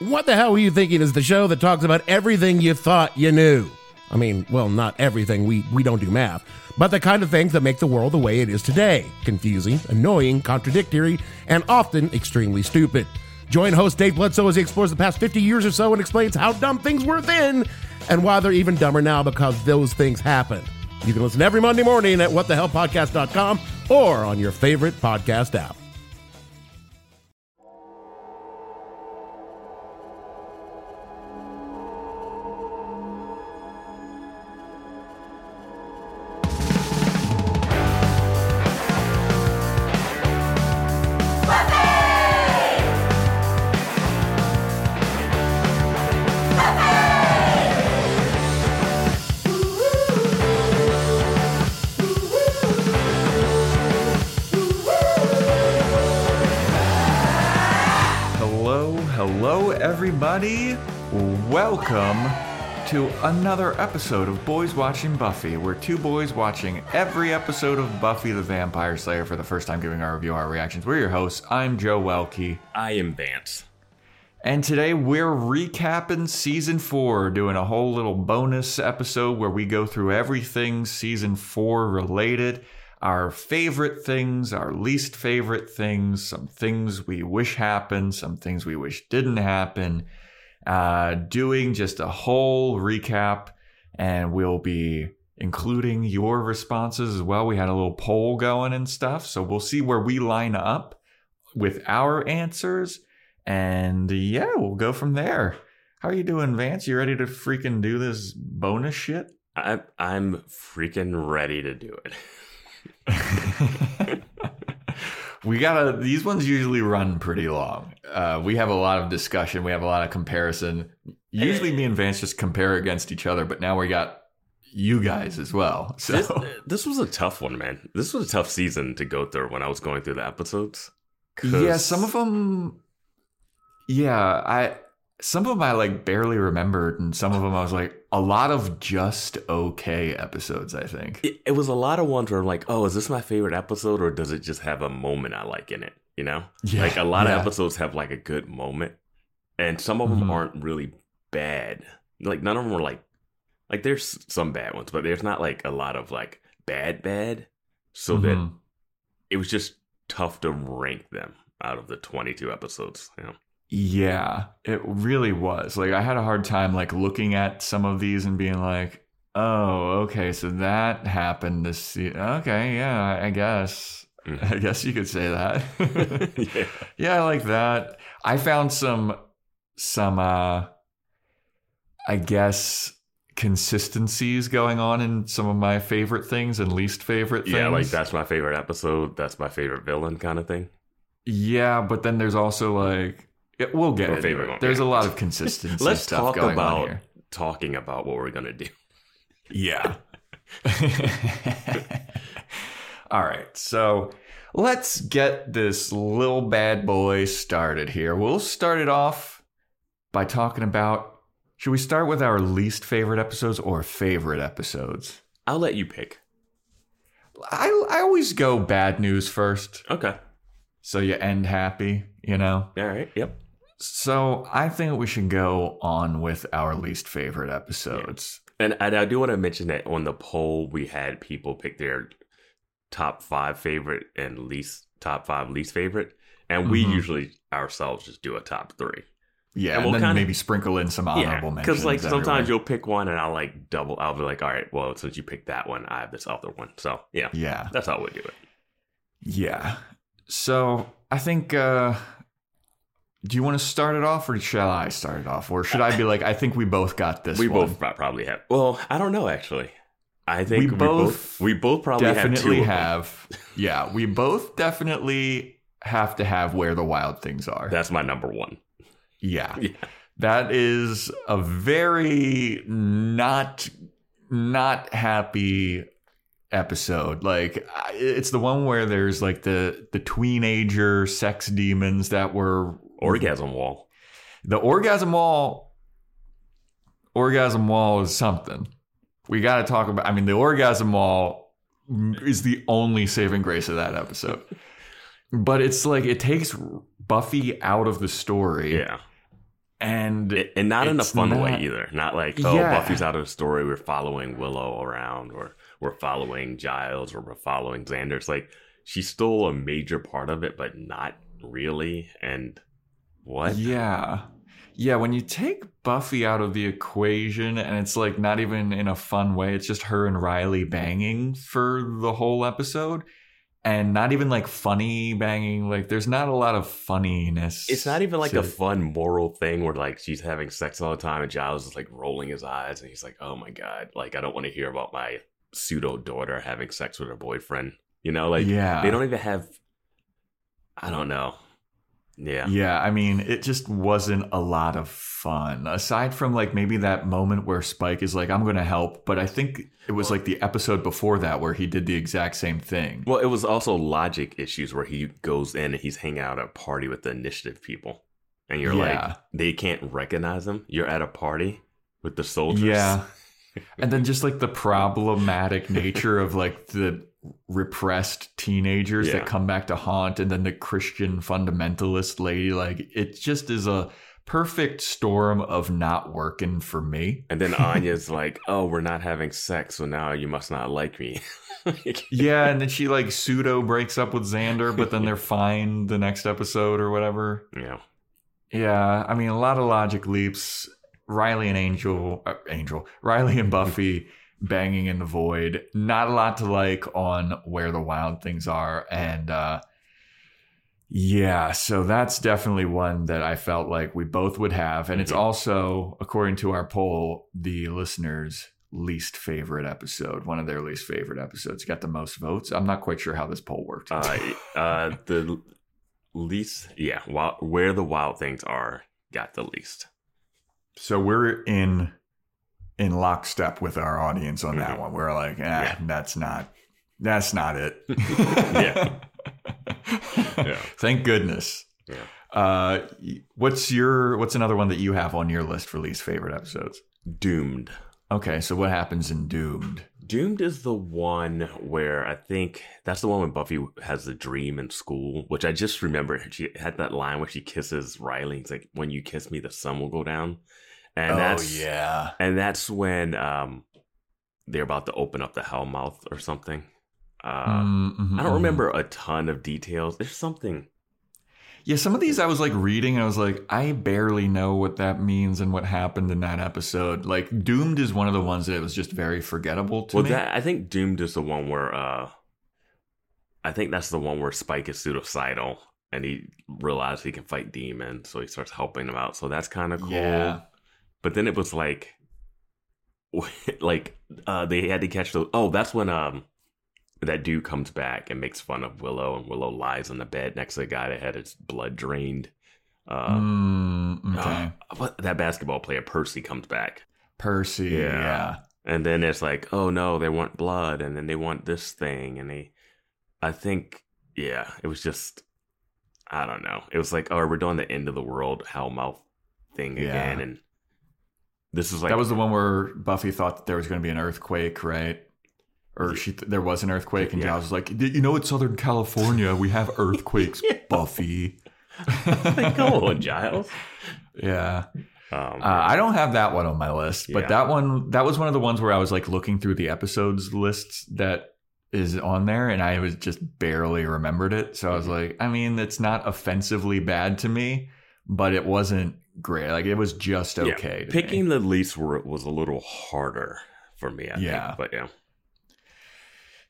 What the Hell Were You Thinking is the show that talks about everything you thought you knew. I mean, well, not everything, we, we don't do math, but the kind of things that make the world the way it is today confusing, annoying, contradictory, and often extremely stupid. Join host Dave Bledsoe as he explores the past 50 years or so and explains how dumb things were then and why they're even dumber now because those things happened. You can listen every Monday morning at whatthehellpodcast.com or on your favorite podcast app. Welcome to another episode of Boys Watching Buffy. We're two boys watching every episode of Buffy the Vampire Slayer for the first time, giving our review, our reactions. We're your hosts. I'm Joe Welkie. I am Vance. And today we're recapping season four, doing a whole little bonus episode where we go through everything season four related. Our favorite things, our least favorite things, some things we wish happened, some things we wish didn't happen. Uh, doing just a whole recap, and we'll be including your responses as well. We had a little poll going and stuff, so we'll see where we line up with our answers. And yeah, we'll go from there. How are you doing, Vance? You ready to freaking do this bonus shit? I, I'm freaking ready to do it. we gotta. These ones usually run pretty long. Uh, we have a lot of discussion. We have a lot of comparison. Usually, me and Vance just compare against each other, but now we got you guys as well. So This, this was a tough one, man. This was a tough season to go through when I was going through the episodes. yeah, some of them. Yeah, I some of them I like barely remembered, and some of them I was like a lot of just okay episodes. I think. it, it was a lot of ones where I'm like, oh, is this my favorite episode or does it just have a moment I like in it? You know? Yeah, like a lot yeah. of episodes have like a good moment and some of them Mhm. aren't really bad. Like none of them were like, like there's some bad ones, but there's not like a lot of like bad, bad. So that Mhm. it was just tough to rank them out of the 22 episodes. You know? Yeah, it really was. Like I had a hard time like looking at some of these and being like, "Oh, okay, so that happened this season. Okay, yeah, I, guess. Mhm. I guess you could say that." yeah. yeah, I like that. I found some some uh I guess consistencies going on in some of my favorite things and least favorite things. Yeah, like that's my favorite episode. That's my favorite villain kind of thing. Yeah, but then there's also like it, we'll get into favorite it. one, There's yeah. a lot of consistency Let's stuff talk going on about talking about what we're gonna do. Yeah. All right. So let's get this little bad boy started here. We'll start it off by talking about should we start with our least favorite episodes or favorite episodes? I'll let you pick. I, I always go bad news first, Okay. so you end happy, you know? All right. Yep. So I think we should go on with our least favorite episodes. And, and I do want to mention that on the poll we had people pick their top five favorite and least top five least favorite, and we Mhm. usually ourselves just do a top three. Yeah, And and, we'll then kinda- maybe sprinkle in some honorable mentions. because like sometimes everywhere. you'll pick one and I'll like double. I'll be like, all right, well since you picked that one, I have this other one. So yeah, Yeah. that's how we do it. Yeah. So I think uh do you want to start it off or shall I start it off? Or should I be like, I think we both got this we one. both probably have. Well, I don't know actually. I think We we, both we both probably definitely have. Two of them. have yeah, we both definitely have to have where the wild things are. That's my number one. yeah. Yeah. That is a very not not happy episode. Like it's the one where there's like the the teenager sex demons that were Orgasm wall. the orgasm wall orgasm wall is something we got to talk about i mean the orgasm wall is the only saving grace of that episode but it's like it takes buffy out of the story Yeah. and It- and not in a fun not- way either. Not like, oh, Yeah. Buffy's out of the story. We're following Willow around, or we're following Giles, or we're following Xander. It's like she's still a major part of it, but not really. And what? Yeah. Yeah, when you take Buffy out of the equation and it's like not even in a fun way, it's just her and Riley banging for the whole episode and not even like funny banging. Like there's not a lot of funniness. It's not even like to- a fun moral thing where like she's having sex all the time and Giles is like rolling his eyes and he's like, "Oh my god, like I don't want to hear about my pseudo daughter having sex with her boyfriend." You know, like yeah. they don't even have. I don't know. Yeah, Yeah, I mean, it just wasn't a lot of fun. Aside from like maybe that moment where Spike is like, I'm going to help. But I think it was like the episode before that where he did the exact same thing. Well, it was also logic issues where he goes in and he's hanging out at a party with the initiative people, and you're Yeah. like, they can't recognize him. You're at a party with the soldiers. Yeah. and then just like the problematic nature of like the repressed teenagers Yeah. that come back to haunt and then the Christian fundamentalist lady like it just is a perfect storm of not working for me. And then Anya's like, "Oh, we're not having sex, so now you must not like me." Yeah, and then she like pseudo breaks up with Xander, but then they're fine the next episode or whatever. yeah. Yeah, I mean a lot of logic leaps. Riley and Angel, uh, Angel, Riley and Buffy banging in the void. Not a lot to like on where the wild things are, and uh, yeah, so that's definitely one that I felt like we both would have, and it's Mhm. also according to our poll, the listeners' least favorite episode. One of their least favorite episodes got the most votes. I'm not quite sure how this poll worked. Uh, uh, the least, yeah, wild, where the wild things are got the least. So we're in in lockstep with our audience on that Mhm. one. We're like, eh, Yeah. that's not that's not it. Yeah. Yeah. Thank goodness. Yeah. Uh, what's your what's another one that you have on your list for least favorite episodes? Doomed. Okay, so what happens in Doomed? Doomed is the one where I think that's the one when Buffy has the dream in school, which I just remember. She had that line where she kisses Riley. It's like, "When you kiss me, the sun will go down," and that's oh yeah. and that's when um they're about to open up the Hellmouth or something. Uh, Mm, I don't remember a ton of details. There's something. Yeah, some of these I was like reading and I was like, I barely know what that means and what happened in that episode. Like Doomed is one of the ones that was just very forgettable to well, me. that I think Doomed is the one where uh, I think that's the one where Spike is suicidal and he realizes he can fight demons, so he starts helping him out. So that's kind of cool. Yeah. But then it was like, like uh, they had to catch those. Oh, that's when um that dude comes back and makes fun of Willow, and Willow lies on the bed next to the guy that had his blood drained. Uh, Mm, okay. uh, what- that basketball player Percy comes back. Percy. Yeah. Yeah. And then it's like, oh no, they want blood, and then they want this thing, and they, I think, yeah, it was just, I don't know. It was like, oh, we're doing the end of the world Hellmouth thing Yeah. again, and this is like that was the one where Buffy thought that there was going to be an earthquake, right? Or she th- there was an earthquake, and Yeah. Giles was like, "You know, it's Southern California. We have earthquakes, Buffy." come on, Giles. Yeah. Um, Uh, I don't have that one on my list, but Yeah. that one that was one of the ones where I was like looking through the episodes lists that is on there, and I was just barely remembered it. So I was Mhm. like, I mean, it's not offensively bad to me, but it wasn't great. Like it was just okay. to picking me. the least were, was a little harder for me. I Yeah. think. but yeah,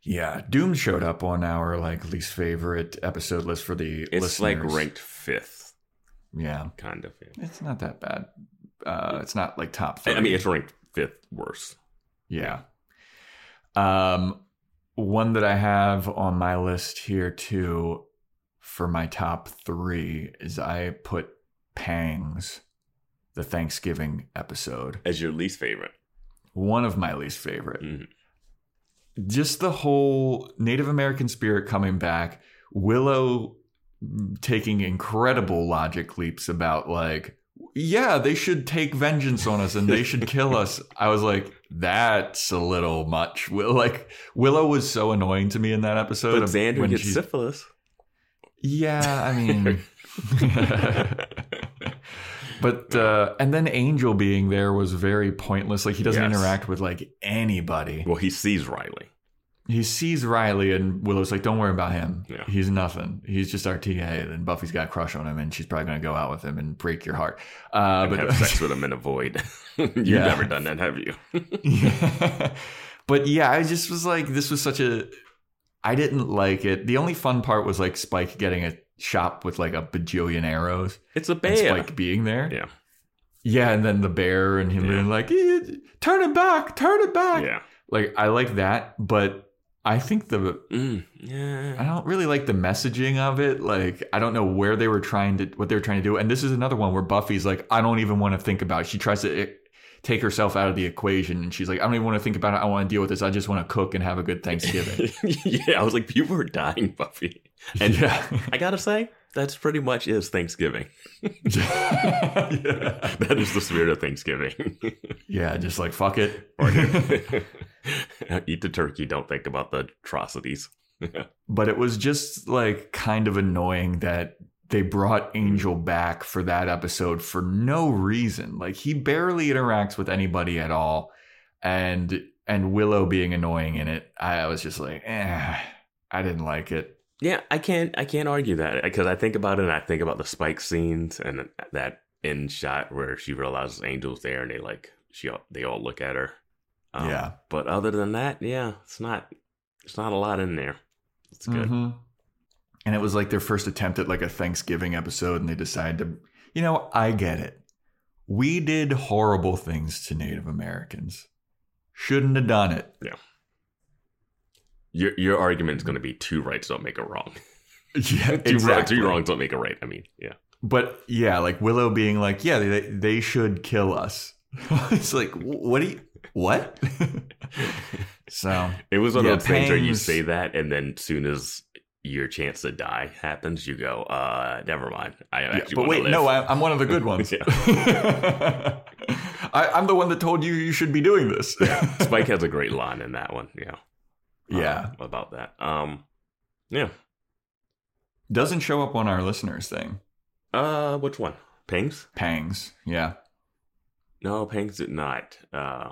yeah, Doom showed up on our like least favorite episode list for the it's like ranked fifth, Yeah, kind of. Yeah. it's not that bad. Uh, it's not like top. I mean, it's ranked fifth worse. Yeah. Um, one that I have on my list here too for my top three is I put Pangs, the Thanksgiving episode, As your least favorite. one of my least favorite. Mhm. Just the whole Native American spirit coming back, Willow taking incredible logic leaps about like yeah, they should take vengeance on us and they should kill us. I was like, that's a little much. Will like Willow was so annoying to me in that episode. But Xander when gets she's- syphilis. Yeah, I mean, But uh, and then Angel being there was very pointless. Like he doesn't Yes. interact with like anybody. Well, he sees Riley. He sees Riley and Willow's like, "Don't worry about him. Yeah. He's nothing. He's just our TA." And Buffy's got a crush on him, and she's probably gonna go out with him and break your heart. Uh, and but have sex with him in a void. You've Yeah. never done that, have you? but yeah, I just was like, this was such a. I didn't like it. The only fun part was like Spike getting a shot with like a bajillion arrows It's a and. Spike being there. Yeah. Yeah, and then the bear and him Yeah. being like, "Eh, "Turn it back, turn it back." Yeah. Like I like that, but I think the Mm, I don't really like the messaging of it. Like I don't know where they were trying to what they were trying to do. And this is another one where Buffy's like, I don't even want to think about. It. She tries to eh, take herself out of the equation, and she's like, I don't even want to think about it. I want to deal with this. I just want to cook and have a good Thanksgiving. yeah, I was like, people are dying, Buffy. And yeah. I gotta say, that's pretty much is Thanksgiving. yeah, That is the spirit of Thanksgiving. yeah, just like fuck it. Eat the turkey. Don't think about the atrocities. but it was just like kind of annoying that they brought Angel back for that episode for no reason. Like he barely interacts with anybody at all, and and Willow being annoying in it. I was just like, eh, I didn't like it. Yeah, I can't. I can't argue that because I think about it. and I think about the spike scenes and that end shot where she realizes Angel's there, and they like she. all- They all look at her. Um, Yeah. But other than that, yeah, it's not. It's not a lot in there. It's good. Mhm. And it was like their first attempt at like a Thanksgiving episode, and they decided to, you know, I get it. We did horrible things to Native Americans. Shouldn't have done it. Yeah. Your your argument is going to be two rights don't make a wrong. Yeah, Two, wrong, two wrongs don't make a right. I mean, yeah. But yeah, like Willow being like, yeah, they they should kill us. it's like, what do you what? so It was one Yeah, of those things where you say that, and then soon as your chance to die happens, you go, uh, never mind. I yeah, actually but wait, live. no, I, I'm one of the good ones. Yeah. I, I'm the one that told you you should be doing this. Spike has a great line in that one. Yeah. yeah, Um, about that. Um, yeah. doesn't show up on our listeners thing. Uh, which one? Pangs? Pangs. Yeah. No, Pangs did not. Uh,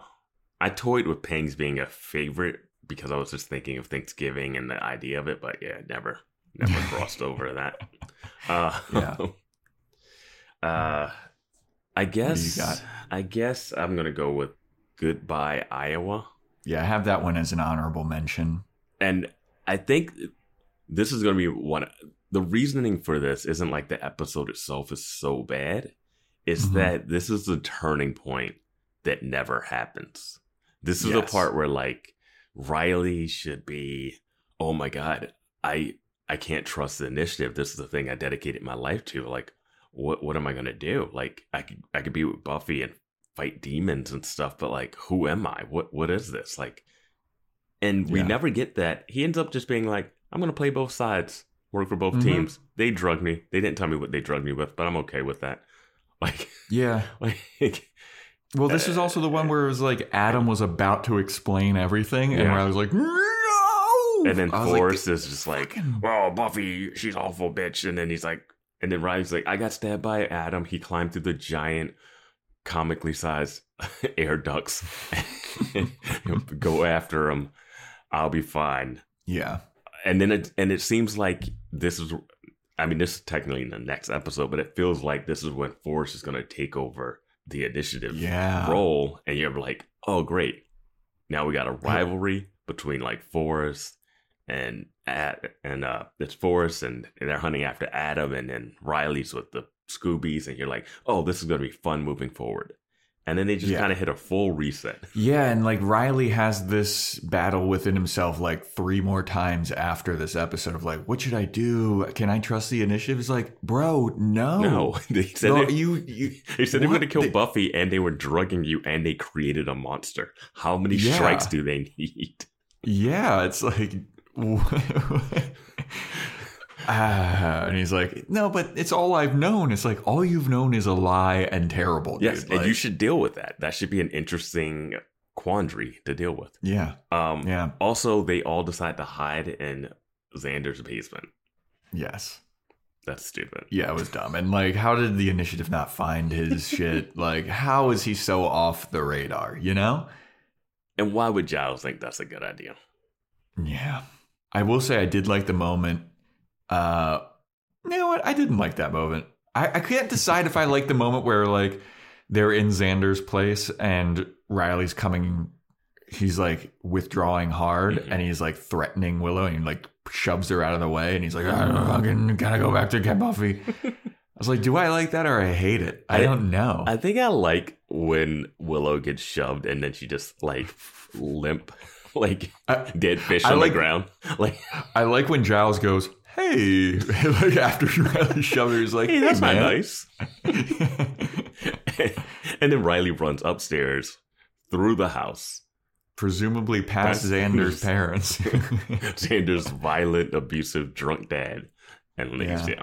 I toyed with Pangs being a favorite because I was just thinking of Thanksgiving and the idea of it, but yeah, never, never crossed over that. Uh, Yeah. Uh, I guess. I guess I'm gonna go with Goodbye Iowa, Yeah, I have that one as an honorable mention. and I think this is gonna be one. The reasoning for this isn't like the episode itself is so bad. It's Mhm. that this is the turning point that never happens. This is the part where like Riley should be, oh my god, I I can't trust the initiative. This is the thing I dedicated my life to. Like, what what am I gonna do? Like, I could I could be with Buffy and fight demons and stuff, but like, who am I? What what is this? Like, and we Yeah. never get that. He ends up just being like, I'm gonna play both sides, work for both Mhm. teams. They drugged me. They didn't tell me what they drugged me with, but I'm okay with that. Like, Yeah. like Well, this is also the one where it was like Adam was about to explain everything, and Yeah. where I was like, no. And then was like, is just like, "Well, oh, Buffy, she's awful bitch." And then he's like, and then Riley's like, "I got stabbed by Adam. He climbed through the giant, comically sized air ducts. Go after him. I'll be fine." yeah, And then it and it seems like this is, I mean, this is technically in the next episode, but it feels like this is when Forrest is going to take over the initiative yeah, role, and you're like, "Oh, great! Now we got a rivalry between like Forrest and Ad, and uh, it's Forrest, and, and they're hunting after Adam, and then Riley's with the Scoobies, and you're like, "Oh, this is gonna be fun moving forward." And then they just Yeah. kind of hit a full reset. yeah. And like Riley has this battle within himself like three more times after this episode of like, what should I do? Can I trust the initiative? He's like, bro, no, No, they said No, they, you, you, they said they were gonna kill They- Buffy, and they were drugging you, and they created a monster. How many Yeah. strikes do they need? yeah. It's like. Ah, and he's like, no, but it's all I've known. It's like all you've known is a lie and terrible. Yes, dude. and you should deal with that. That should be an interesting quandary to deal with. Yeah, Um, yeah, Also, they all decide to hide in Xander's basement. yes. That's stupid. Yeah, it was dumb. And like, how did the initiative not find his shit? Like, how is he so off the radar? You know? And why would Giles think that's a good idea? Yeah. I will say I did like the moment. Uh, you know what? I didn't like that moment. I, I can't decide if I like the moment where like they're in Xander's place and Riley's coming. He's like withdrawing hard Mhm. and he's like threatening Willow and he like shoves her out of the way and he's like, I fucking gotta go back to get Buffy. I was like, do I like that or I hate it? I, I- don't know. I think I like when Willow gets shoved and then she just like limp, like I- dead fish I on like- the ground. Like, I like when Giles goes, hey, like after Riley shoved her, he's like, hey, that's not nice. and then Riley runs upstairs through the house. Presumably past That's- Xander's parents. Xander's violent, abusive, drunk dad, and leaves. Yeah. Yeah.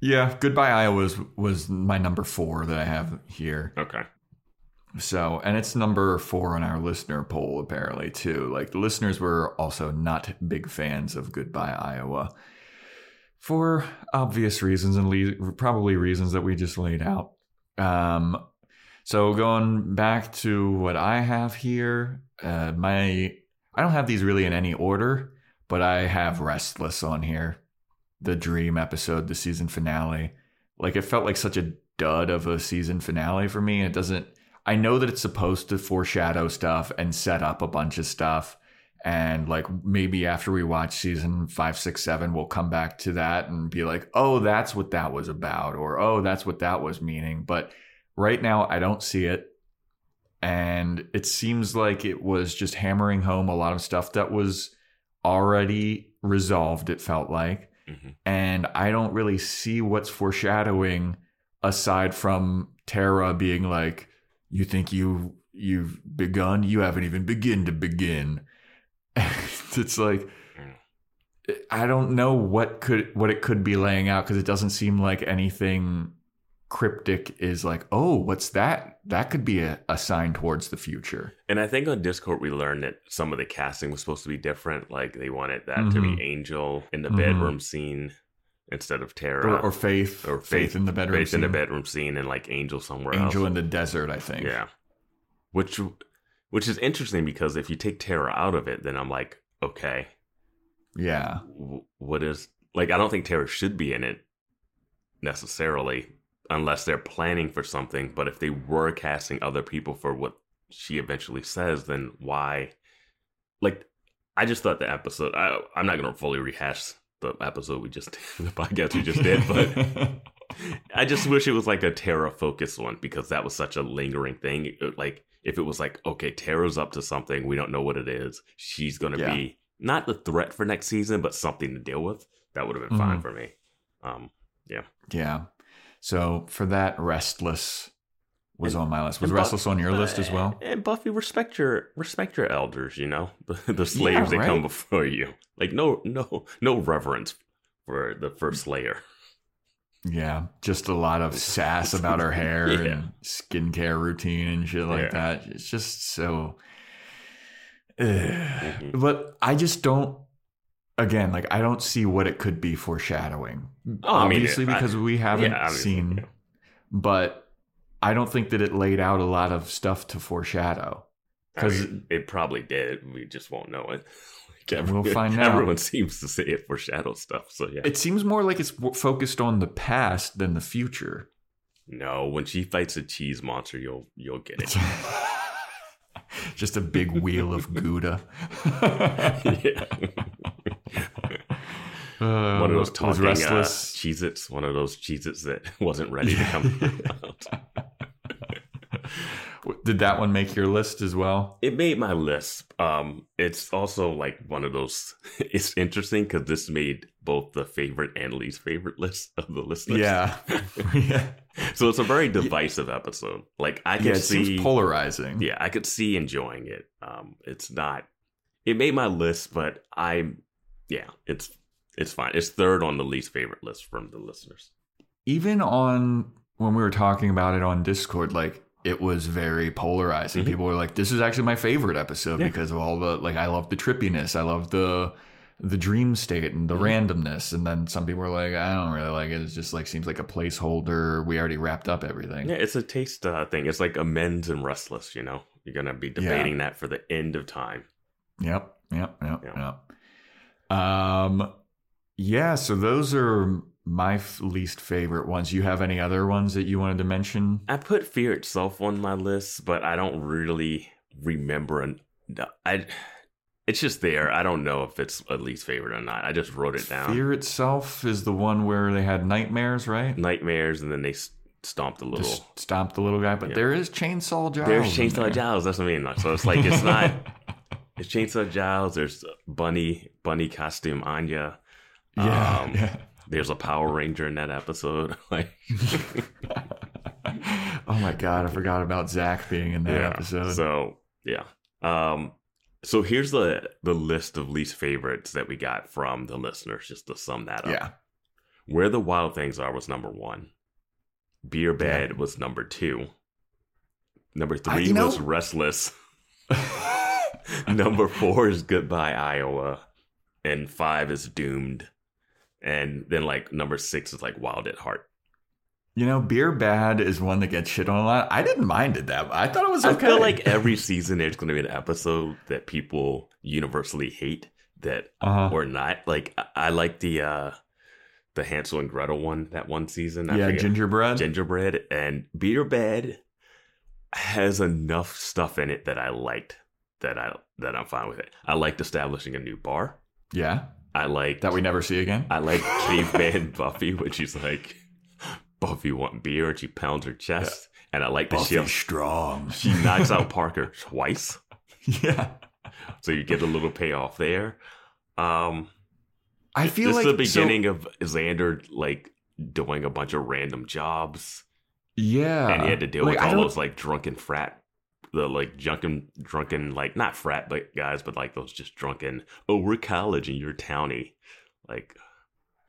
yeah, Goodbye Iowa was, was my number four that I have here. Okay. So, and it's number four on our listener poll, apparently, too. Like, the listeners were also not big fans of Goodbye Iowa for obvious reasons and le- probably reasons that we just laid out. Um, so, going back to what I have here, uh, my I don't have these really in any order, but I have Restless on here, the Dream episode, the season finale. Like, it felt like such a dud of a season finale for me. It doesn't. I know that it's supposed to foreshadow stuff and set up a bunch of stuff. And like maybe after we watch season five, six, seven, we'll come back to that and be like, oh, that's what that was about, or oh, that's what that was meaning. But right now, I don't see it. And it seems like it was just hammering home a lot of stuff that was already resolved, it felt like. Mhm. And I don't really see what's foreshadowing aside from Tara being like, you think you you've begun you haven't even begin to begin it's like i don't know what could what it could be laying out because it doesn't seem like anything cryptic is like oh what's that that could be a, a sign towards the future And I think on Discord we learned that some of the casting was supposed to be different. Like they wanted that to Mhm. be Angel in the Mhm. bedroom scene instead of Tara. or, or faith Or faith, Faith- in the bedroom Faith in the bedroom scene and like Angel somewhere angel else. in the desert i think Yeah. Which which is interesting because if you take Tara out of it, then I'm like, okay, yeah. What is like I don't think Tara should be in it necessarily unless they're planning for something, but if they were casting other people for what she eventually says, then why? Like I just thought the episode I I'm not going to fully rehash the episode we just did, the podcast we just did, but I just wish it was like a Tara focused one because that was such a lingering thing. It- like if it was like, okay, Tara's up to something, we don't know what it is. She's gonna Yeah. be not the threat for next season, but something to deal with. That would have been fine Mhm. for me. Um, yeah so for that restless was And- on my list was restless on your list as well And Buffy, respect your respect your elders. You know the, the Slayers that come before you. Like no no no reverence for the first Slayer. Yeah, just a lot of sass about her hair Yeah. and skincare routine and shit like Yeah. that. It's just so. Ugh. Mhm. But I just don't. Again, like I don't see what it could be foreshadowing. Oh, I mean, Obviously, I- because we haven't Yeah, seen. But I don't think that it laid out a lot of stuff to foreshadow. I 'Cause- mean, it probably did. We just won't know it. Like, We'll find out. Everyone seems to say it foreshadows stuff. So yeah. It seems more like it's focused on the past than the future. no, when she fights a cheese monster, you'll you'll get it. just a big wheel of Gouda. yeah. Uh, one of those was talking uh, restless. Cheez-Its, one of those Cheez-Its that wasn't ready to come out. Did that one make your list as well? It made my list. Um, it's also like one of those. It's interesting because this made both the favorite and least favorite list of the listeners. Yeah. yeah. So it's a very divisive episode. Like I can Yeah, see. polarizing. yeah, I could see enjoying it. Um, it's not. It made my list, but I'm. Yeah, it's it's fine. It's third on the least favorite list from the listeners. Even on when we were talking about it on Discord, like it was very polarizing. Mhm. People were like, "This is actually my favorite episode Yeah. because of all the like. I love the trippiness. I love the the dream state and the Mhm. randomness. And then some people were like, I don't really like it. It just like seems like a placeholder. We already wrapped up everything. Yeah, it's a taste uh, thing. It's like amends and restless. You know, you're gonna be debating that for the end of time. Yep. Yep. Yep. Yeah. Yep. Um, yeah. So those are my f- least favorite ones. You have any other ones that you wanted to mention? I put Fear itself on my list, but I don't really remember. An, I, it's just there. I don't know if it's a least favorite or not. I just wrote it down. Fear itself is the one where they had nightmares, right? Nightmares, and then they stomped a little. Just stomp the little guy, but Yeah. there is Chainsaw Giles. There's Chainsaw there. Giles. That's what I mean. So it's like it's not. It's Chainsaw Giles. There's Bunny, Bunny costume Anya. Yeah, Um, yeah. There's a Power Ranger in that episode. Like, oh my god, I forgot about Zach being in that yeah. episode. So yeah. Um. So here's the the list of least favorites that we got from the listeners, just to sum that up. yeah, Where the Wild Things Are was number one. Beer Bad was number two. Number three know- was Restless. number four is Goodbye Iowa. And five is Doomed. And then like number six is like Wild at Heart. you know, beer bad is one that gets shit on a lot. I didn't mind it that. I thought it was okay. I feel like every season there's going to be an episode that people universally hate that uh-huh. or not. Like I, I like the uh the Hansel and Gretel one that one season. I yeah, forget- gingerbread. gingerbread and beer Bad has enough stuff in it that I liked that I that I'm fine with it. I liked establishing a new bar. yeah, I like that we never see again. I like caveman Buffy when she's like Buffy want beer and she pounds her chest. And I like that she strong. she knocks out Parker twice. yeah, So you get a little payoff there. Um I feel this like is the so- beginning of Xander like doing a bunch of random jobs. yeah, and he had to deal Like, with I all those like drunken frat the like drunken drunken like not frat but guys but like those just drunken oh we're college and you're towny like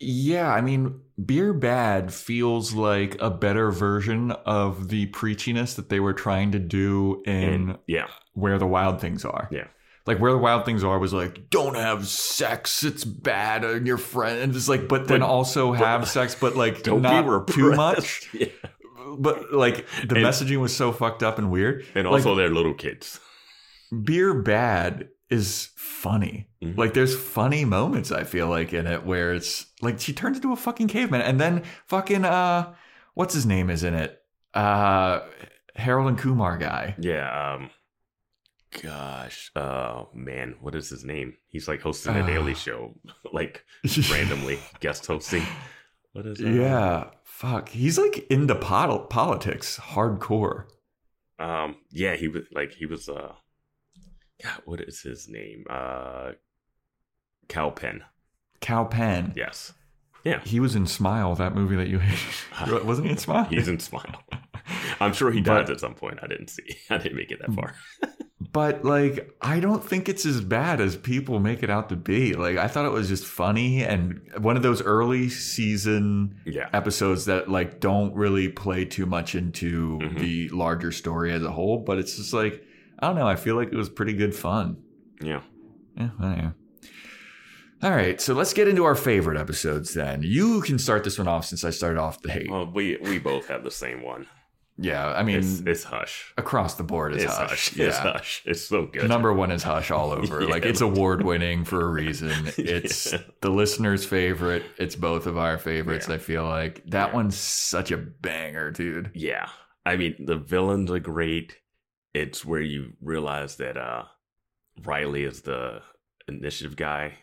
Yeah, I mean, Beer Bad feels like a better version of the preachiness that they were trying to do in and yeah Where the Wild Things Are. Yeah. Like Where the Wild Things Are was like, don't have sex, it's bad, and your friend. And it's like, but then also but- have sex, but like don't not be repressed. too much. yeah. But like the And- messaging was so fucked up and weird. and Like- also they're little kids Beer Bad is funny. Mhm. Like there's funny moments I feel like in it where it's like she turns into a fucking caveman and then fucking uh what's his name is in it? Uh Harold and Kumar guy. yeah um gosh oh man what is his name he's like hosting a daily Uh. show like randomly guest hosting what is that? yeah. Fuck. He's like into pol- politics hardcore. um yeah he was like he was uh God, what is his name uh Kal Penn Kal Penn. yes Yeah. He was in Smile, that movie that you hated. Wasn't he in Smile? He's in Smile. I'm sure he But- dies at some point. I didn't see. I didn't make it that far. But like, I don't think it's as bad as people make it out to be. Like, I thought it was just funny and one of those early season Yeah. episodes that like don't really play too much into Mhm. the larger story as a whole. But it's just like I don't know. I feel like it was pretty good fun. Yeah. Yeah. All right, so let's get into our favorite episodes then. You can start this one off since I started off the hate. Well, we we both have the same one. Yeah, I mean, It's, it's Hush. across the board is It's Hush. Hush. Yeah. It's Hush. It's so good. Number one is Hush all over. like it's award winning for a reason. It's Yeah. the listener's favorite. It's both of our favorites. Yeah. I feel like that Yeah. one's such a banger, dude. Yeah. I mean, the villains are great. It's where you realize that uh Riley is the initiative guy.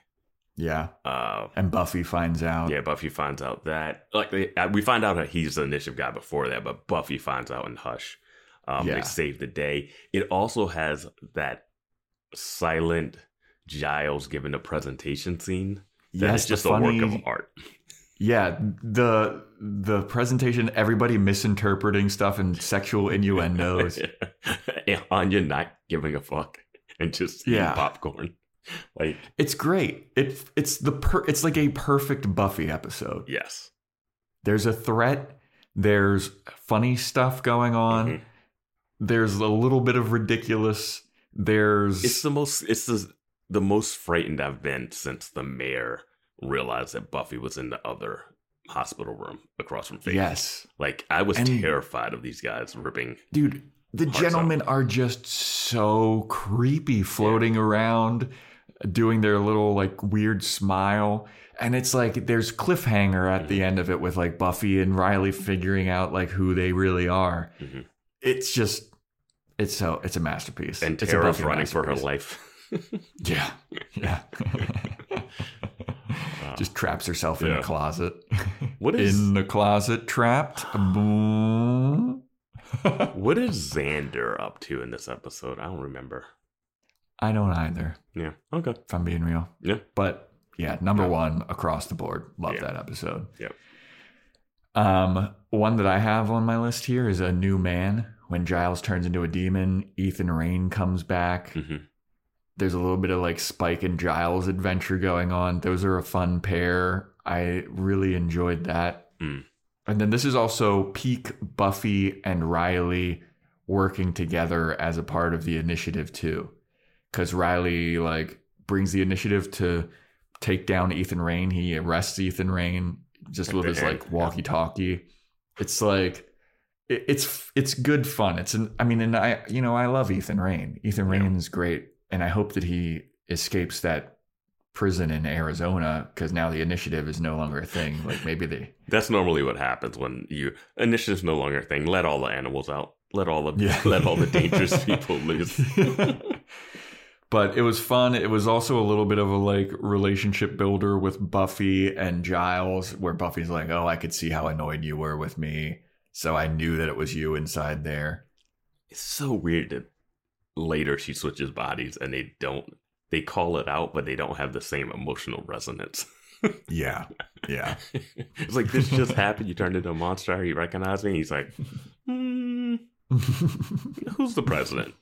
Yeah, Uh and Buffy finds out. yeah, Buffy finds out that like they, uh, we find out that he's the initiative guy before that, but Buffy finds out in Hush. Um, Yeah. They save the day. It also has that silent Giles giving a presentation scene. That yes, just the a funny, work of art. Yeah, the the presentation, everybody misinterpreting stuff and sexual innuendos. and Anya not giving a fuck and just eating Yeah. popcorn. Like it's great. It it's the per, it's like a perfect Buffy episode. yes, There's a threat. There's funny stuff going on. Mhm. There's a little bit of ridiculous. There's it's the most. It's the the most frightened I've been since the mayor realized that Buffy was in the other hospital room across from Faith. Yes. Like I was And- terrified of these guys ripping. Dude, the gentlemen are just so creepy floating around, doing their little like weird smile. And it's like there's cliffhanger at the end of it with like Buffy and Riley figuring out like who they really are. Mhm. It's just it's so it's a masterpiece. And it's Tara's running for her life. Yeah. Yeah. Just traps herself in a closet. What is in the closet, trapped. Boom. what is Xander up to in this episode? I don't remember. I don't either, Yeah. Okay. if I'm being real. Yeah. But yeah, number Yeah. one across the board. Love Yeah. that episode. Yep. Um, one that I have on my list here is a new man. When Giles turns into a demon, Ethan Rayne comes back. hmm There's a little bit of like Spike and Giles adventure going on. Those are a fun pair. I really enjoyed that. Mm. And then this is also peak Buffy and Riley working together as a part of the initiative too. Cause Riley like brings the initiative to take down Ethan Rayne. He arrests Ethan Rayne just with his like walkie talkie. It's like it- it's it's good fun. It's an I mean, and I you know I love Ethan Rayne. Ethan Yeah. Rayne's great, and I hope that he escapes that prison in Arizona because now the initiative is no longer a thing. Like maybe they That's normally what happens when you initiative's no longer a thing. Let all the animals out. Let all the Yeah. let all the dangerous people loose. but it was fun. It was also a little bit of a like relationship builder with Buffy and Giles, where Buffy's like, "Oh, I could see how annoyed you were with me, so I knew that it was you inside there." It's so weird that later she switches bodies and they don't they call it out, but they don't have the same emotional resonance. Yeah, yeah, it's like this just happened. You turned into a monster. You recognize me. He's like, hmm, who's the president?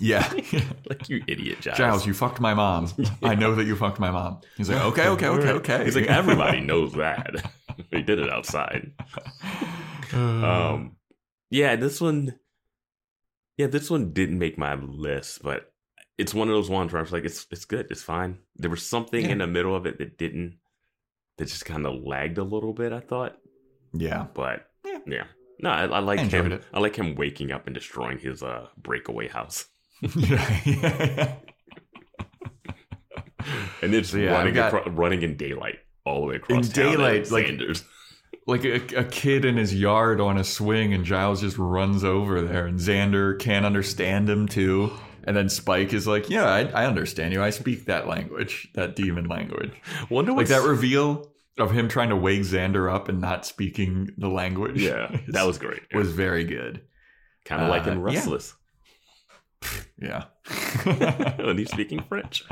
Yeah. like you idiot, Giles. Giles, you fucked my mom. I know that you fucked my mom. He's like, okay, okay, okay, okay. He's like, everybody knows that. he did it outside. Um, yeah, this one, yeah, this one didn't make my list, but it's one of those ones where I was like, it's it's good, it's fine. There was something Yeah. in the middle of it that didn't, that just kind of lagged a little bit. I thought, yeah, but Yeah. yeah, no, I, I like him. it. I like him waking up and destroying his uh breakaway house, yeah. and it's So, running got- acro- running in daylight all the way across In daylight, like- Xander's. like a, a kid in his yard on a swing, and Giles just runs over there, and Xander can't understand him too. And then Spike is like, "Yeah, I, I understand you. I speak that language, that demon language." Wonder Like that reveal of him trying to wake Xander up and not speaking the language. Yeah, that was great. was very good. kind of like uh, in yeah. Restless. Yeah. when he's speaking French.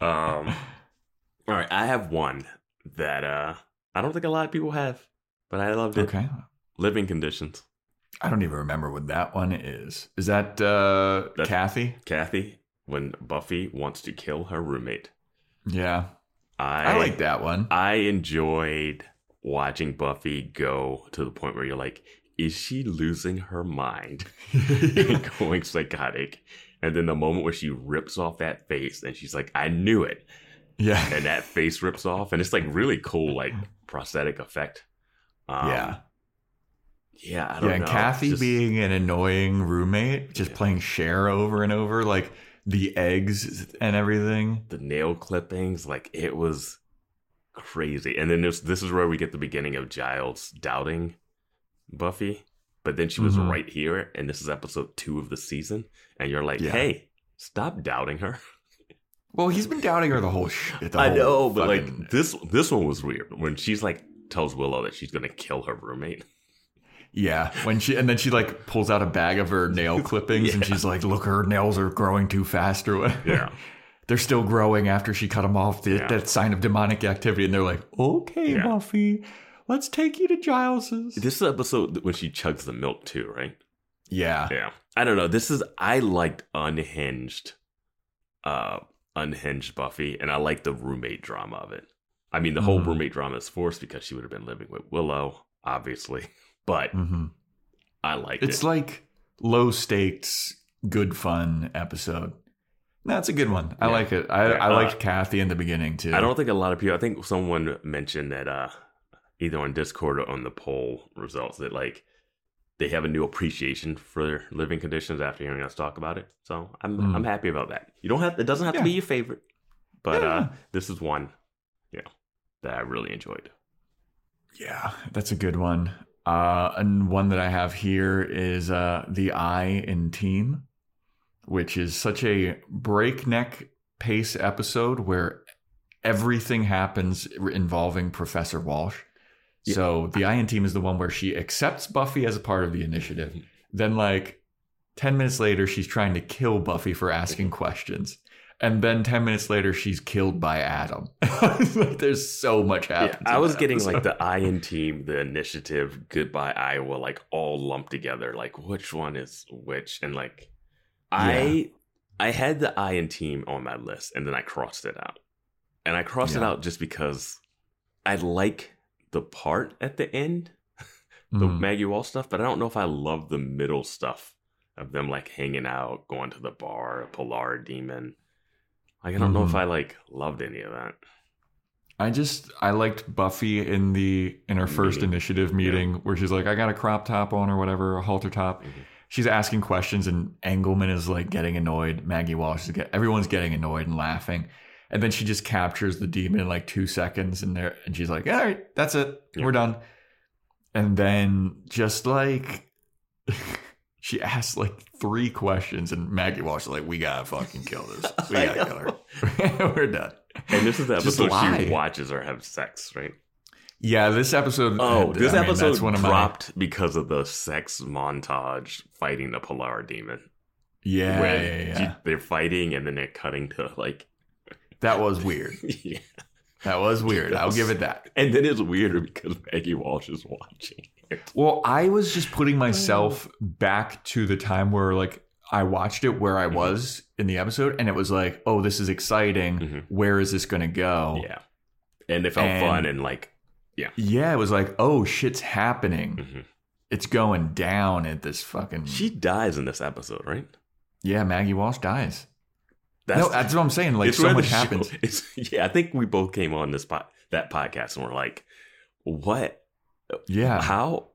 Um, all right, I have one that uh, I don't think a lot of people have, but I loved it. okay. Living conditions. I don't even remember what that one is. Is that uh, That's- Kathy? Kathy, when Buffy wants to kill her roommate. Yeah, I, I like that one. I enjoyed watching Buffy go to the point where you're like, is she losing her mind and going psychotic? And then the moment where she rips off that face and she's like, I knew it. yeah. and that face rips off, and it's like really cool, like prosthetic effect. Um, yeah. yeah, I don't Yeah, and know. Kathy Just- being an annoying roommate, just Yeah. playing Cher over and over, like the eggs and everything. the nail clippings, like it was crazy. And then this this is where we get the beginning of Giles doubting Buffy, but then she was Mhm. right here, and this is episode two of the season, and you're like, Yeah. hey, stop doubting her. Well, he's been doubting her the whole shit. I know, but like this this one was weird when she's like tells Willow that she's gonna kill her roommate. yeah, when she and then she like pulls out a bag of her nail clippings and she's like, "Look, her nails are growing too fast," or whatever. Yeah. they're still growing after she cut them off. The, Yeah. That sign of demonic activity, and they're like, "Okay, Yeah. Buffy, let's take you to Giles's." This is episode when she chugs the milk too, right? yeah, Yeah. I don't know. This is I liked unhinged uh unhinged Buffy and I like the roommate drama of it. I mean the whole Mhm. roommate drama is forced because she would have been living with Willow, obviously. But hmm I liked it. it's it. like low stakes, good fun episode. That's a good one. I Yeah. like it. I, Yeah, I uh, liked Kathy in the beginning too. I don't think a lot of people. I think someone mentioned that uh, either on Discord or on the poll results that like they have a new appreciation for their living conditions after hearing us talk about it. So I'm Mm. I'm happy about that. You don't have it doesn't have to be your favorite, but Yeah. uh, this is one, you know, that I really enjoyed. Yeah, that's a good one. Uh, and one that I have here is uh, the I in Team, which is such a breakneck pace episode where everything happens involving Professor Walsh. Yeah. So the I in Team is the one where she accepts Buffy as a part of the initiative. Then, like 10 minutes later, she's trying to kill Buffy for asking questions. And then 10 minutes later, she's killed by Adam. like, there's so much Yeah. I was getting like the I in Team, the initiative, goodbye Iowa, like all lumped together. Like which one is which, and like I I had the I in Team on my list, and then I crossed it out, and I crossed it out just because I like the part at the end, the Mhm. Maggie Walsh stuff, but I don't know if I love the middle stuff of them like hanging out, going to the bar, Polgara Demon. Like I don't know if Mhm. I like loved any of that. I just I liked Buffy in the in her first Meeting. initiative meeting where she's like, I got a crop top on or whatever, a halter top. Mhm. She's asking questions and Engelman is like getting annoyed. Maggie Walsh is get everyone's getting annoyed and laughing. And then she just captures the demon in like two seconds and there and she's like, All right, that's it. Yeah. We're done. And then just like she asks like three questions and Maggie Walsh is like, We gotta fucking kill this. We gotta kill her. We're done. And this is the episode she watches her have sex, right? Yeah, this episode. Oh, this I mean, episode one of my- dropped because of the sex montage fighting the Polgara Demon. Yeah, yeah, yeah. she- they're fighting and then they're cutting to like, That was weird. yeah. That was weird. That I'll give it that. And then it's weirder because Maggie Walsh is watching. Well, I was just putting myself back to the time where like I watched it where I Mhm. was in the episode, and it was like, oh, this is exciting. Mhm. Where is this going to go? Yeah, and it felt And- fun and like, Yeah, Yeah, it was like, oh, shit's happening. mhm. It's going down at this fucking. she dies in this episode, right? yeah, Maggie Walsh dies. No, that's what I'm saying. Like so much happens. It's, yeah, I think we both came on this pod, that podcast and we're like, what? Yeah, How?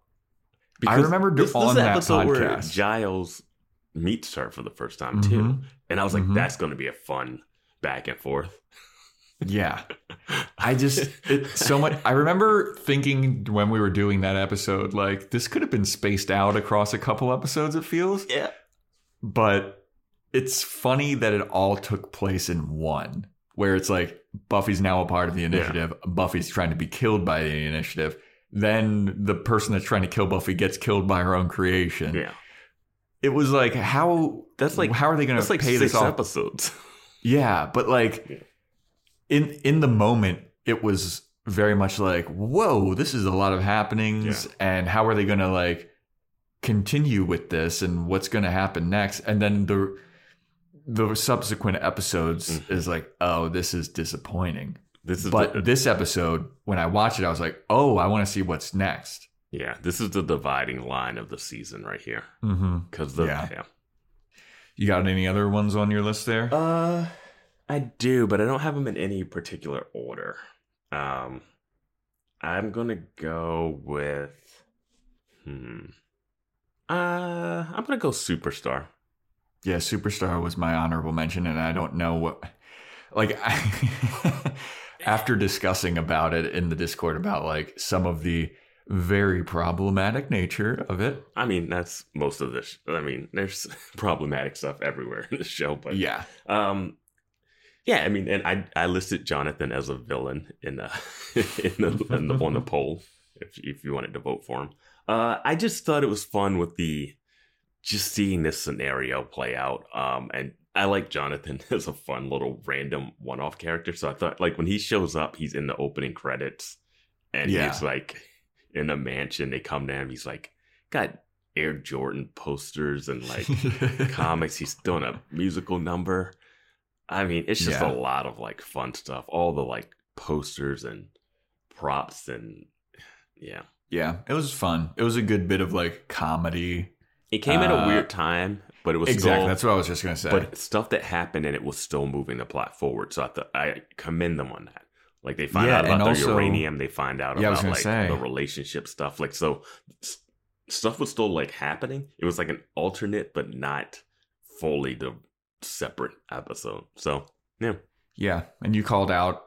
I remember this, this on is the that episode where. Giles meets her for the first time too, Mhm. and I was like, Mhm. that's going to be a fun back and forth. Yeah. I just it, so much. I remember thinking when we were doing that episode, like this could have been spaced out across a couple episodes. It feels, yeah, but it's funny that it all took place in one, where it's like Buffy's now a part of the initiative. Buffy's trying to be killed by the initiative. Then the person that's trying to kill Buffy gets killed by her own creation. yeah. It was like how That's like how are they going to like pay six this off? episodes. Yeah, but like Yeah. in in the moment, it was very much like, whoa, this is a lot of happenings, and how are they going to like continue with this, and what's going to happen next? And then the the subsequent episodes Mhm. is like, oh, this is disappointing. This is But the, this episode, when I watched it, I was like, oh, I want to see what's next. yeah, this is the dividing line of the season right here Mm-hmm. because the Yeah. yeah. You got any other ones on your list there? Uh, I do, but I don't have them in any particular order. Um, I'm gonna go with, hmm, uh, I'm gonna go superstar. Yeah, Superstar was my honorable mention, and I don't know what. Like, I, after discussing about it in the Discord about like some of the very problematic nature of it, I mean, that's most of this. I mean, there's problematic stuff everywhere in the show, but yeah, Um, yeah, I mean, and I I listed Jonathan as a villain in the in the, in the on the poll if if you wanted to vote for him. Uh, I just thought it was fun with the just seeing this scenario play out. Um, and I like Jonathan as a fun little random one off character. So I thought like when he shows up, he's in the opening credits, and Yeah. he's like in a mansion. They come to him. He's like got Air Jordan posters and like comics. He's doing a musical number. I mean, it's just Yeah. a lot of like fun stuff. All the like posters and props and yeah. yeah, it was fun. It was a good bit of like comedy. It came at a Uh, weird time but it was exactly. Still, That's what I was just gonna say. but stuff that happened and it was still moving the plot forward. So I thought I commend them on that. Like they find Yeah, out about their also- uranium, they find out Yeah, about like say. the relationship stuff. Like so, s- stuff was still like happening. It was like an alternate, but not fully the separate episode. So yeah, yeah, and you called out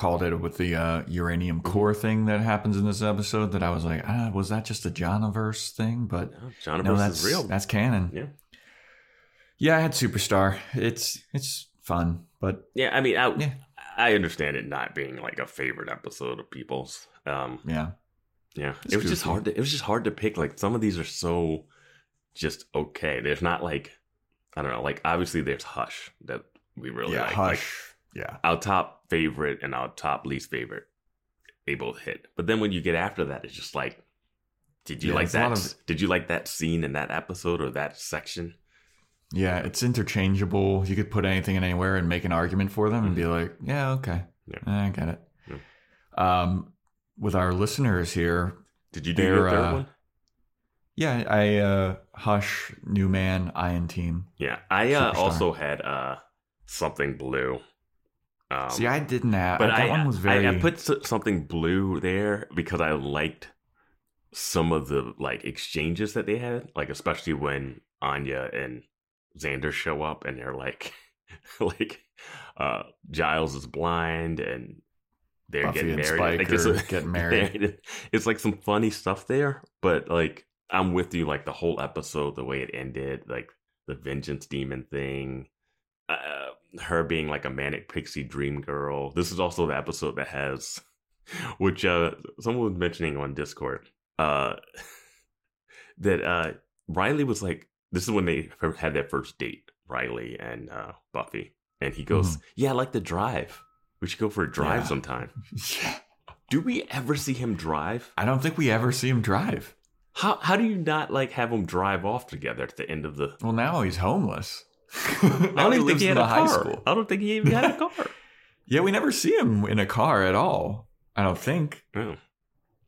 called it with the uh, uranium core thing that happens in this episode. That I was like, ah, was that just a Jonaverse thing? But no, John no, that's real. That's canon. Yeah. Yeah, I had Superstar. It's it's fun, but Yeah, I mean, I Yeah. I understand it not being like a favorite episode of people's. Um, yeah, yeah, It's it was just hard. To, it was just hard to pick. Like some of these are so just okay. There's not like I don't know. Like obviously there's Hush that we really yeah, like. Hush. Like yeah, our top favorite and our top least favorite, they both hit. But then when you get after that, it's just like, did you Yeah, like it's a lot that? of- Did you like that scene in that episode or that section? yeah. It's interchangeable. You could put anything in anywhere and make an argument for them and be like, yeah, okay, Yeah. I get it. Um, with our listeners here, Did you do your third uh, one? yeah, I uh, Hush, New Man, I in Team. Yeah, I uh, also had uh something blue. Um, See, I didn't have. but that I, one was very. I, I put something blue there because I liked some of the like exchanges that they had, like especially when Anya and Xander show up and they're like, like uh Giles is blind and they're Buffy getting married. Spike Like, it's, are getting married. it's like some funny stuff there, but like I'm with you. Like the whole episode, the way it ended, like the vengeance demon thing, uh, her being like a manic pixie dream girl. This is also the episode that has, which uh, someone was mentioning on Discord, uh, that uh, Riley was like, this is when they had their first date, Riley and uh, Buffy, and he goes, "Yeah, I like to drive. We should go for a drive Yeah. sometime." Yeah. Do we ever see him drive? I don't think we ever see him drive. How how do you not like have them drive off together at the end of the? Well, now he's homeless. I don't even think he had a high car. I don't think he even had a car. Yeah, we never see him in a car at all. I don't think.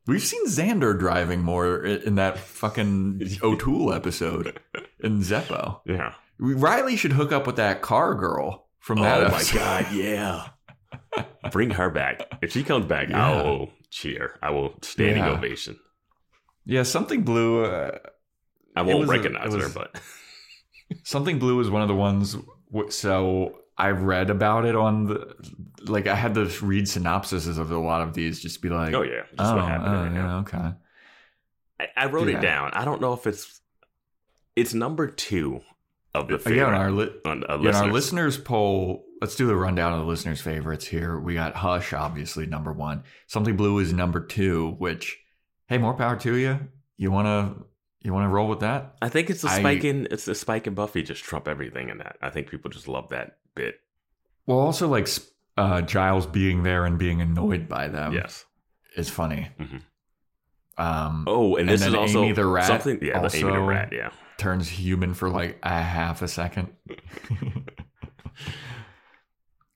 We've seen Xander driving more in that fucking O'Toole episode in Zeppo. Yeah. Riley should hook up with that car girl from that oh my god, yeah. Bring her back. If she comes back, Yeah. I will cheer. I will standing Yeah. ovation. Yeah, something blue. Uh, I won't was a- recognize her, was- but something blue is one of the ones. w- So I read about it on the. Like I had to read synopsises of a lot of these, just to be like, oh yeah, just oh, what happened oh, right yeah, now. okay. I, I wrote Yeah. it down. I don't know if it's it's number two of the Uh, yeah, on our li- on, uh, Yeah, in our listeners. listeners poll, let's do the rundown of the listeners' favorites here. We got Hush, obviously, number one. Something Blue is number two, which, hey, more power to you. You wanna you wanna roll with that? I think it's the I- spike in it's the spike and Buffy just trump everything in that. I think people just love that bit. Well, also like uh, Giles being there and being annoyed by them yes. is funny. Mhm. Um, Oh, and And this then is also Amy the rat something. Yeah, the Amy the also- rat. Yeah. turns human for like a half a second.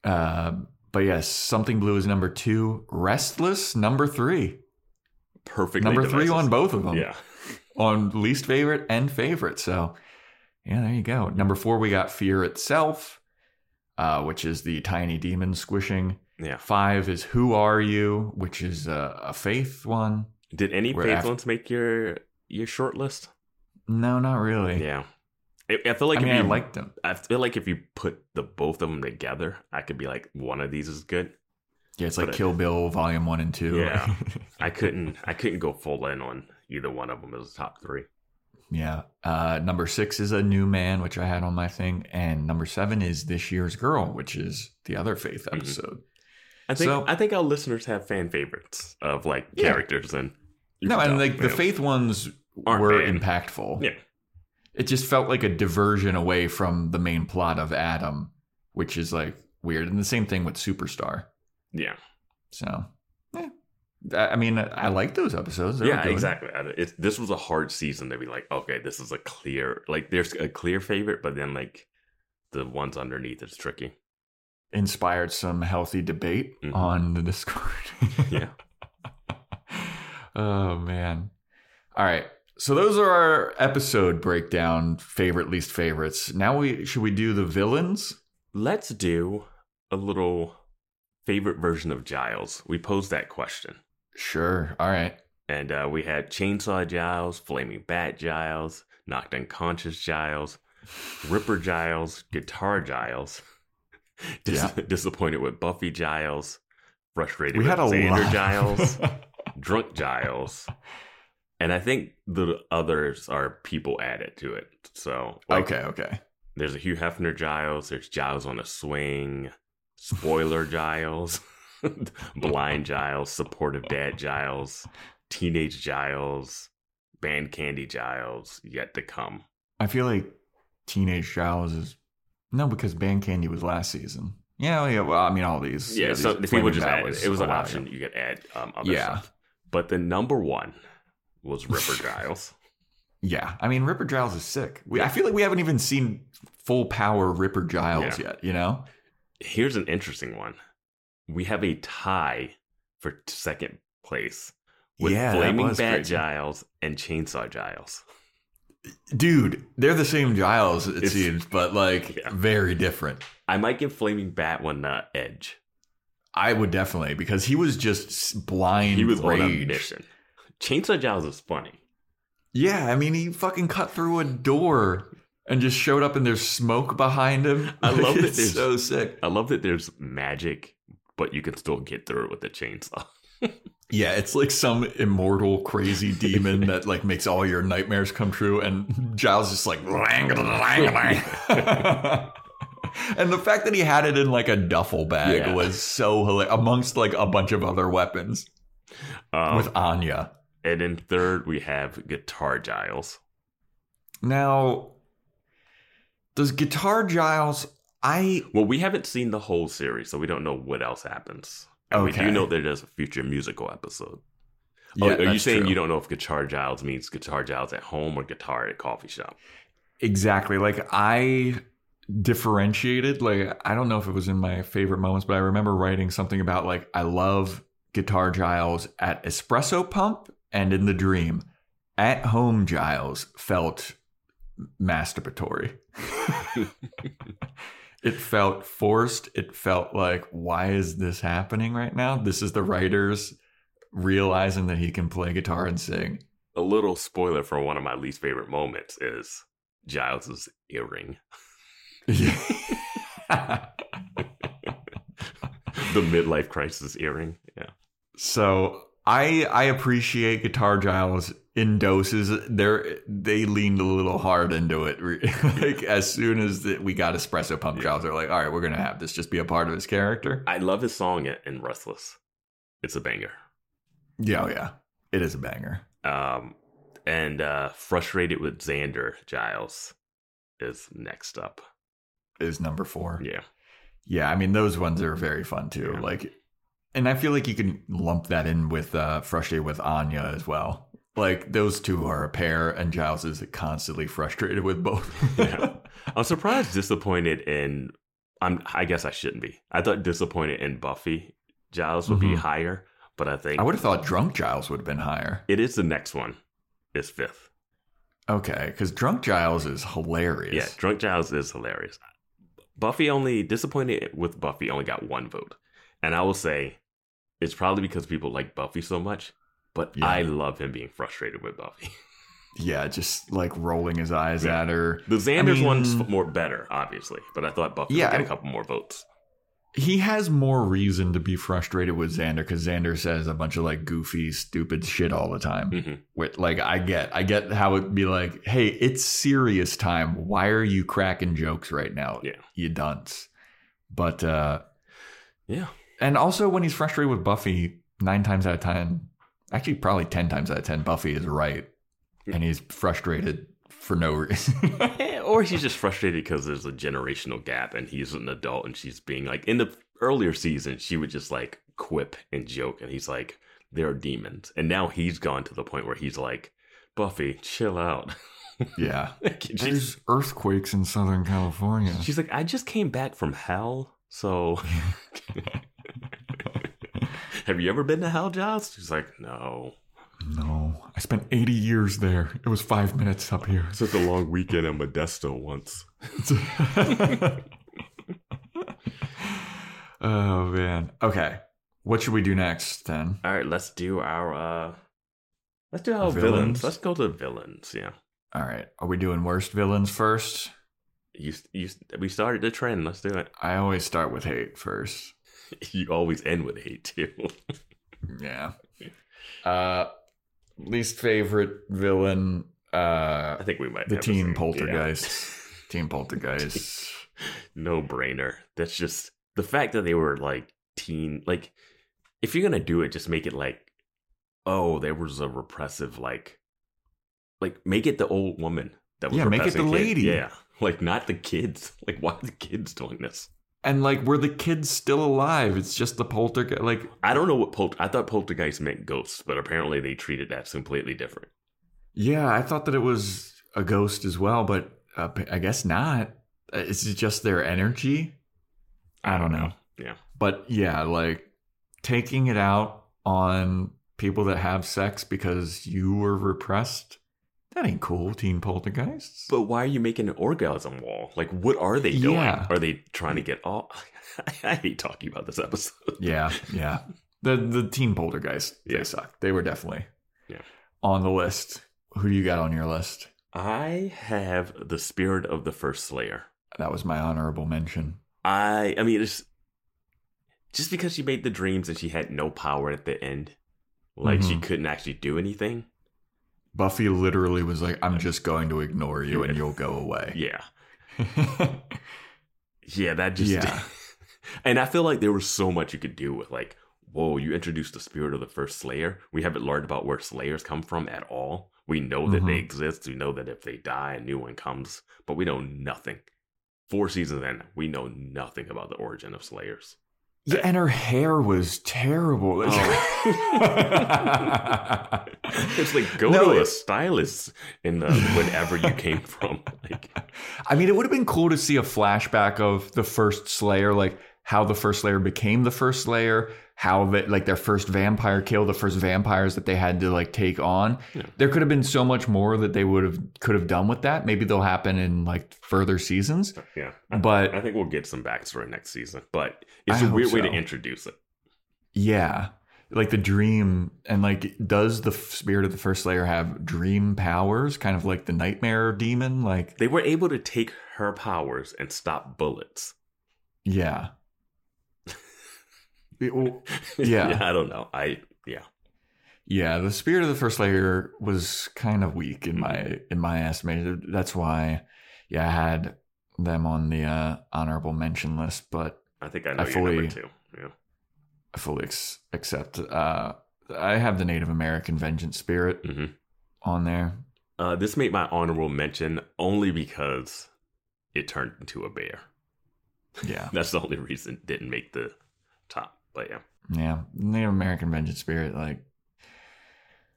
uh, but yes, Something Blue is number two. Restless, number three. Perfect. number three on both of them. Yeah. On least favorite and favorite. So, yeah, there you go. Number four, we got Fear Itself, uh, which is the tiny demon squishing. Yeah. Five is Who Are You, which is a, a faith one. Did any faith ones make your your short list? No, not really. Yeah. I, I feel like I mean, if I you, liked them. I feel like if you put the both of them together, I could be like one of these is good. Yeah, it's like but it- Kill Bill Volume One and Two. Yeah. I couldn't I couldn't go full in on either one of them is a top three. yeah. Uh, number six is A New Man, which I had on my thing, and number seven is This Year's Girl, which is the other faith Mm-hmm. episode. I think So- I think our listeners have fan favorites of like Yeah. characters and No, and like the faith ones were bad. impactful. Yeah. It just felt like a diversion away from the main plot of Adam, which is like weird. And the same thing with Superstar. Yeah. So. I mean, I like those episodes. They yeah, exactly. It's, this was a hard season to be like, okay, this is a clear, like, there's a clear favorite, but then like the ones underneath is tricky. Inspired some healthy debate Mhm. on the Discord. Yeah. oh man. All right. So those are our episode breakdown, favorite, least favorites. Now we should we do the villains? Let's do a little favorite version of Giles. We posed that question. Sure. All right. And uh, we had Chainsaw Giles, Flaming Bat Giles, Knocked Unconscious Giles, Ripper Giles, Guitar Giles, Dis- Yeah. disappointed with Buffy Giles, frustrated We with had Xander lot. Giles, Drunk Giles, and I think the others are people added to it. So, like, okay. Okay. there's a Hugh Hefner Giles, there's Giles on a swing, spoiler Giles, blind Giles, supportive dad Giles, teenage Giles, band candy Giles, yet to come. I feel like Teenage Giles is no because Band Candy was last season. Yeah. Yeah. Well, I mean, all these. Yeah, these so the people just added it was an option ago. you could add um, other Yeah. stuff. But the number one was Ripper Giles. Yeah, I mean Ripper Giles is sick. We, I feel like we haven't even seen full power Ripper Giles Yeah. yet. You know? Here's an interesting one. We have a tie for second place with Yeah, Flaming Bat crazy. Giles and Chainsaw Giles. Dude, they're the same Giles, it It's- seems, but like Yeah. very different. I might give Flaming Bat one uh, edge. I would definitely because he was just blind He was on a rage. mission. Chainsaw Giles is funny. Yeah, I mean he fucking cut through a door and just showed up and there's smoke behind him. I love that there's- so sick. I love that there's magic, but you can still get through it with the chainsaw. Yeah, it's like some immortal crazy demon that like makes all your nightmares come true, and Giles is like, and the fact that he had it in like a duffel bag Yeah. was so hilarious amongst like a bunch of other weapons Um, with Anya. and in third, we have Guitar Giles. Now, does Guitar Giles? I Well, we haven't seen the whole series, so we don't know what else happens. And we Okay. do know that there's a future musical episode. yeah, oh, are you saying true. you don't know if Guitar Giles means Guitar Giles at home or guitar at a coffee shop? Exactly. Like I differentiated. Like I don't know if it was in my favorite moments, but I remember writing something about like I love Guitar Giles at Espresso Pump and in the Dream. At home Giles felt masturbatory. it felt forced. It felt like, why is this happening right now? This is the writers realizing that he can play guitar and sing. A little spoiler for one of my least favorite moments is Giles's earring. Yeah. The midlife crisis earring. Yeah. So I I appreciate Guitar Giles in doses. They're they leaned a little hard into it. like as soon as the, we got espresso pump Giles, they're like, all right, we're gonna have this just be a part of his character. I love his song in- in Restless. It's a banger. Yeah, oh yeah, it is a banger. Um, and uh, frustrated with Xander Giles is next up. Is number four. Yeah. Yeah, I mean those ones are very fun too. Yeah. Like, and I feel like you can lump that in with uh, frustrated with Anya as well. Like those two are a pair, and Giles is constantly frustrated with both. Yeah. I'm surprised, disappointed in. I'm. I guess I shouldn't be. I thought disappointed in Buffy Giles would be Mhm. higher, but I think I would have thought drunk Giles would have been higher. it is the next one. Is fifth. Okay, because drunk Giles is hilarious. Yeah, drunk Giles is hilarious. Buffy only disappointed with Buffy only got one vote, and I will say it's probably because people like Buffy so much. But Yeah. I love him being frustrated with Buffy. Yeah, just like rolling his eyes Yeah. at her. The Xander's mean- one's more better, obviously, but I thought Buffy Yeah, would get a couple more votes. He has more reason to be frustrated with Xander because Xander says a bunch of like goofy, stupid shit all the time. hmm With like, I get, I get how it'd be like, hey, it's serious time. Why are you cracking jokes right now? Yeah. you dunce. But uh Yeah. And also when he's frustrated with Buffy, nine times out of ten, actually probably ten times out of ten, Buffy is right, and he's frustrated for no reason. Eh, or he's just frustrated because there's a generational gap and he's an adult and she's being like in the earlier season she would just like quip and joke and he's like there are demons and now he's gone to the point where he's like buffy chill out yeah. There's earthquakes in Southern California. she's like i just came back from hell so have you ever been to hell giles she's like no No. I spent 80 years there. It was five minutes up here. Took a long weekend in Modesto once. oh man. Okay. What should we do next then? All right, let's do our uh let's do our Villains? villains. Let's go to villains. Yeah, All right. Are we doing worst villains first? you you we started the trend. Let's do it. I always start with hate first. You always end with hate too. Yeah. Uh least favorite villain uh I think we might the teen poltergeist. Teen poltergeist. no brainer. That's just the fact that they were like teen. Like, if you're gonna do it, just make it like, oh, there was a repressive like, like make it the old woman that was Yeah, make it the kids. lady. Yeah, like not the kids. Like, why are the kids doing this? And like were the kids still alive? It's just the poltergeist like I don't know what polter. I thought poltergeist meant ghosts, but apparently they treated that completely different. Yeah, I thought that it was a ghost as well, but uh, I guess not. is it just their energy. I don't know. Yeah, But yeah, like taking it out on people that have sex because you were repressed. That ain't cool, teen poltergeists. but why are you making an orgasm wall? Like, what are they doing? Yeah. Are they trying to get all? I hate talking about this episode. yeah, yeah. The the teen poltergeists, Yeah. they suck. They were definitely Yeah. on the list. Who do you got on your list? I have the spirit of the first Slayer. That was my honorable mention. I I mean it's just because she made the dreams and she had no power at the end. Like she Mhm. couldn't actually do anything. Buffy literally was like, "I'm just going to ignore you, and you'll go away." Yeah. Yeah, that just Yeah. and I feel like there was so much you could do with like, whoa, you introduced the spirit of the first Slayer. We haven't learned about where Slayers come from at all. We know that they Mhm. exist. We know that if they die, a new one comes, but we know nothing. Four seasons in, we know nothing about the origin of Slayers. Yeah, and her hair was terrible. Oh. it's like go No, to a stylist in the whenever you came from. Like, I mean, it would have been cool to see a flashback of the first Slayer, like how the first Slayer became the first Slayer, how that like their first vampire kill, the first vampires that they had to like take on. Yeah. There could have been so much more that they would have could have done with that. Maybe they'll happen in like further seasons. Uh, yeah, But I think we'll get some backstory next season. But it's I a weird way to introduce it. yeah, like the dream and like does the spirit of the first Slayer have dream powers, kind of like the nightmare demon? Like They were able to take her powers and stop bullets. yeah. It- well, Yeah. I don't know. I yeah. Yeah, the spirit of the first Slayer was kind of weak in my in my estimation. That's why, yeah, I had them on the uh, honorable mention list, but I think I know I your fully- number two. Yeah. I fully ex- accept. Uh, I have the Native American vengeance spirit hmm on there. Uh, this made my honorable mention only because it turned into a bear. Yeah, That's the only reason it didn't make the. But yeah. yeah, Native American vengeance spirit. Like,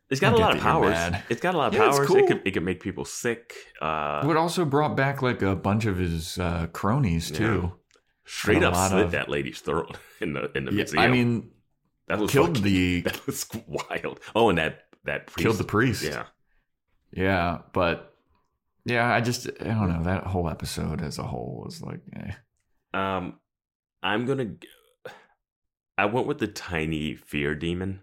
It's got a lot of powers. It's got a lot of Yeah, powers. cool. It could it could make people sick. Uh, what also brought back like a bunch of his uh, cronies too. straight up slit of- that lady's throat in the in the Yeah, museum. I mean, that was killed the that was wild. Oh, and that that priest. killed the priest. Yeah, Yeah, but yeah, I just I don't know that whole episode as a whole was like, eh. Um, I'm gonna. G- I went with the tiny fear demon.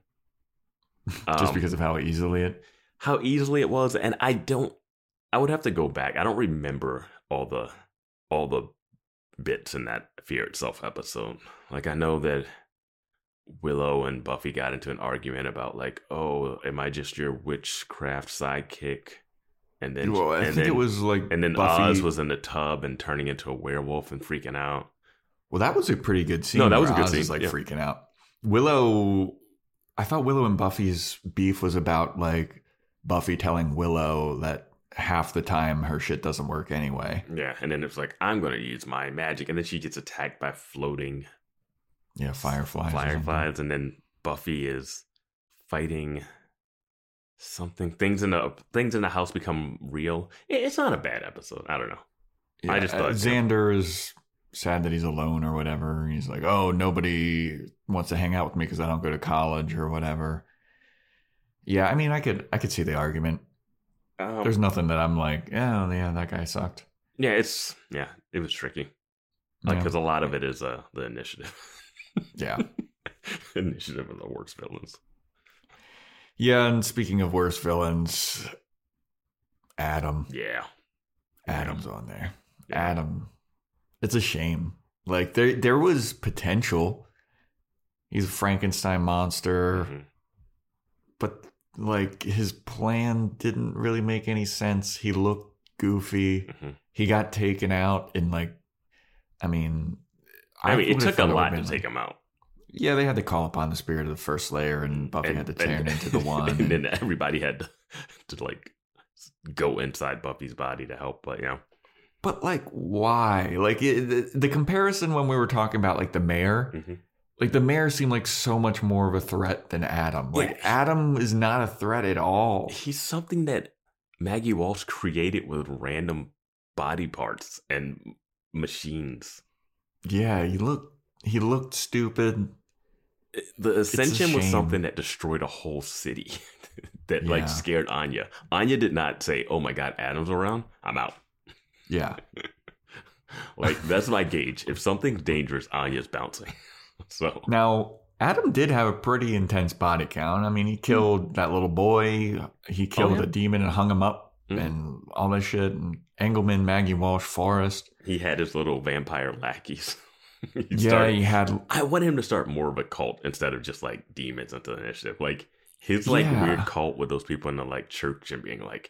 just Um, because of how easily it. how easily it was, and I don't. I would have to go back. I don't remember all the all the bits in that fear itself episode. Like I know that Willow and Buffy got into an argument about like, oh, am I just your witchcraft sidekick? And then, well, I and think then, it was like and then Buffy. Oz was in the tub and turning into a werewolf and freaking out. Well, that was a pretty good scene. No, that was a good Oz scene, is, like yeah. freaking out. Willow, I thought Willow and Buffy's beef was about like Buffy telling Willow that half the time her shit doesn't work anyway. Yeah, and then it's like I'm gonna use my magic, and then she gets attacked by floating Yeah, fireflies. fireflies, and then Buffy is fighting something. Things in the things in the house become real. It's not a bad episode. I don't know. Yeah, I just thought- Xander is sad that he's alone or whatever. He's like, oh, nobody wants to hang out with me because I don't go to college or whatever. Yeah, I mean, I could I could see the argument. Um, There's nothing that I'm like, yeah, yeah, that guy sucked. yeah, it's yeah, it was tricky. Like Yeah. because a lot of it is uh the initiative. yeah. initiative of the worst villains. Yeah, and speaking of worst villains, Adam. Yeah. Adam's on there. Yeah. Adam. It's a shame. Like there there was potential. He's a Frankenstein monster, Mhm. but like his plan didn't really make any sense. He looked goofy. Mhm. He got taken out in like I mean I mean, it took a lot to been take him out. Yeah, they had to call upon the spirit of the first Slayer and Buffy had to turn into the one. and then everybody had to, to like go inside Buffy's body to help. But you know, But like, why? Like it, the, the comparison when we were talking about like the mayor, Mhm. like the mayor seemed like so much more of a threat than Adam. Like Yeah. Adam is not a threat at all. he's something that Maggie Walsh created with random body parts and machines. Yeah, he looked he looked stupid. The Ascension was something that destroyed a whole city that Yeah. like scared Anya. Anya did not say, "Oh my God, Adam's around. I'm out." Yeah, Like that's my gauge. If something's dangerous, Anya's bouncing. So Now, Adam did have a pretty intense body count. I mean, he killed that little boy. He killed yeah. a demon and hung him up Mhm. and all that shit. And Engelman, Maggie Walsh, Forrest. he had his little vampire lackeys. yeah, he had. I want him to start more of a cult instead of just like demons into the initiative. Like his like Yeah. weird cult with those people in the like church and being like,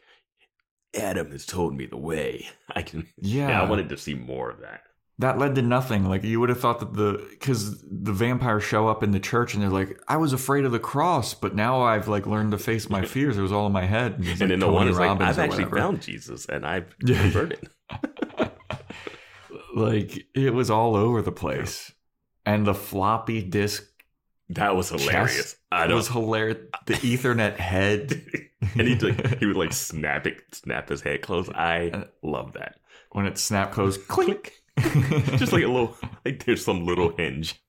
Adam has told me the way. I can. Yeah, Yeah, I wanted to see more of that. that led to nothing. Like you would have thought that the because the vampires show up in the church and they're like, I was afraid of the cross, but now I've like learned to face my fears. It was all in my head. And, And like then the one is like, Robbins I've actually whatever. found Jesus and I've converted. like it was all over the place, and the floppy disk That was hilarious. Chest I was hilarious. The Ethernet head, and he'd like, he would like snap it, snap his head closed. I Uh, love that. when it snap closed, click, Just like a little, like there's some little hinge.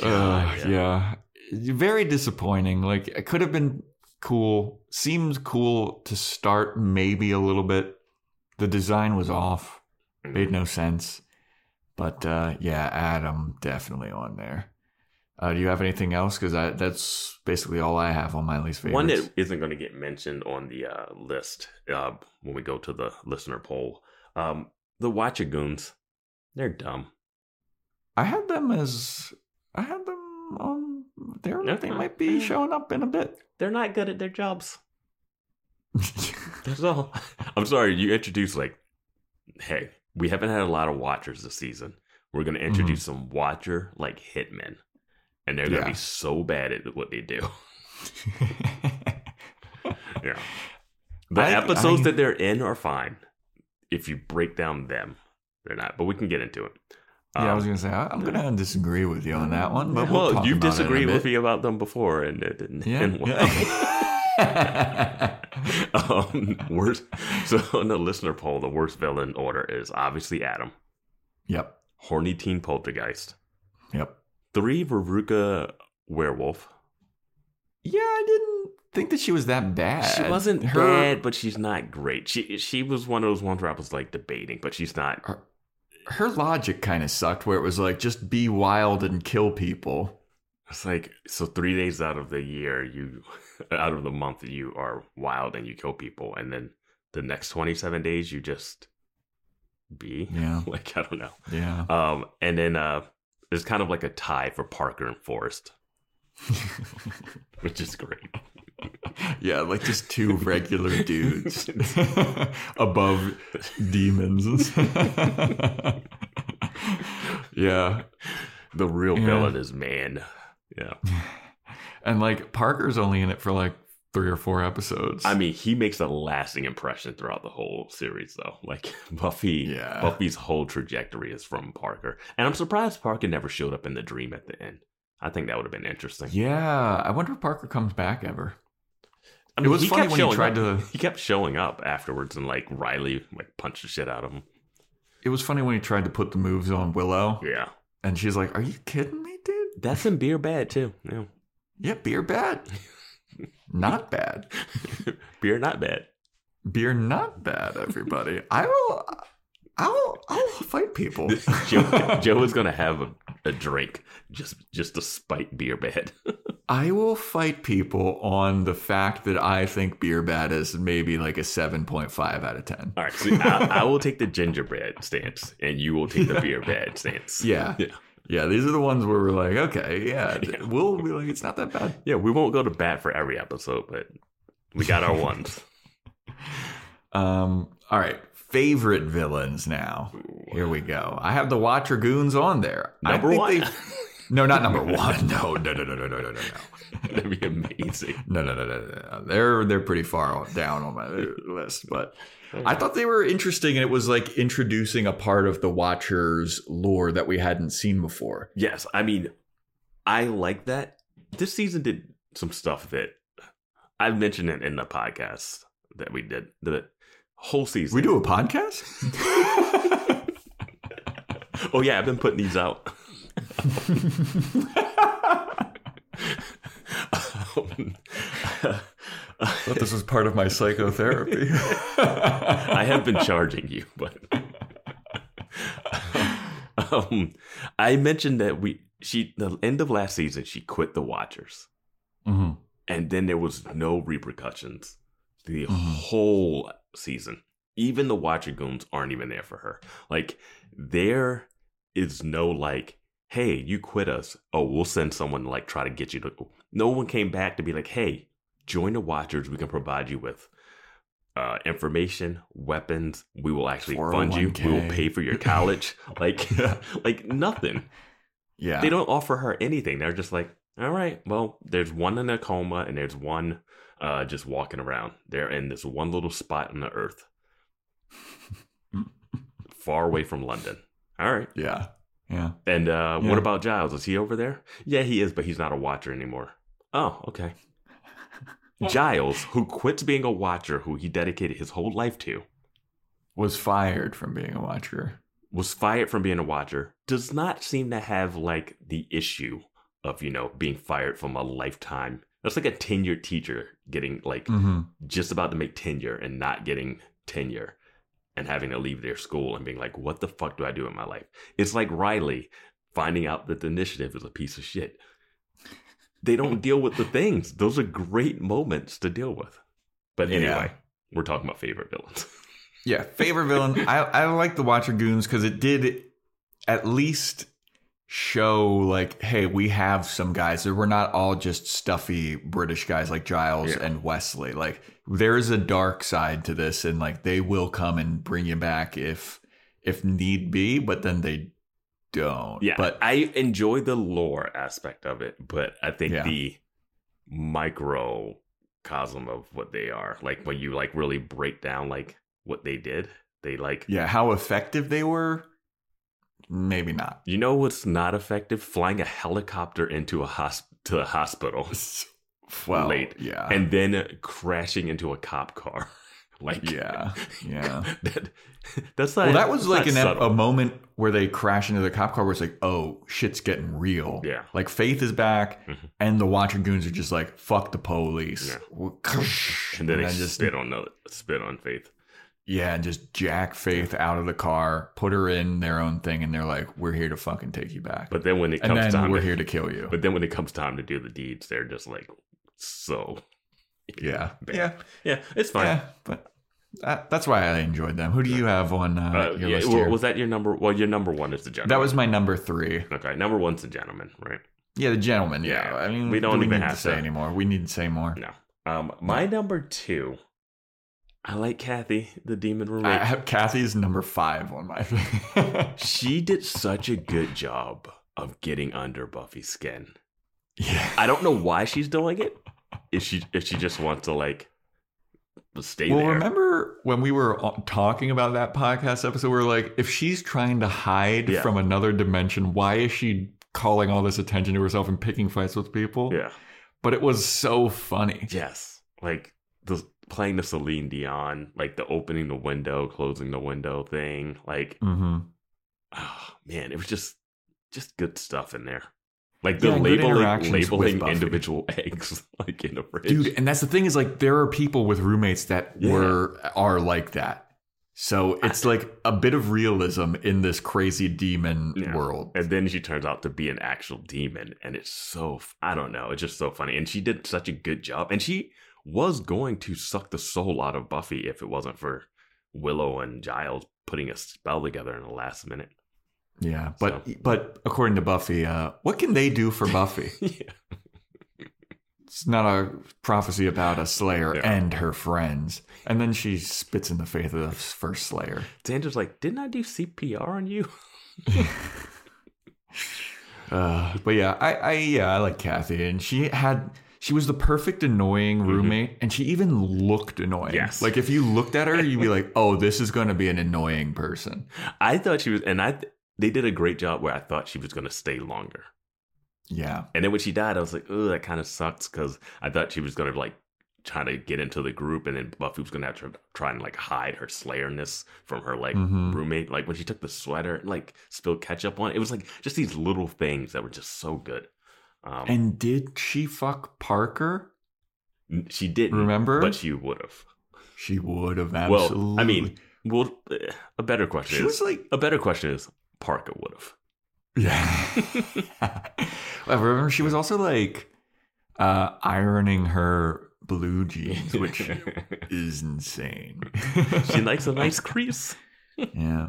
Uh, God, yeah. Very disappointing. Like it could have been cool. Seems cool to start maybe a little bit. The design was off. Made no sense. But uh yeah, Adam definitely on there. Uh, do you have anything else? Because that's basically all I have on my least favorites. One that isn't going to get mentioned on the uh, list uh, when we go to the listener poll. Um, the Watchagoons, they're dumb. I had them as I had them on. There, Yeah. they might be showing up in a bit. They're not good at their jobs. That's all. I'm sorry, you introduced like, hey, we haven't had a lot of watchers this season. We're going to introduce some watcher like hitmen, and they're going to Yeah. be so bad at what they do. Yeah. The I- episodes I- that they're in are fine. If you break down them, they're not. But we can get into it. yeah, I was Um, gonna say I- I'm gonna disagree with you on that one, but we'll well, you've about it in a disagreed with me about them before, and it didn't Yeah. end well. yeah. um, worst. So on the listener poll, the worst villain order is obviously Adam, yep. horny teen poltergeist, Yep. Three Veruca werewolf. Yeah, I didn't think that she was that bad. She wasn't her, bad, but she's not great. She she was one of those ones where I was like debating, but she's not. Her, her logic kind of sucked, where it was like just be wild and kill people. It's like so three days out of the year, you out of the month, you are wild and you kill people, and then the next twenty seven days, you just be Yeah. like I don't know. Yeah. Um, and then uh, it's kind of like a tie for Parker and Forrest, which is great. yeah, like just two regular dudes above demons. yeah. The real Yeah. villain is man. Yeah, And like Parker's only in it for like three or four episodes. I mean, he makes a lasting impression throughout the whole series, though. Like Buffy, Yeah. Buffy's whole trajectory is from Parker, and I'm surprised Parker never showed up in the dream at the end. I think that would have been interesting. yeah. I wonder if Parker comes back ever. I mean, It was funny when he tried up. to- He kept showing up afterwards, and like Riley like punched the shit out of him. It was funny when he tried to put the moves on Willow, Yeah, and she's like, "Are you kidding me, dude?" that's in beer bad too. Yeah, Yeah, beer bad. not bad. Beer not bad. Beer not bad, everybody. I will I'll I'll fight people. Joe, Joe is gonna have a, a drink just just to spite beer bad. I will fight people on the fact that I think beer bad is maybe like a 7.5 out of 10. All right, so I, I will take the gingerbread stance, and you will take the beer bad stance. Yeah. yeah, yeah, these are the ones where we're like, okay, yeah, yeah. we'll be like, it's not that bad. Yeah, we won't go to bat for every episode, but we got our ones. Um, all right, favorite villains now. Here we go. I have the Watcher Goons on there. Number one. They, no, not number one. No, no, no, no, no, no, no, no. That'd be amazing. No, no, no, no, no. They're they're pretty far down on my list, but I thought they were interesting, and it was like introducing a part of the Watchers lore that we hadn't seen before. Yes, I mean, I like that. This season did some stuff that I've mentioned it in the podcast that we did. The whole season. We do a podcast. Oh yeah, I've been putting these out. Um, thought this was part of my psychotherapy. I have been charging you, but um, I mentioned that we she the end of last season she quit the Watchers, Mhm. and then there was no repercussions the Mhm. whole season. Even the Watcher goons aren't even there for her. Like there is no like, hey, you quit us. Oh, we'll send someone to like try to get you to. No one came back to be like, hey, join the Watchers. We can provide you with uh, information, weapons. We will actually fund you. We will pay for your college. like, like nothing. Yeah, They don't offer her anything. They're just like, all right, well, there's one in a coma and there's one uh, just walking around. They're in this one little spot on the earth, far away from London. All right. Yeah, yeah. And uh, Yeah. what about Giles? Is he over there? Yeah, he is, but he's not a watcher anymore. Oh, okay. Giles, who quits being a watcher, who he dedicated his whole life to, Was fired from being a Watcher. was fired from being a watcher, does not seem to have like the issue of, you know, being fired from a lifetime. That's like a tenured teacher getting like Mm-hmm. just about to make tenure and not getting tenure and having to leave their school and being like, what the fuck do I do in my life? It's like Riley finding out that the initiative is a piece of shit. They don't deal with the things. Those are great moments to deal with. But Yeah. anyway, we're talking about favorite villains. Yeah, favorite villain. I I like the Watcher Goons because it did at least show like, hey, we have some guys. We're not all just stuffy British guys like Giles Yeah. and Wesley. Like, there's a dark side to this, and like they will come and bring you back if if need be. But then they don't. Yeah, but I enjoy the lore aspect of it, but I think Yeah. the microcosm of what they are, like when you like really break down like what they did, they like yeah, how effective they were, maybe not. you know what's not effective? Flying a helicopter into a hosp- to a hospital Well, Late. yeah, and then crashing into a cop car. like yeah, yeah. that, that's not, Well, that was like an, a moment where they crash into the cop car where it's like, oh, shit's getting real. Yeah. Like Faith is back, Mhm. and the Watcher Goons are just like, fuck the police. Yeah. and and then they just spit on the spit on Faith. yeah, and just jack Faith out of the car, put her in their own thing, and they're like, we're here to fucking take you back. But then when it comes then time, we're to, here to kill you. But then when it comes time to do the deeds, they're just like so. yeah, yeah, yeah, it's fine. yeah. But that, that's why I enjoyed them. Who do you have on uh, Uh, your yeah, list here? was that your number? Well, your number one is the gentleman. that was my number three. okay. Number one's the gentleman, right? Yeah, the gentleman. Yeah, Yeah. I mean, We don't do even need have to say to- anymore. We need to say more. No. Um, my number two. I like Kathy, the demon roommate. I have Kathy's number five on my she did such a good job of getting under Buffy's skin. yeah. I don't know why she's doing it. If she if she just wants to like stay Well, there. remember when we were talking about that podcast episode? We were like, if she's trying to hide Yeah. from another dimension, why is she calling all this attention to herself and picking fights with people? yeah. But it was so funny. Yes. Like the playing the Celine Dion, like the opening the window, closing the window thing. Like, mm-hmm. oh, man, it was just just good stuff in there. Like the Yeah, labeling, labeling individual eggs like in a fridge. dude and that's the thing is like there are people with roommates that Yeah. were are like that so it's like a bit of realism in this crazy demon Yeah. world And then she turns out to be an actual demon, and it's so I don't know, it's just so funny. And she did such a good job, and she was going to suck the soul out of Buffy if it wasn't for Willow and Giles putting a spell together in the last minute. Yeah but So- but according to buffy uh what can they do for buffy yeah, it's not a prophecy about a slayer Yeah. and her friends and then she spits in the face of the first slayer Sandra's like, didn't I do CPR on you? Uh, but yeah, I, I yeah, I like Kathy, and she had she was the perfect annoying roommate, and she even looked annoying. Mm-hmm. Yes. like if you looked at her, you'd be like, oh, this is going to be an annoying person. I thought she was, and I they did a great job where I thought she was going to stay longer. Yeah, And then when she died, I was like, oh, that kind of sucks because I thought she was going to like try to get into the group and then Buffy was going to have to try and like hide her slayerness from her like Mhm. roommate. Like when she took the sweater and like spilled ketchup on it, it was like just these little things that were just so good. Um, and did she fuck Parker? she didn't Remember? but she would have. She would have absolutely. Well, I mean, well, eh, a better question she is was like, a better question is Parker would have. yeah. I remember she was also like uh, ironing her blue jeans, which is insane. she likes a nice crease. Yeah.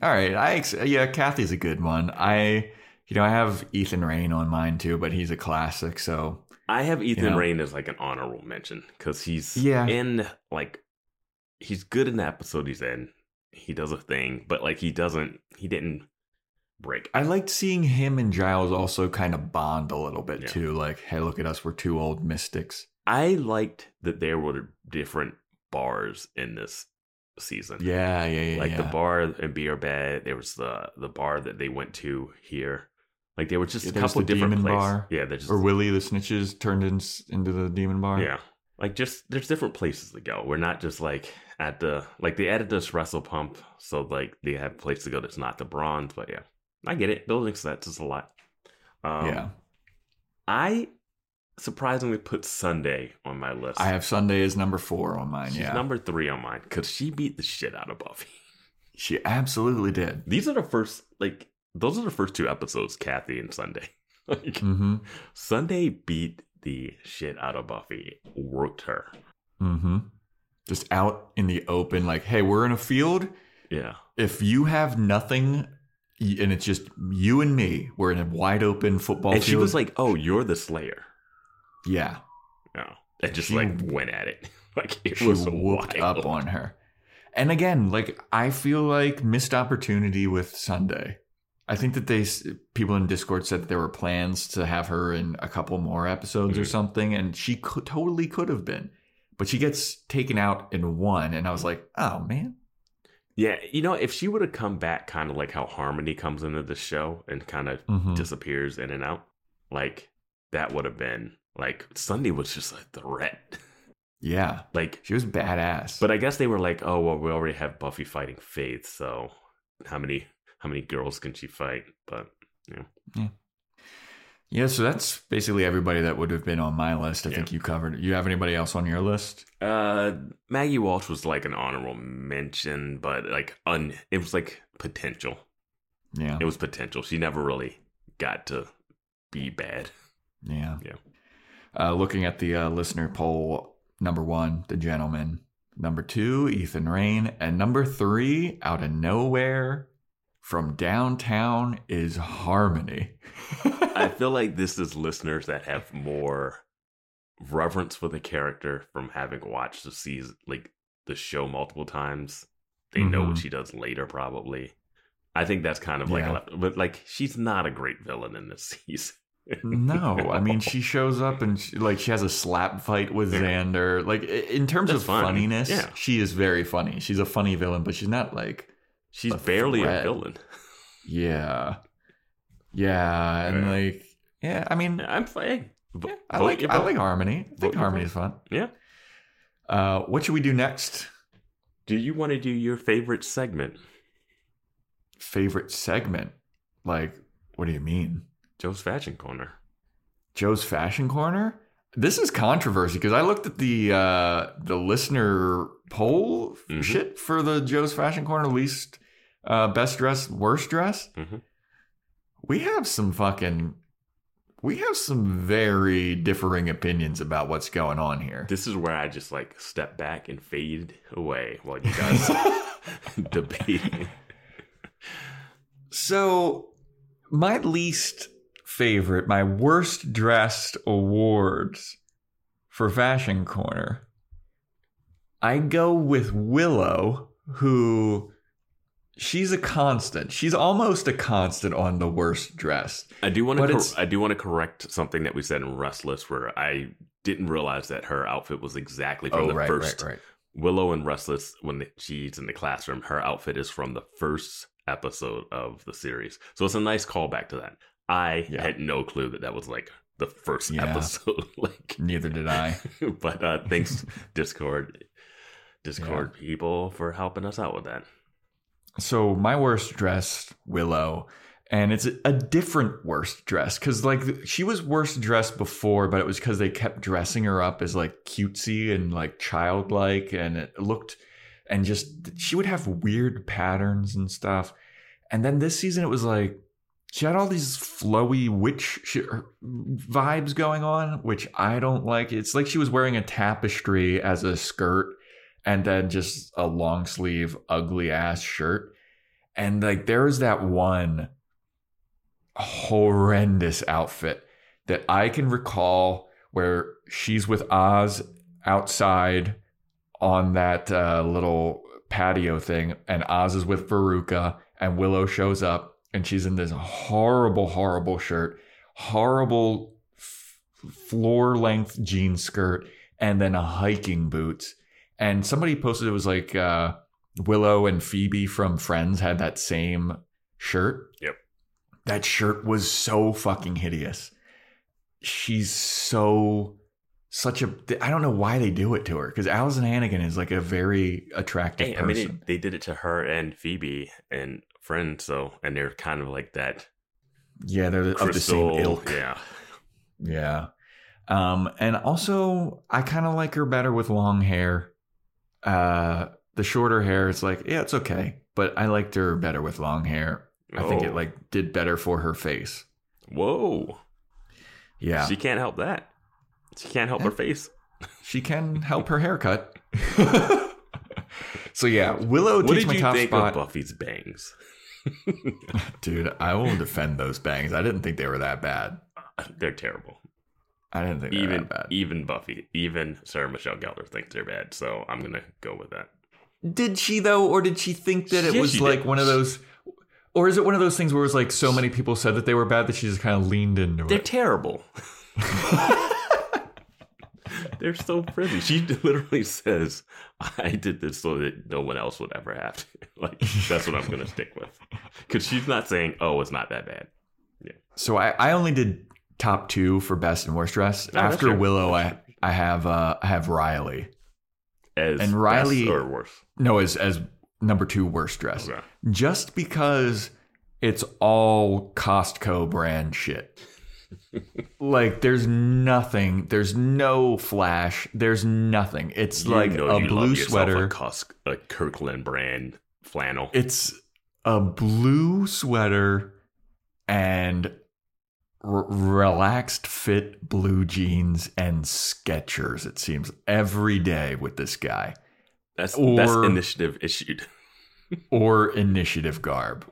All right. I ex- yeah, Kathy's a good one. I you know I have Ethan Rayne on mine too, but he's a classic. So I have Ethan You know? Rayne as like an honorable mention because he's Yeah. in like he's good in the episode he's in. He does a thing, but like he doesn't he didn't break. I liked seeing him and Giles also kind of bond a little bit Yeah. too. Like, hey, look at us, we're two old mystics. I liked that there were different bars in this season. Yeah, yeah, yeah. like yeah. the bar in Beer Bad. There was the the bar that they went to here. Like there were just Yeah, a couple the different places. bar. Yeah, there's just or Willie the Snitches turned in, into the demon bar. Yeah. Like just there's different places to go. We're not just like at the like they added this Espresso Pump, so like they have a place to go that's not the bronze, but yeah. I get it. Building sets is a lot. Um yeah. I surprisingly put Sunday on my list. I have Sunday as number four on mine. She's yeah, number three on mine because she beat the shit out of Buffy. she absolutely did. These are the first like those are the first two episodes, Kathy and Sunday. like Mm-hmm. Sunday beat the shit out of Buffy, worked her. Mm-hmm. Just out in the open, like, hey, we're in a field. Yeah. if you have nothing and it's just you and me, we're in a wide open football and field. she was like, "Oh, you're the Slayer." yeah, No, and just She- like went at it. Like it she was whooped wild. up on her. And again, like I feel like missed opportunity with Sunday. I think that they people in Discord said that there were plans to have her in a couple more episodes or Mhm. something, and she could totally could have been, but she gets taken out in one, and I was like, oh man, Yeah, you know, if she would have come back, kind of like how Harmony comes into the show and kind of Mhm. disappears in and out, like that would have been like Sunday was just a threat. yeah, like, she was badass. but I guess they were like, "Oh, well, we already have Buffy fighting Faith, so how many how many girls can she fight?" But Yeah, yeah. so that's basically everybody that would have been on my list. I Yeah. think you covered. You have anybody else on your list? Uh, Maggie Walsh was like an honorable mention, but like un, it was like potential. Yeah, It was potential. She never really got to be bad. yeah, Yeah. Uh, looking at the uh, listener poll, number one, the gentleman. Number two, Ethan Rayne, and number three, out of nowhere, from downtown, is Harmony. I feel like this is listeners that have more reverence for the character from having watched the season, like the show multiple times. They know what Mhm. she does later, probably. I think that's kind of like, Yeah. a but like she's not a great villain in this season. no, I mean she shows up and she, like she has a slap fight with Yeah. Xander. Like in terms That's of fun. funniness, Yeah. she is very funny. She's a funny villain, but she's not like she's A barely threat. a villain. Yeah. Yeah, and Yeah. like yeah, I mean I'm fine. yeah, I like I like Harmony. I think Harmony's fun. Yeah. Uh what should we do next? Do you want to do your favorite segment? Favorite segment? Like what do you mean? Joe's Fashion Corner. Joe's Fashion Corner. This is controversy because I looked at the uh, the listener poll Mhm. shit for the Joe's Fashion Corner at least uh, best dressed, worst dressed. Mhm. We have some fucking. We have some very differing opinions about what's going on here. This is where I just like step back and fade away while you guys debating. So, my least favorite, my worst dressed awards for Fashion Corner, I go with Willow, who she's a constant. She's almost a constant on the worst dressed. I do want to. Cor- I do want to correct something that we said in Restless, where I didn't realize that her outfit was exactly from the first right. Willow and Restless. When she's in the classroom, her outfit is from the first episode of the series, so it's a nice callback to that. I Yeah. had no clue that that was like the first Yeah. episode. like, Neither did I. but uh, thanks Discord, Discord people for helping us out with that. So my worst dressed Willow, and it's a different worst dress because like she was worst dressed before, but it was because they kept dressing her up as like cutesy and like childlike, and it looked and just she would have weird patterns and stuff. And then this season, it was like she had all these flowy witch sh- er, vibes going on, which I don't like. It's like she was wearing a tapestry as a skirt and then just a long sleeve, ugly ass shirt. And like there was that one horrendous outfit that I can recall where she's with Oz outside on that uh, little patio thing, and Oz is with Veruca, and Willow shows up, and she's in this horrible, horrible shirt, horrible f- floor length jean skirt, and then a hiking boots. And somebody posted it was like uh, Willow and Phoebe from Friends had that same shirt. Yep. That shirt was so fucking hideous. She's so such a I don't know why they do it to her because Alyson Hannigan is like a very attractive Hey, I person. mean, they, they did it to her and Phoebe and Friends, so and they're kind of like that yeah, they're of the same crystal. ilk. Yeah, Yeah. Um, and also I kind of like her better with long hair. Uh, the shorter hair, it's like, yeah, it's okay. But I liked her better with long hair. I think it Oh. like did better for her face. Whoa, Yeah. she can't help that. She can't help her face. She can help her haircut. so yeah, Willow What takes did my you top think spot. of Buffy's bangs? Dude, I won't defend those bangs. I didn't think they were that bad. They're terrible. I didn't think Even that bad. even Buffy, even Sarah Michelle Gellar thinks they're bad. So I'm gonna go with that. Did she though, or did she think that it Yeah, was she like did. one of those, or is it one of those things where it was like so many people said that they were bad that she just kind of leaned into They're it? terrible. They're so pretty. She literally says, "I did this so that no one else would ever have to." Like that's what I'm gonna stick with, because she's not saying, "Oh, it's not that bad." Yeah. So I, I only did top two for best and worst dress. Oh, After. Willow, I I have uh I have Riley. As And Riley- best or worse. No, as as number two worst dress. Okay. Just because it's all Costco brand shit. like there's nothing. There's no flash. There's nothing. It's You like a blue sweater. a, Cos- a Kirkland brand flannel. It's a blue sweater and r- relaxed fit blue jeans and Skechers. It seems every day with this guy That's or- best initiative issued. or initiative garb,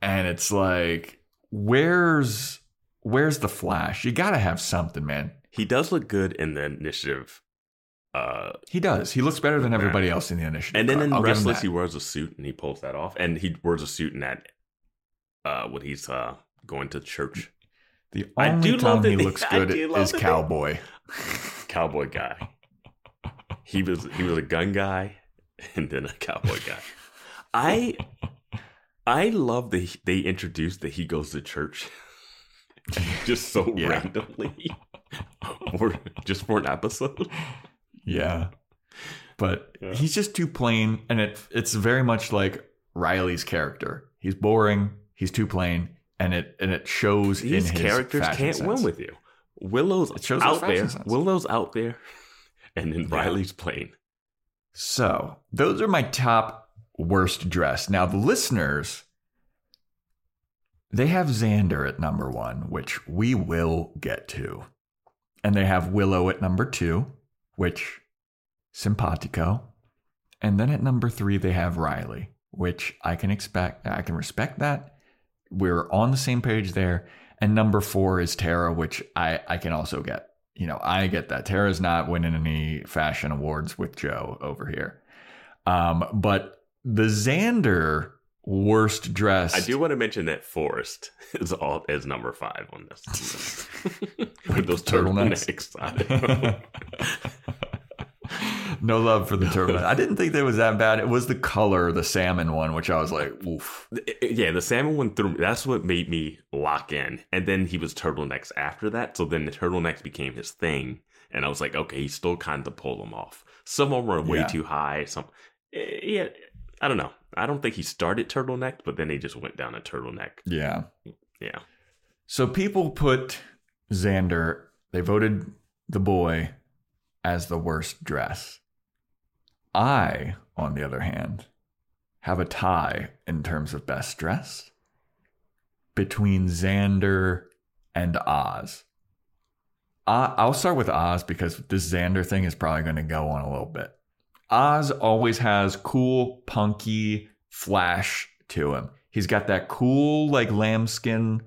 and it's like, where's where's the flash? You got to have something, man. He does look good in the initiative. Uh, He does. He looks better than everybody else in the initiative. and then in I'll Restless, he wears a suit and he pulls that off, and he wears a suit in that uh, when he's uh going to church. The I only do time love he that- looks good do is that- cowboy. Cowboy guy. He was he was a gun guy, and then a cowboy guy. I I love that they introduced that he goes to church just so Yeah. randomly, or just for an episode. Yeah. But Yeah. he's just too plain and it it's very much like Riley's character. He's boring, he's too plain, and it and it shows These in his characters can't sense. win with you. Willow's out there. sense. Willow's out there, and then Yeah. Riley's playing. So those are my top worst dress. Now the listeners, they have Xander at number one, which we will get to, and they have Willow at number two, which simpatico, and then at number three they have Riley, which I can expect. I can respect that. We're on the same page there. And number four is Tara, which I I can also get. You know, I get that. Tara's not winning any fashion awards with Joe over here. Um, but the Xander worst dress. I do want to mention that Forrest is all is number five on this. With those turtlenecks. turtlenecks. no love for the turtleneck. I didn't think that was that bad. It was the color, the salmon one, which I was like, uh, oof. Eh, eh, yeah, the salmon one threw me. That's what made me lock in. And then he was turtlenecks after that. So then the turtlenecks became his thing. And I was like, okay, he's still kind of pull them off. Some of them were way Yeah. too high. Some, eh, yeah, I don't know. I don't think he started turtleneck, but then he just went down a turtleneck. Yeah. Yeah. So people put Xander, they voted the boy as the worst dress. I, on the other hand, have a tie in terms of best dress between Xander and Oz. I'll start with Oz because this Xander thing is probably going to go on a little bit. Oz always has cool, punky flash to him. He's got that cool, like lambskin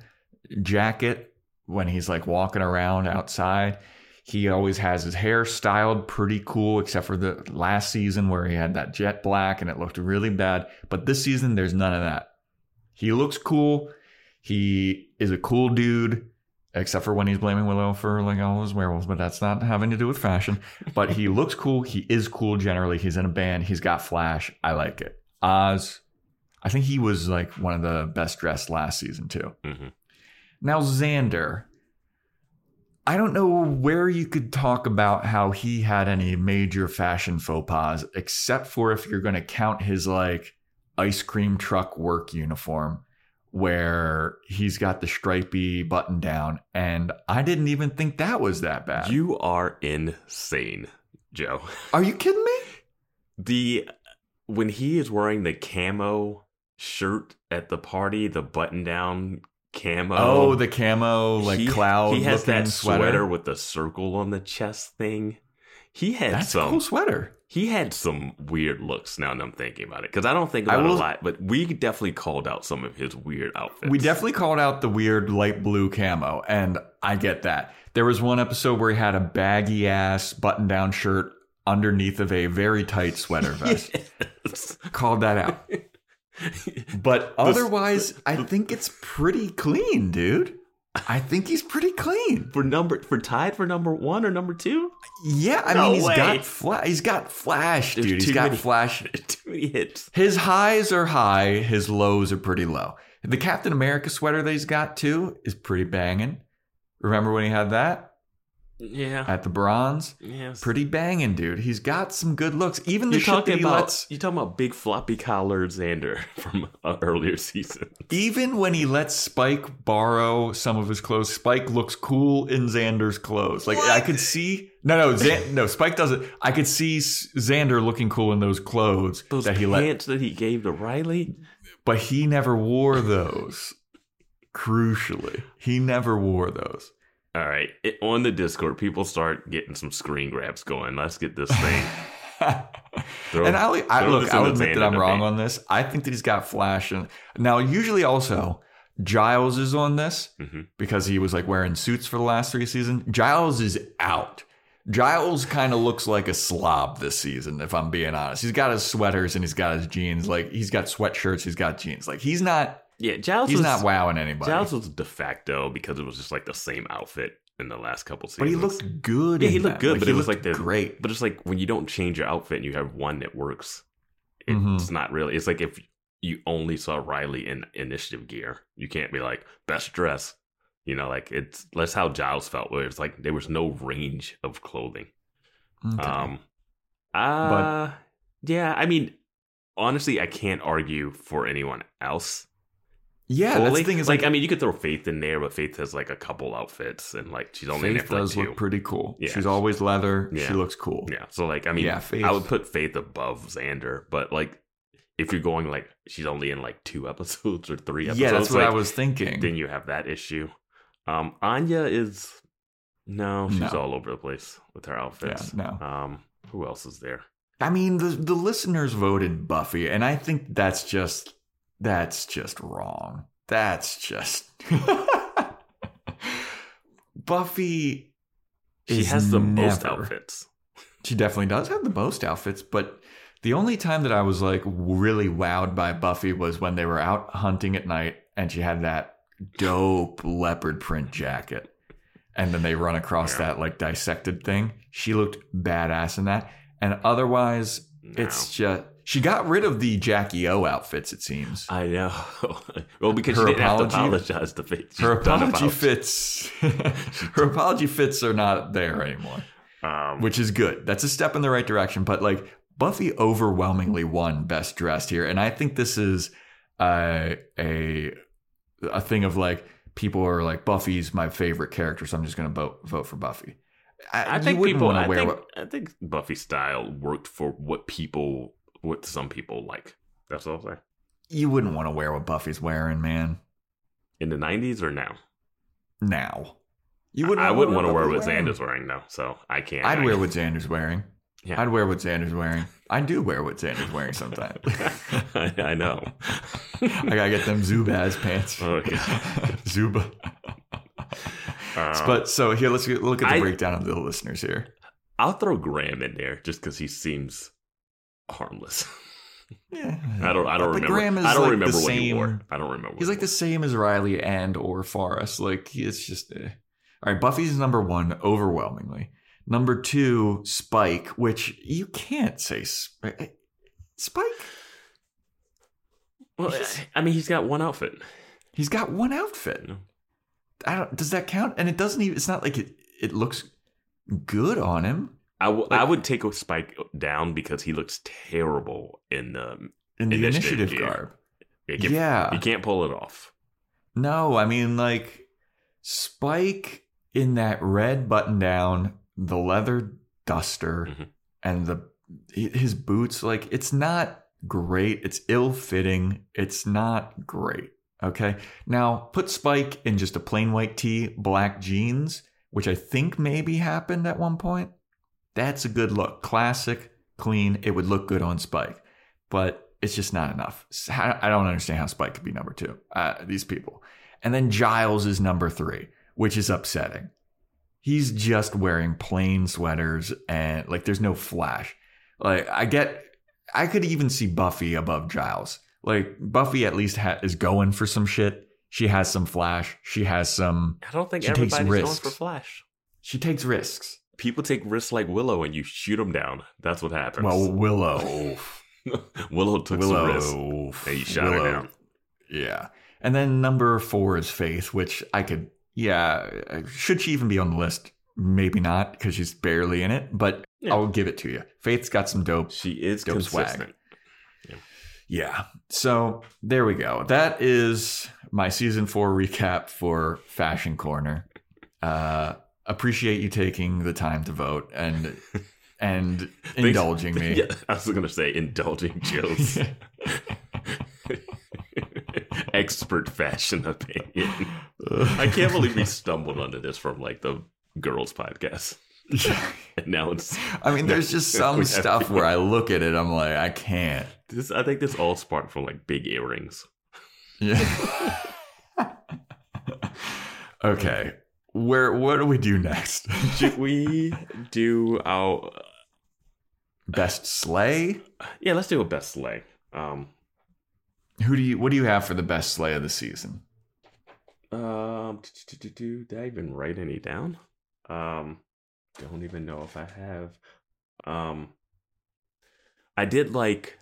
jacket when he's like walking around outside. He always has his hair styled pretty cool, except for the last season where he had that jet black and it looked really bad. But this season, there's none of that. He looks cool. He is a cool dude, except for when he's blaming Willow for like all his werewolves, but that's not having to do with fashion. But he looks cool. He is cool generally. He's in a band. He's got flash. I like it. Oz, I think he was like one of the best dressed last season too. hmm Now, Xander, I don't know where you could talk about how he had any major fashion faux pas, except for if you're going to count his like ice cream truck work uniform, where he's got the stripy button down. And I didn't even think that was that bad. You are insane, Joe. Are you kidding me? The when he is wearing the camo shirt at the party, the button down camo. Oh, the camo, like he, cloud He has that sweater. sweater. with the circle on the chest thing. He had That's a some. cool sweater. He had some weird looks. Now that I'm thinking about it, because I don't think I about it a lot, but we definitely called out some of his weird outfits. We definitely called out the weird light blue camo, and I get that. There was one episode where he had a baggy ass button down shirt underneath of a very tight sweater vest. Yes. Called that out. But otherwise, I think it's pretty clean, dude. I think he's pretty clean. for number for tied for number one or number two. Yeah, I No mean he's way. got fla- he's got flash, There's dude. He's too got many- flash. Too many hits. His highs are high, his lows are pretty low. The Captain America sweater that he's got too is pretty banging. Remember when he had that Yeah. at the bronze? yes. Pretty banging, dude. He's got some good looks. Even the You're shit that talking he about lets, you talking about big floppy collared Xander from an earlier season. even when he lets Spike borrow some of his clothes, Spike looks cool in Xander's clothes. Like I could see, no, no, no, Spike doesn't. I could see Xander looking cool in those clothes Those that he let, that he gave to Riley. but he never wore those. Crucially, he never wore those. All right, it, on the Discord, people start getting some screen grabs going. Let's get this thing. Throw- and I'll, I, look, I'll admit that I'm wrong on this. I think that he's got flash. And now, usually, also Giles is on this Mhm. because he was like wearing suits for the last three seasons. Giles is out. Giles kind of looks like a slob this season, if I'm being honest. He's got his sweaters and he's got his jeans. Like he's got sweatshirts, he's got jeans. Like he's not. Yeah, Giles He's was not wowing anybody. Giles was de facto because it was just like the same outfit in the last couple seasons. but he looked good. Yeah, he looked them. good, but he it was like the great. But it's like when you don't change your outfit and you have one that works, it's Mhm. not really. It's like if you only saw Riley in initiative gear, you can't be like best dress. You know, like it's that's how Giles felt. Where it's like there was no range of clothing. Okay. Um, uh, yeah. I mean, honestly, I can't argue for anyone else. Yeah, that's the thing is like, like, I mean, you could throw Faith in there, but Faith has like a couple outfits, and like she's only in there Faith for like does two. look pretty cool. Yeah. She's always leather. She looks cool. Yeah, so like, I mean, Yeah, Faith- I would put Faith above Xander, but like, if you're going like she's only in like two episodes or three episodes, Yeah, that's what like, I was thinking. Then you have that issue. Um, Anya is no, she's No. all over the place with her outfits. Yeah, no. Um, who else is there? I mean, the the listeners voted Buffy, and I think that's just that's just wrong. That's just Buffy. She has the most outfits. She definitely does have the most outfits, but the only time that I was like really wowed by Buffy was when they were out hunting at night and she had that dope leopard print jacket. And then they run across Yeah. that like dissected thing. She looked badass in that. And otherwise, No. it's just she got rid of the Jackie O outfits, it seems. I know. well, because Her she didn't apology- have to apologize to Faith. Her apology fits her apology fits are not there anymore. Um, which is good. That's a step in the right direction. But like Buffy overwhelmingly won Best Dressed here, and I think this is uh, a a thing of like people are like Buffy's my favorite character, so I'm just going to vote vote for Buffy. I you think people. I think, what- I think Buffy style worked for what people, what some people like. That's what I'll say. you wouldn't want to wear what Buffy's wearing, man. In the '90s or now? Now, you wouldn't. I wouldn't want to wear what Xander's wearing though, so I can't. I'd I, wear what Xander's wearing. Yeah. I'd wear what Xander's wearing. I do wear what Xander's wearing sometimes. I, I know. I gotta get them Zubaz pants. Oh, God. Zuba. Um, But so here, let's get- look at the I- breakdown of the listeners here. I'll throw Graham in there just because he seems harmless. Yeah, I don't. I don't remember. Graham is I don't like remember what he wore. I don't remember. He's like the same as Riley and or Forrest. Like it's just. Eh. All right, Buffy's number one overwhelmingly. Number two, Spike, which you can't say Sp- eh, Spike. Well, he's- I mean, he's got one outfit. He's got one outfit. No. I don't. Does that count? And it doesn't even. It's not like it. It looks good on him I, w- Like- I would take a Spike down because he looks terrible in the in the Initiative initiative, garb. He can't, yeah. he can't pull it off. No, I mean like Spike in that red button down, the leather duster, Mhm. and the his boots. Like it's not great. It's ill fitting. It's not great. Okay. Now put Spike in just a plain white tee, black jeans, which I think maybe happened at one point. That's a good look. Classic, clean. It would look good on Spike, but it's just not enough. I don't understand how Spike could be number two. Uh, these people. And then Giles is number three, which is upsetting. He's just wearing plain sweaters and like there's no flash. Like I get, I could even see Buffy above Giles. Like Buffy at least ha- is going for some shit. She has some flash. She has some. I don't think She takes everybody's going for Flash. She takes risks. People take risks like Willow, and you shoot them down. That's what happens. Well, Willow. Willow took some risks, Willow. and you shot her Willow. down. Yeah. And then number four is Faith, which I could, yeah. Should she even be on the list? Maybe not because she's barely in it, but Yeah. I'll give it to you. Faith's got some dope. She is Dope swag. consistent. Yeah. So there we go. That is my season four recap for Fashion Corner. Uh, appreciate you taking the time to vote and and indulging me. Yeah, I was going to say indulging Jill's expert fashion opinion. I can't believe we stumbled onto this from like the girls podcast. And now it's I mean, there's just some stuff where I look at it, I'm like, I can't. this. I think this all sparked from like big earrings. Yeah. okay. Where what do we do next? Should we do our? Best slay? Yeah, let's do a best slay. Um, Who do you what do you have for the best slay of the season? um, did I even write any down? Um, don't even know if I have. Um, I did like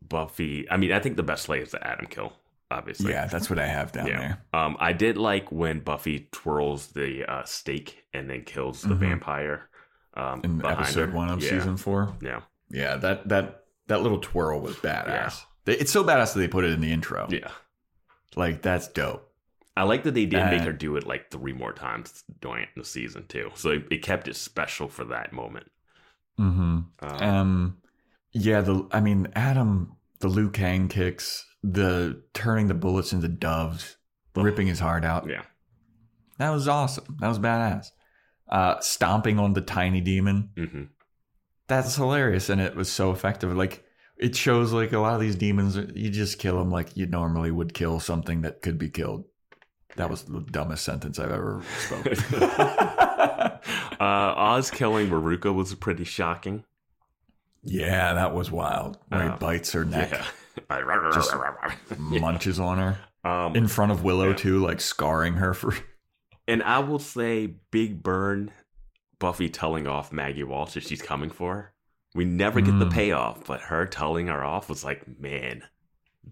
Buffy. I mean, I think the best slay is the Adam kill. Obviously, Yeah, that's what I have down Yeah. there. Um, I did like when Buffy twirls the uh, stake and then kills the Mhm. vampire. Um, In episode her. one of yeah. season four. Yeah, Yeah, that that that little twirl was badass. They- It's so badass that they put it in the intro. yeah. Like that's dope. I like that they did make Uh, her do it like three more times during the season too. So it, it kept it special for that moment. Mm-hmm. Um, Um, yeah. The I mean, Adam, the Liu Kang kicks, the turning the bullets into doves, ripping his heart out. yeah. That was awesome. That was badass. Uh, stomping on the tiny demon. hmm That's hilarious, and it was so effective. Like it shows, like a lot of these demons, you just kill them like you normally would kill something that could be killed. That was the dumbest sentence I've ever spoken. uh, Oz killing Veruca was pretty shocking. Yeah, that was wild. Where he bites her neck, Yeah. Just- munches on her um, in front of Willow Yeah. too, like scarring her for. and I will say, Big Burn, Buffy telling off Maggie Walsh that she's coming for her. We never get the Mm. payoff, but her telling her off was like, man,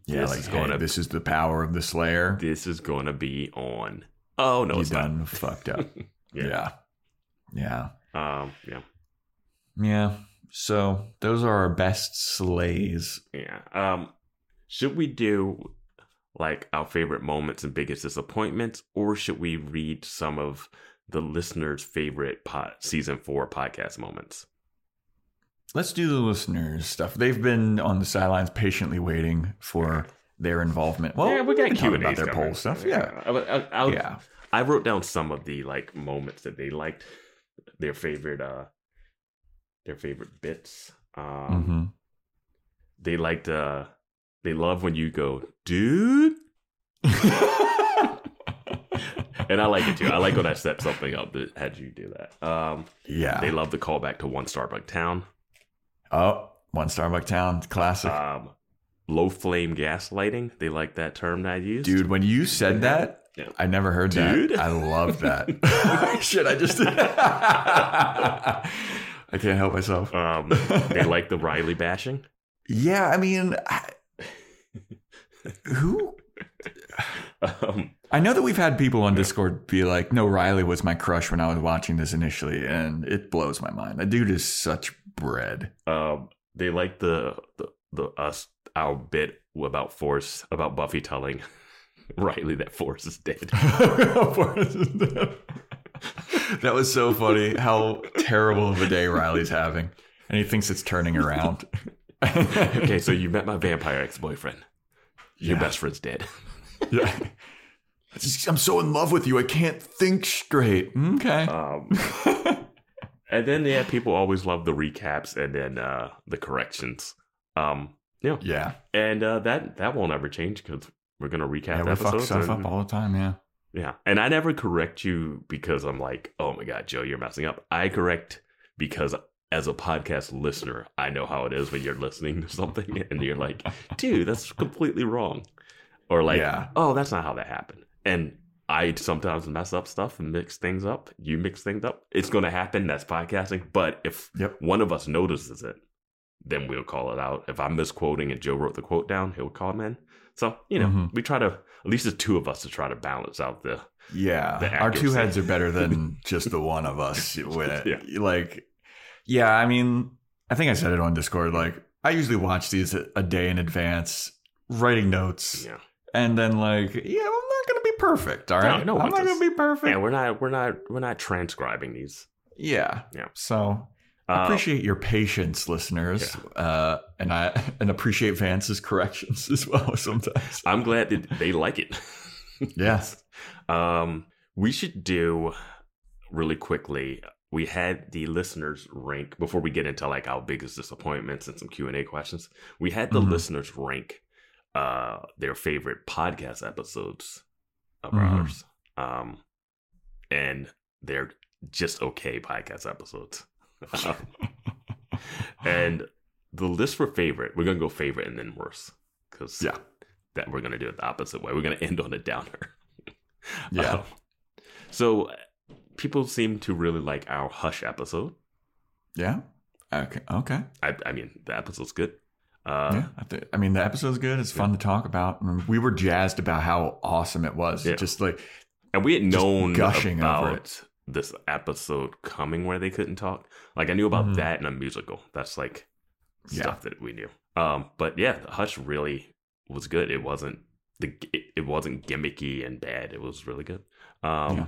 Yeah, This like is hey, gonna- this is the power of the Slayer. this is going to be on. Oh, no, you it's not. done fucked up. Yeah. yeah, yeah. Um, yeah. Yeah. So those are our best slays. Yeah. Um, should we do like our favorite moments and biggest disappointments, or should we read some of the listeners' favorite pod, season four podcast moments? Let's do the listeners stuff. They've been on the sidelines patiently waiting for their involvement. Well, yeah, we got Q and about their poll stuff. Yeah. I, I, I'll- Yeah. I wrote down some of the like moments that they liked, their favorite, uh, their favorite bits. Um, hmm they like to, they love when you go, dude. and I like it too. I like when I set something up that had you do that. Um, yeah. they love the callback to One Starbuck Town. oh, one Starbuck Town classic. Um, low flame gaslighting. They like that term that I used. Dude, when you said that, Yeah. I never heard Dude. that. I love that. Shit, I just I can't help myself. Um, they like the Riley bashing. Yeah, I mean, I, who? Um, I know that we've had people on Discord be like, "No, Riley was my crush when I was watching this initially," and it blows my mind. That dude is such bread. um, they like the, the the us our bit about Forrest about Buffy telling Riley that Forrest is dead. that was so funny. How terrible of a day Riley's having, and he thinks it's turning around. okay, so you met my vampire ex boyfriend. Your Yeah. best friend's dead. Yeah. Just- I'm so in love with you. I can't think straight. Okay. Um, and then yeah, people always love the recaps and then uh, the corrections. Um, yeah, yeah. and uh, that that won't ever change because we're gonna recap Yeah, the we fuck episodes. stuff up all the time. Yeah. Yeah. And I never correct you because I'm like, oh my God, Joe, you're messing up. I correct because as a podcast listener, I know how it is when you're listening to something and you're like, dude, that's completely wrong. Or like, Yeah. oh, that's not how that happened. And I sometimes mess up stuff and mix things up. You mix things up. It's going to happen. That's podcasting. But if Yep. one of us notices it, then we'll call it out. If I'm misquoting and Joe wrote the quote down, he'll call in. So, you know, Mhm. we try to, at least the two of us to try to balance out the, Yeah, the our two heads are better than just the one of us with it. Yeah. Like, yeah, I mean, I think I said it on Discord. Like, I usually watch these a, day in advance, writing notes, yeah. and then like, yeah, I'm not gonna be perfect. All right, No, no I'm not gonna be perfect. Yeah, we're not, we're not, we're not transcribing these. yeah, Yeah. So I Uh, appreciate your patience, listeners, uh, and I and appreciate Vance's corrections as well sometimes. I'm glad that they like it. Yes. Um, we should do really quickly. We had the listeners rank before we get into like our biggest disappointments and some Q and A questions. We had the Mhm. listeners rank uh their favorite podcast episodes of Mhm. ours. Um, and they're just okay podcast episodes. and the list for favorite, we're gonna go favorite and then worse because Yeah. that we're gonna do it the opposite way. We're gonna end on a downer. Yeah. Um, so people seem to really like our Hush episode. Yeah. Okay. Okay. I, I mean, the episode's good. Uh, yeah, I, th- I mean the episode's good. It's fun to talk about. We were jazzed about how awesome it was. Yeah. Just like And we had known gushing over about this episode coming where they couldn't talk. Like I knew about Mhm. that in a musical. That's like Yeah. stuff that we knew. Um, but yeah, the Hush really was good. It wasn't the it, it wasn't gimmicky and bad. It was really good. Um, Yeah.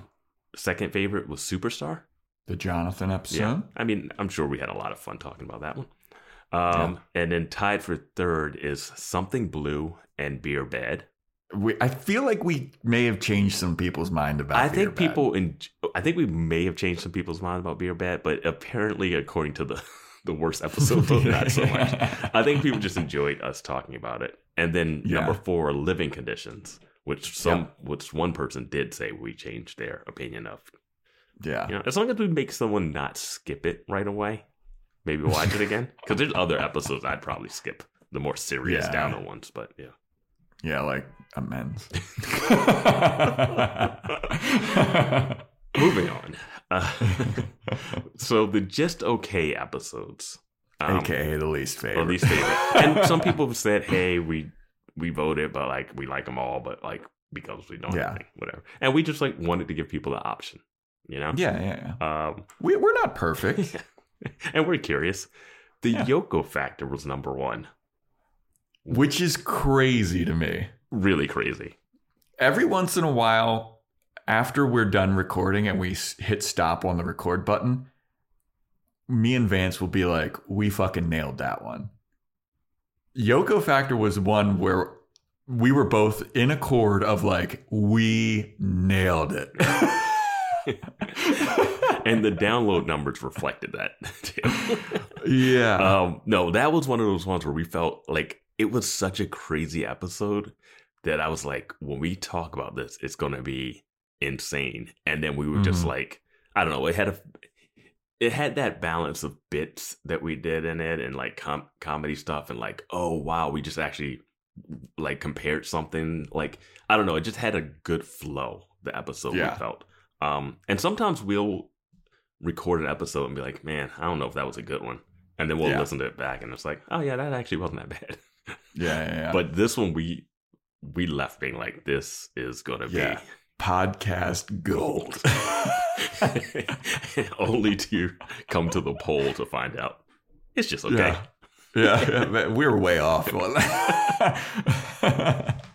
Second favorite was Superstar. The Jonathan episode. I mean, I'm sure we had a lot of fun talking about that one. Um, And then tied for third is Something Blue and Beer Bad. We, I feel like we may have changed some people's mind about. I think Bad. people in I think we may have changed some people's mind about Beer Bad, but apparently, according to the the worst episode, not so much. I think people just enjoyed us talking about it. And then Yeah. number four, living conditions, which some Yeah. which one person did say we changed their opinion of. Yeah. You know, as long as we make someone not skip it right away, maybe watch it again. Because there's other episodes I'd probably skip, the more serious Yeah. downer ones. But yeah, Yeah, like amends. Moving on. Uh, so the just okay episodes, um, AKA the least favorite. least favorite. and some people have said, "Hey, we we voted, but like we like them all, but like because we don't, Yeah. whatever." And we just like wanted to give people the option, you know. yeah, yeah, yeah. Um, We, we're not perfect. and we're curious. The Yeah. Yoko factor was number one. which is crazy to me. Really crazy. Every once in a while, after we're done recording and we hit stop on the record button, me and Vance will be like, "We fucking nailed that one." Yoko Factor was one where we were both in accord of like, "We nailed it." and the download numbers reflected that too. yeah, um, no, that was one of those ones where we felt like it was such a crazy episode that I was like, when we talk about this, it's going to be insane. And then we were just Mhm. like, I don't know, it had a, it had that balance of bits that we did in it and like com- comedy stuff and like, oh wow, we just actually like compared something. Like I don't know, it just had a good flow. The episode Yeah. we felt. Um, and sometimes we'll record an episode and be like, man, I don't know if that was a good one. And then we'll Yeah. listen to it back and it's like, oh yeah, that actually wasn't that bad. yeah, yeah. But this one we we left being like, this is gonna Yeah. Podcast gold. only to come to the poll to find out. It's just okay. Yeah, yeah, we were way off. on that.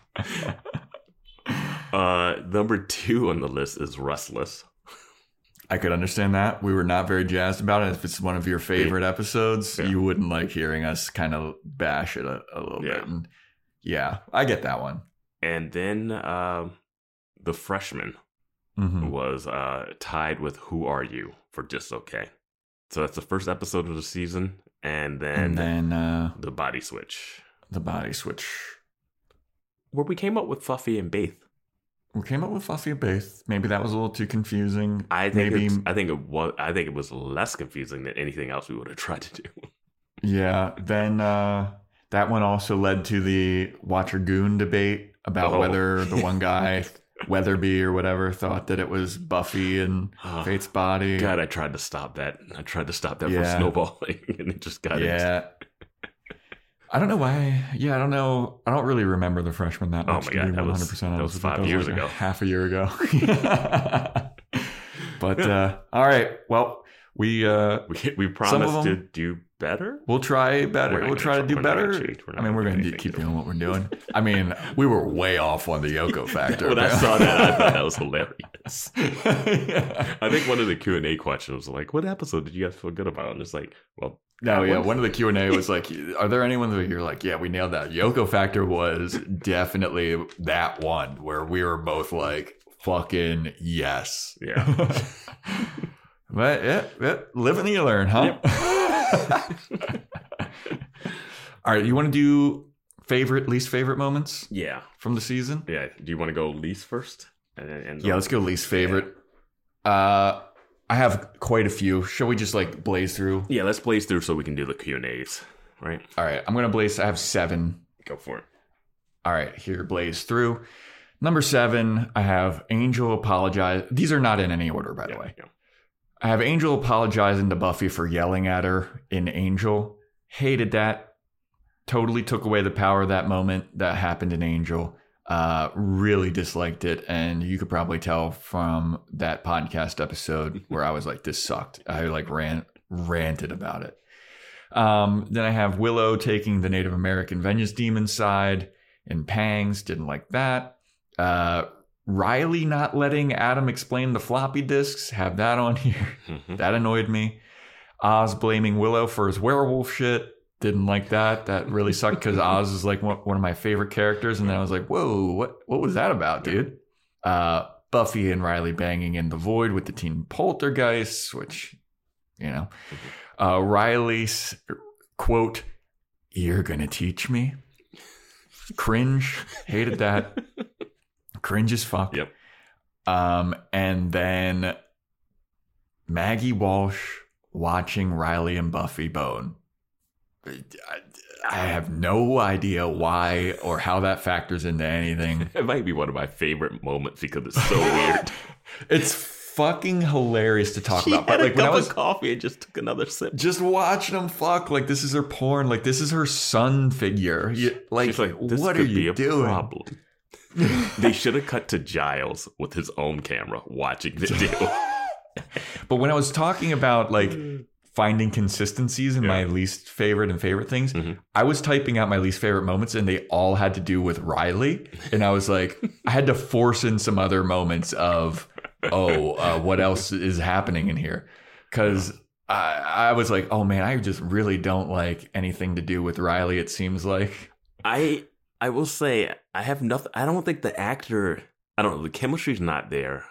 Uh number two on the list is Restless. I could understand that. We were not very jazzed about it. If it's one of your favorite episodes, Yeah. you wouldn't like hearing us kind of bash it a, a little Yeah. bit. And yeah, I get that one. And then um The Freshman Mhm. was uh tied with Who Are You for Just Okay. So that's the first episode of the season. And then, And then uh, the body switch. the body switch. Where we came up with Fluffy and Baith. We came up with Fluffy and Bath. Maybe that was a little too confusing. I think Maybe I think it was I think it was less confusing than anything else we would have tried to do. Yeah. Then uh, that one also led to the Watcher Goon debate about Oh. whether the one guy, Weatherby or whatever, thought that it was Buffy and Oh, Faith's body. God, I tried to stop that. I tried to stop that from snowballing, and it just got yeah. I don't know why. Yeah, I don't know. I don't really remember the freshman that Oh much. my to God, that was- 100% that was five That years like ago. half a year ago. but uh, all right. Well, we uh, We, we promised to do better. we'll try better. We'll try to do we're not gonna better. change. We're not I mean, we're gonna going to keep doing what we're doing. I mean, we were way off on the Yoko factor. when I saw that, I thought that was hilarious. yeah. I think one of the Q and A questions was like, "What episode did you guys feel good about?" And it's like, "Well, No, yeah. one? Of the Q and A was like, "Are there anyone that you're like, yeah, we nailed that?" Yoko Factor was definitely that one where we were both like, "Fucking yes." yeah." but yeah, yeah live and you learn, huh? All right, you want to do favorite, least favorite moments yeah, from the season? yeah. Do you want to go least first? And, and Yeah, let's go least favorite. Uh, I have quite a few. Shall we just like blaze through? Yeah, let's blaze through so we can do the Q and A's. Right, All right, I'm gonna blaze. I have seven. go for it. All right, here blaze through. Number seven, I have Angel apologize. These are not in any order, by the way. yeah. I have Angel apologizing to Buffy for yelling at her in Angel. Hated that. Totally took away the power of that moment that happened in Angel. Uh, really disliked it. And you could probably tell from that podcast episode where I was like, this sucked. I like ran ranted about it. Um, then I have Willow taking the Native American vengeance demon side in pangs. Didn't like that. Uh, Riley not letting Adam explain the floppy disks. Have that on here. Mhm. That annoyed me. Oz blaming Willow for his werewolf shit. Didn't like that. That really sucked because Oz is like one, one of my favorite characters. And then I was like, whoa, what what was that about, dude? Uh, Buffy and Riley banging in the void with the teen poltergeists, which, you know. Uh, Riley's quote, You're going to teach me? Cringe. Hated that. Cringe as fuck. Yep. Um, and then Maggie Walsh watching Riley and Buffy bone. I, I have no idea why or how that factors into anything. It might be one of my favorite moments because it's so weird. It's fucking hilarious to talk she about. had But a like when I cup was of coffee and just took another sip. just watching them fuck, like this is her porn, like this is her son figure. You- like, She's like, this what are you a doing? problem. they should have cut to Giles with his own camera watching the deal. But when I was talking about like finding consistencies in my least favorite and favorite things, Mhm. I was typing out my least favorite moments and they all had to do with Riley. And I was like, I had to force in some other moments of, oh, uh, what else is happening in here? Because I, I was like, oh man, I just really don't like anything to do with Riley, it seems like. I I will say I have nothing. I don't think the actor. I don't know. The chemistry's not there.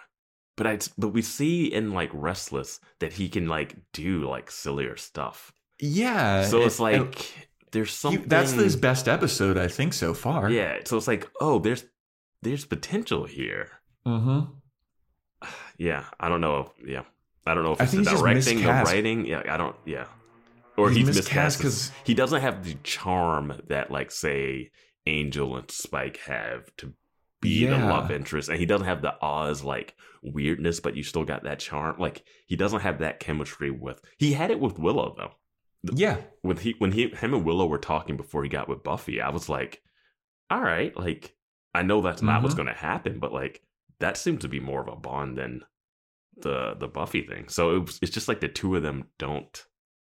But I but we see in like Restless that he can like do like sillier stuff. Yeah. So it's it- like there's he- something. that's his best episode, I think, so far. Yeah. So it's like oh, there's there's potential here. Mm-hmm. Yeah. I don't know. Yeah. I don't know if I it's the directing, the writing. Yeah. I don't. Yeah. Or He's he's, miscast miscast 'cause- because he doesn't have the charm that like say Angel and Spike have to be the Yeah. love interest, and he doesn't have the Oz like weirdness, but you still got that charm. Like he doesn't have that chemistry with. He had it with Willow though. Yeah. When he when he him and Willow were talking before he got with Buffy, I was like, all right, like I know that's not what's Mhm. going to happen, but like that seemed to be more of a bond than the the Buffy thing. So it was, it's just like the two of them don't.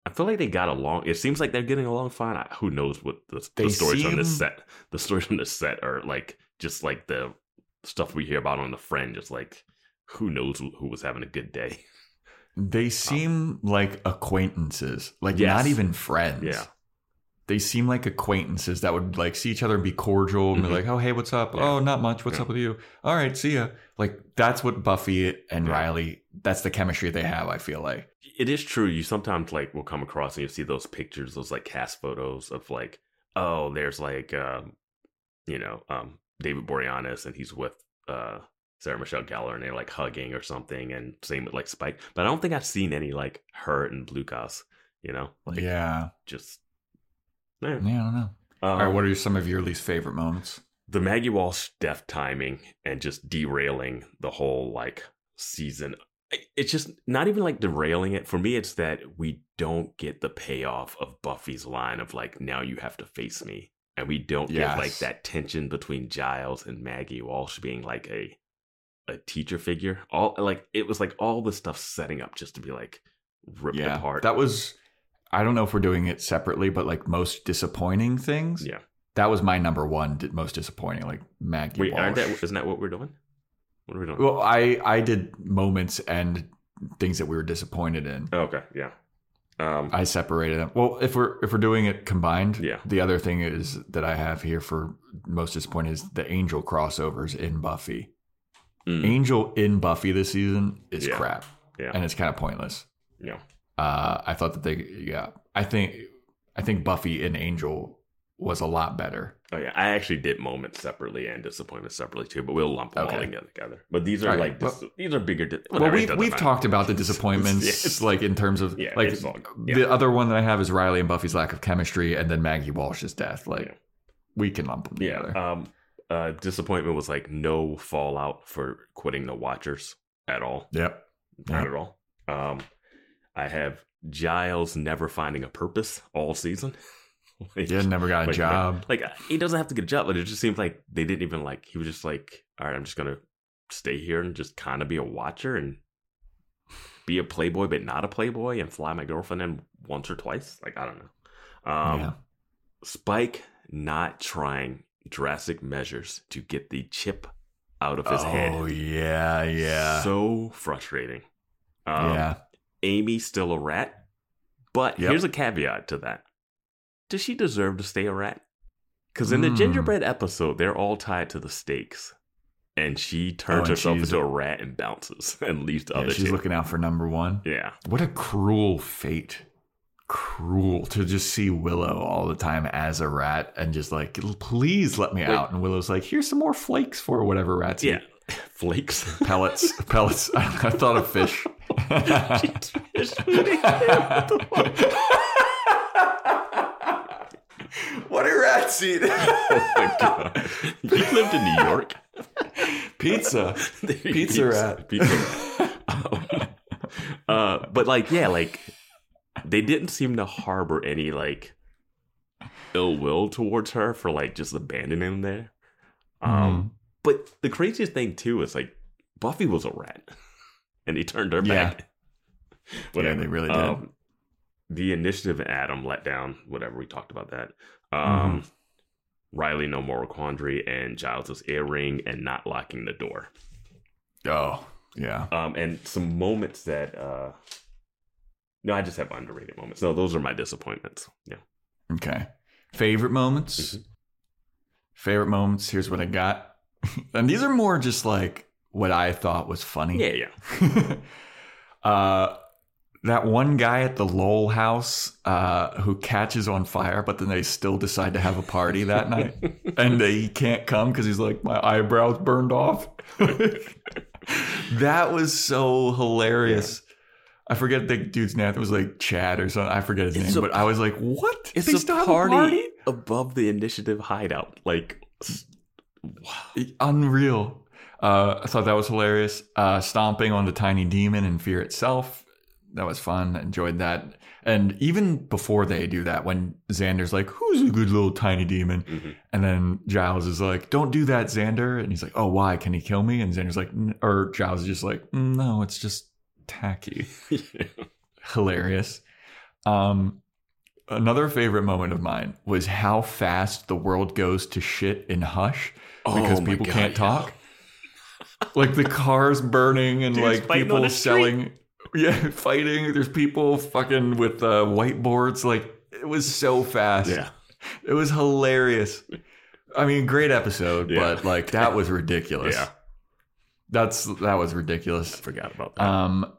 I feel like they got along. It seems like they're getting along fine. I, who knows what the, the stories on this set? The stories on this set are like just like the stuff we hear about on the Friend. Just like who knows who, who was having a good day. They um, seem like acquaintances, like Yes. not even friends. Yeah. They seem like acquaintances that would like see each other and be cordial and Mhm. be like, "Oh, hey, what's up? Yeah. Oh, not much. What's Yeah. up with you? All right, see ya." Like that's what Buffy and Yeah. Riley. That's the chemistry they have. I feel like. it is true. You sometimes like will come across and you see those pictures, those like cast photos of like, oh, there's like, um, you know, um, David Boreanaz and he's with uh, Sarah Michelle Gellar and they're like hugging or something, and same with like Spike. But I don't think I've seen any like her and Lucas. You know, like yeah. just. Eh. Yeah. I don't know. Um, All right. What are some of your least favorite moments? the Maggie Walsh death timing and just derailing the whole like season. It's just not even like derailing it. For me, it's that we don't get the payoff of Buffy's line of like, now you have to face me. And we don't get like that tension between Giles and Maggie Walsh being like a a teacher figure. All like it was like all the stuff setting up just to be like ripped Yeah. apart. That was. I don't know if we're doing it separately, but like most disappointing things. yeah. That was my number one. Most disappointing. Like Maggie. Wait, Walsh. that isn't that what we're doing? What are we doing? Well, I I did moments and things that we were disappointed in. Oh, okay, yeah. Um, I separated them. Well, if we're if we're doing it combined, Yeah. The other thing is that I have here for most disappointed is the Angel crossovers in Buffy. mm, Angel in Buffy this season is Yeah. crap, yeah, and it's kind of pointless. yeah. Uh, I thought that they, yeah, I think I think Buffy and Angel was a lot better. Oh yeah, I actually did moments separately and disappointment separately too, but we'll lump them all Okay. together. together. But these are All right, like dis- these are bigger. Di- well, it we've we've talked about the disappointments, Yes. like in terms of Yeah, like all- the other one that I have is Riley and Buffy's lack of chemistry, and then Maggie Walsh's death. Like Yeah. we can lump them Yeah. together. Um. Uh. Disappointment was like no fallout for quitting the Watchers at all. yep. Not Yeah. at all. Um. I have Giles never finding a purpose all season. Like- Yeah, never got a like, job. Like he doesn't have to get a job, but it just seems like they didn't even like. He was just like, all right, I'm just gonna stay here and just kind of be a watcher and be a playboy, but not a playboy, and fly my girlfriend in once or twice. Like I don't know. Um, yeah. Spike not trying drastic measures to get the chip out of his head. Oh yeah, yeah, So frustrating. Um, yeah. Amy's still a rat, but Yep. here's a caveat to that. Does she deserve to stay a rat? Because in the Mm. gingerbread episode, they're all tied to the stakes. And she turns Oh, and herself into a rat and bounces and leaves the Yeah, other she's two. looking out for number one. yeah. What a cruel fate. Cruel to just see Willow all the time as a rat and just like, please let me Like- out. And Willow's like, here's some more flakes for whatever rats Yeah. eat. Flakes. Pellets. Pellets. I, thought of fish. what do rats eat? oh my god. You lived in New York? Pizza. Pizza rat. Pizza. Um, uh, but like, yeah, like they didn't seem to harbor any like ill will towards her for like just abandoning him there. Mm-hmm. Um, but the craziest thing too is like Buffy was a rat, and he turned her Yeah. back. Whatever. they really did. Um, the initiative Adam let down. Whatever we talked about that. Um, Mm-hmm. Riley no moral quandary and Giles's earring and not locking the door. Oh, yeah. Um, and some moments that uh, no, I just have underrated moments. No, those are my disappointments. Yeah. Okay. Favorite moments? Mhm. Favorite moments. Here's what I got. and these are more just like what I thought was funny. Yeah, yeah. uh, that one guy at the Lowell house uh, who catches on fire, but then they still decide to have a party that night. And they can't come because he's like, my eyebrows burned off. that was so hilarious. I forget the dude's name. It was like Chad or something. I forget his It's name. a- but I was like, what? It's They a still have party, above the initiative hideout. Like, wow. Unreal. Uh, I thought that was hilarious. Uh, stomping on the tiny demon and fear itself. That was fun. Enjoyed that. And even before they do that, when Xander's like, "Who's a good little tiny demon?" Mhm. and then Giles is like, "Don't do that, Xander," and he's like, "Oh, why? Can he kill me?" And Xander's like, or Giles is just like, "Mm, "No, it's just tacky." Hilarious. Um, another favorite moment of mine was how fast the world goes to shit in Hush because Oh people God, can't yeah. talk. like the cars burning and Dudes like people selling, yeah, fighting. There's people fucking with uh, whiteboards. Like it was so fast. Yeah. it was hilarious. I mean, great episode, Yeah. but like that was ridiculous. Yeah. that's that was ridiculous. Forgot about that. Um,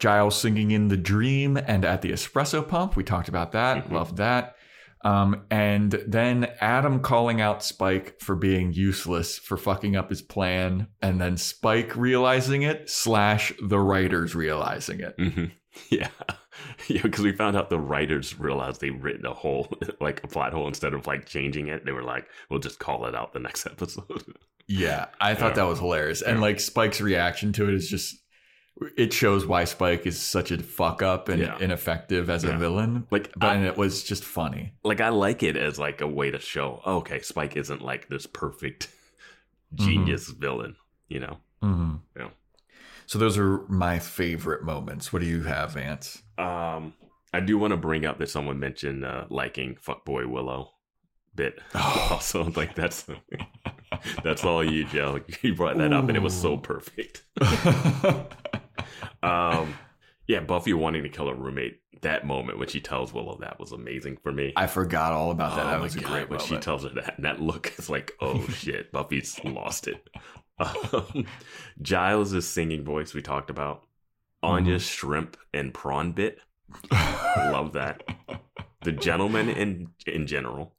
Giles singing in the dream and at the espresso pump. We talked about that. Mhm. Loved that. Um, and then Adam calling out Spike for being useless for fucking up his plan, and then Spike realizing it slash the writers realizing it. hmm Yeah. Yeah, because we found out the writers realized they'd written a hole, like a plot hole, instead of like changing it. They were like, we'll just call it out the next episode. Yeah, I thought Yeah. that was hilarious, and Yeah. like Spike's reaction to it is just. It shows why Spike is such a fuck up and Yeah. ineffective as a villain, like, but I, and it was just funny. like I like it as like a way to show, oh, okay, Spike isn't like this perfect Mm-hmm. genius villain, you know? Mm-hmm. Yeah. So those are my favorite moments. What do you have, Vance? Um, I do want to bring up that someone mentioned uh, liking fuckboy Willow bit. also, like that's that's all you, Joe. You brought that up, and it was so perfect. Um, yeah, Buffy wanting to kill her roommate. That moment when she tells Willow that was amazing for me. I forgot all about that. Oh that was God, great when moment. she tells her that, and that look is like, oh shit, Buffy's lost it. Um, Giles' singing voice we talked about. Anya's shrimp and prawn bit. Love that. The gentleman in in general.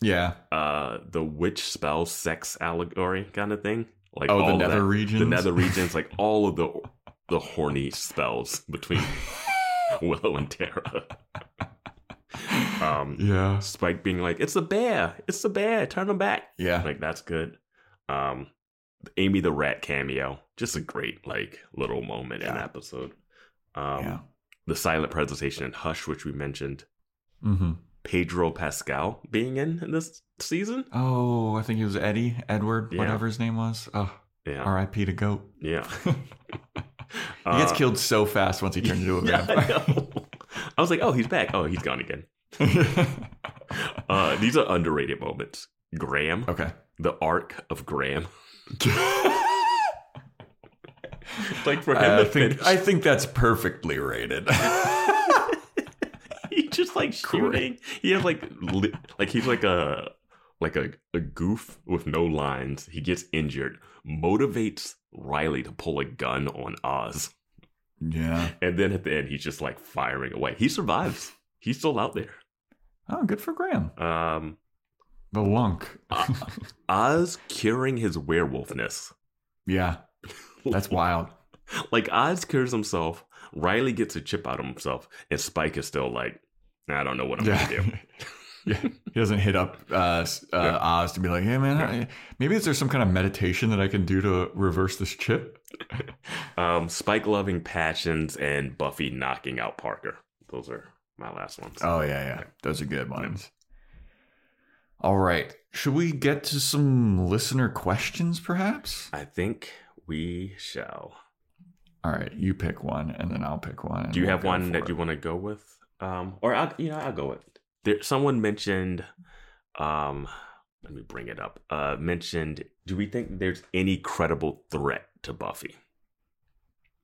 yeah. Uh, the witch spell sex allegory kind of thing. Like Oh, the nether that- regions. The nether regions, like all of the the horny spells between Willow and Tara. Um, Yeah. Spike being like, "It's a bear! It's a bear! Turn him back!" Yeah. Like that's good. Um, Amy the rat cameo, just a great like little moment in Yeah. the episode. Um, yeah. the silent presentation in Hush, which we mentioned. Mm-hmm. Pedro Pascal being in, in this season. Oh, I think it was Eddie, Edward, Yeah. whatever his name was. Oh, Yeah, R.I.P. to goat. yeah. he gets killed so fast once he turns into a Uh, Yeah, I, vampire. know. I was like, oh, he's back. Oh, he's gone again. Uh, these are underrated moments. Graham. Okay. The arc of Graham. like for him I to think finish, I think that's perfectly rated. he just like shooting. He has like li- like he's like a like a, a goof with no lines. He gets injured, motivates Riley to pull a gun on Oz, yeah. and then at the end he's just like firing away. He survives. He's still out there. Oh, good for Graham. Um, The lunk. Oz curing his werewolfness. yeah. That's wild. Like Oz cures himself, Riley gets a chip out of himself, and Spike is still like, I don't know what I'm Yeah. gonna do. yeah. He doesn't hit up uh, uh, Yeah. Oz to be like, hey, man, I- maybe is there some kind of meditation that I can do to reverse this chip? Um, Spike loving passions and Buffy knocking out Parker. Those are my last ones. Oh, yeah, yeah. Those are good ones. All right. Should we get to some listener questions, perhaps? I think we shall. All right. You pick one, and then I'll pick one. Do you we'll have one that it. you want to go with? Um, or I'll, you know, I'll go with. There, someone mentioned. Um, let me bring it up. Uh, mentioned. Do we think there's any credible threat to Buffy?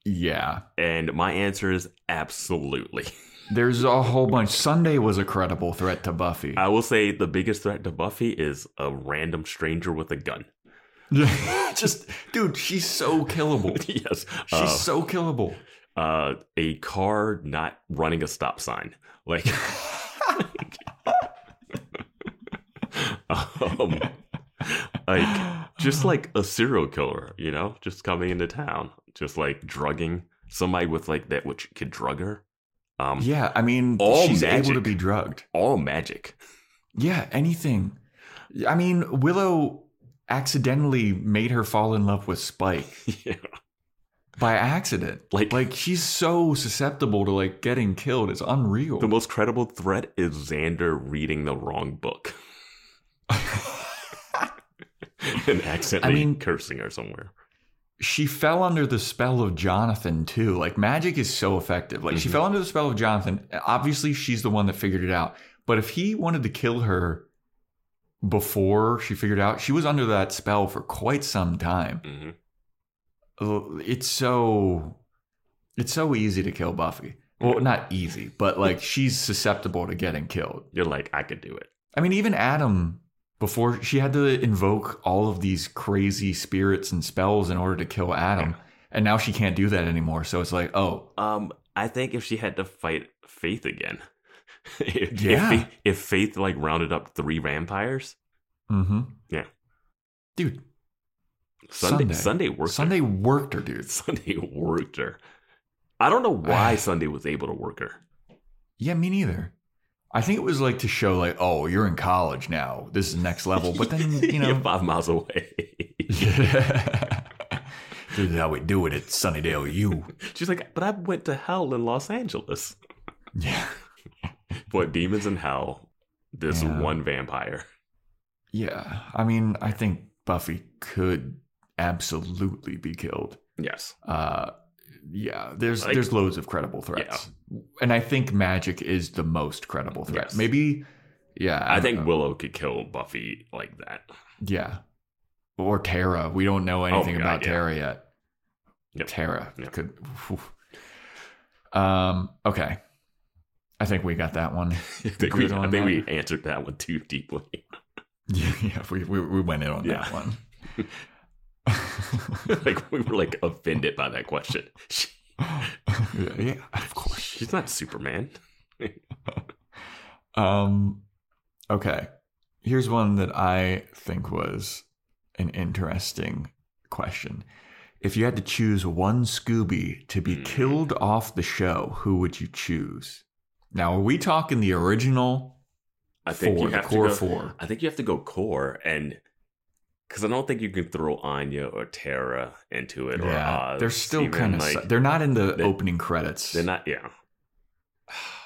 Yeah. And my answer is absolutely. There's a whole bunch. Sunday was a credible threat to Buffy. I will say the biggest threat to Buffy is a random stranger with a gun. Just, dude, she's so killable. yes. She's Uh, so killable. uh, a car not running a stop sign. Like, um, like just like a serial killer, you know, just coming into town, just like drugging somebody with like that, which could drug her. Um, Yeah, I mean, All she's able to be drugged. all magic. Yeah, anything. I mean, Willow accidentally made her fall in love with Spike yeah. by accident. Like- like she's so susceptible to like getting killed. It's unreal. The most credible threat is Xander reading the wrong book and accidentally I mean- cursing her somewhere. she fell under the spell of Jonathan too. Like magic is so effective. Like she Mhm. fell under the spell of Jonathan. Obviously, she's the one that figured it out. But if he wanted to kill her before she figured out, she was under that spell for quite some time. hmm Uh, It's so it's so easy to kill Buffy. Well, not easy, but like she's susceptible to getting killed. You're like, I could do it. I mean, even Adam, before she had to invoke all of these crazy spirits and spells in order to kill Adam, and now she can't do that anymore. So it's like, oh, Um, I think if she had to fight Faith again, if, Yeah. if, Faith, if Faith like rounded up three vampires, mm-hmm. Yeah. dude, Sunday Sunday. Sunday worked. Sunday worked her, dude. Sunday worked her. I don't know why Sunday was able to work her. Yeah, me neither. I think it was like to show, like, oh, you're in college now. This is next level. But then, you know, five miles away. this is how we do it at Sunnydale U. She's like, but I went to hell in Los Angeles. Yeah. What demons in hell? This Yeah. one vampire. Yeah. I mean, I think Buffy could absolutely be killed. Yes. Uh yeah, there's Like- there's loads of credible threats. And I think magic is the most credible threat. Yes. Maybe yeah, I, don't think know. Willow could kill Buffy like that. yeah. Or Tara. We don't know anything Oh God, about yeah. Tara yet. Yep. Tara Yep. could whew. Um okay. I think we got that one. I think, we, I think we answered that one too deeply. Yeah, yeah we, we, we went in on Yeah. that one. like we were like offended by that question. She- yeah, of course. She's not Superman. Um, okay. Here's one that I think was an interesting question. If you had to choose one Scooby to be Hmm. killed off the show, who would you choose? Now, are we talking the original I think four, you have to go, four? I think you have to go core and because I don't think you can throw Anya or Tara into it or Oz. they're still kind of. like they're not in the they- opening credits. they're not. Yeah,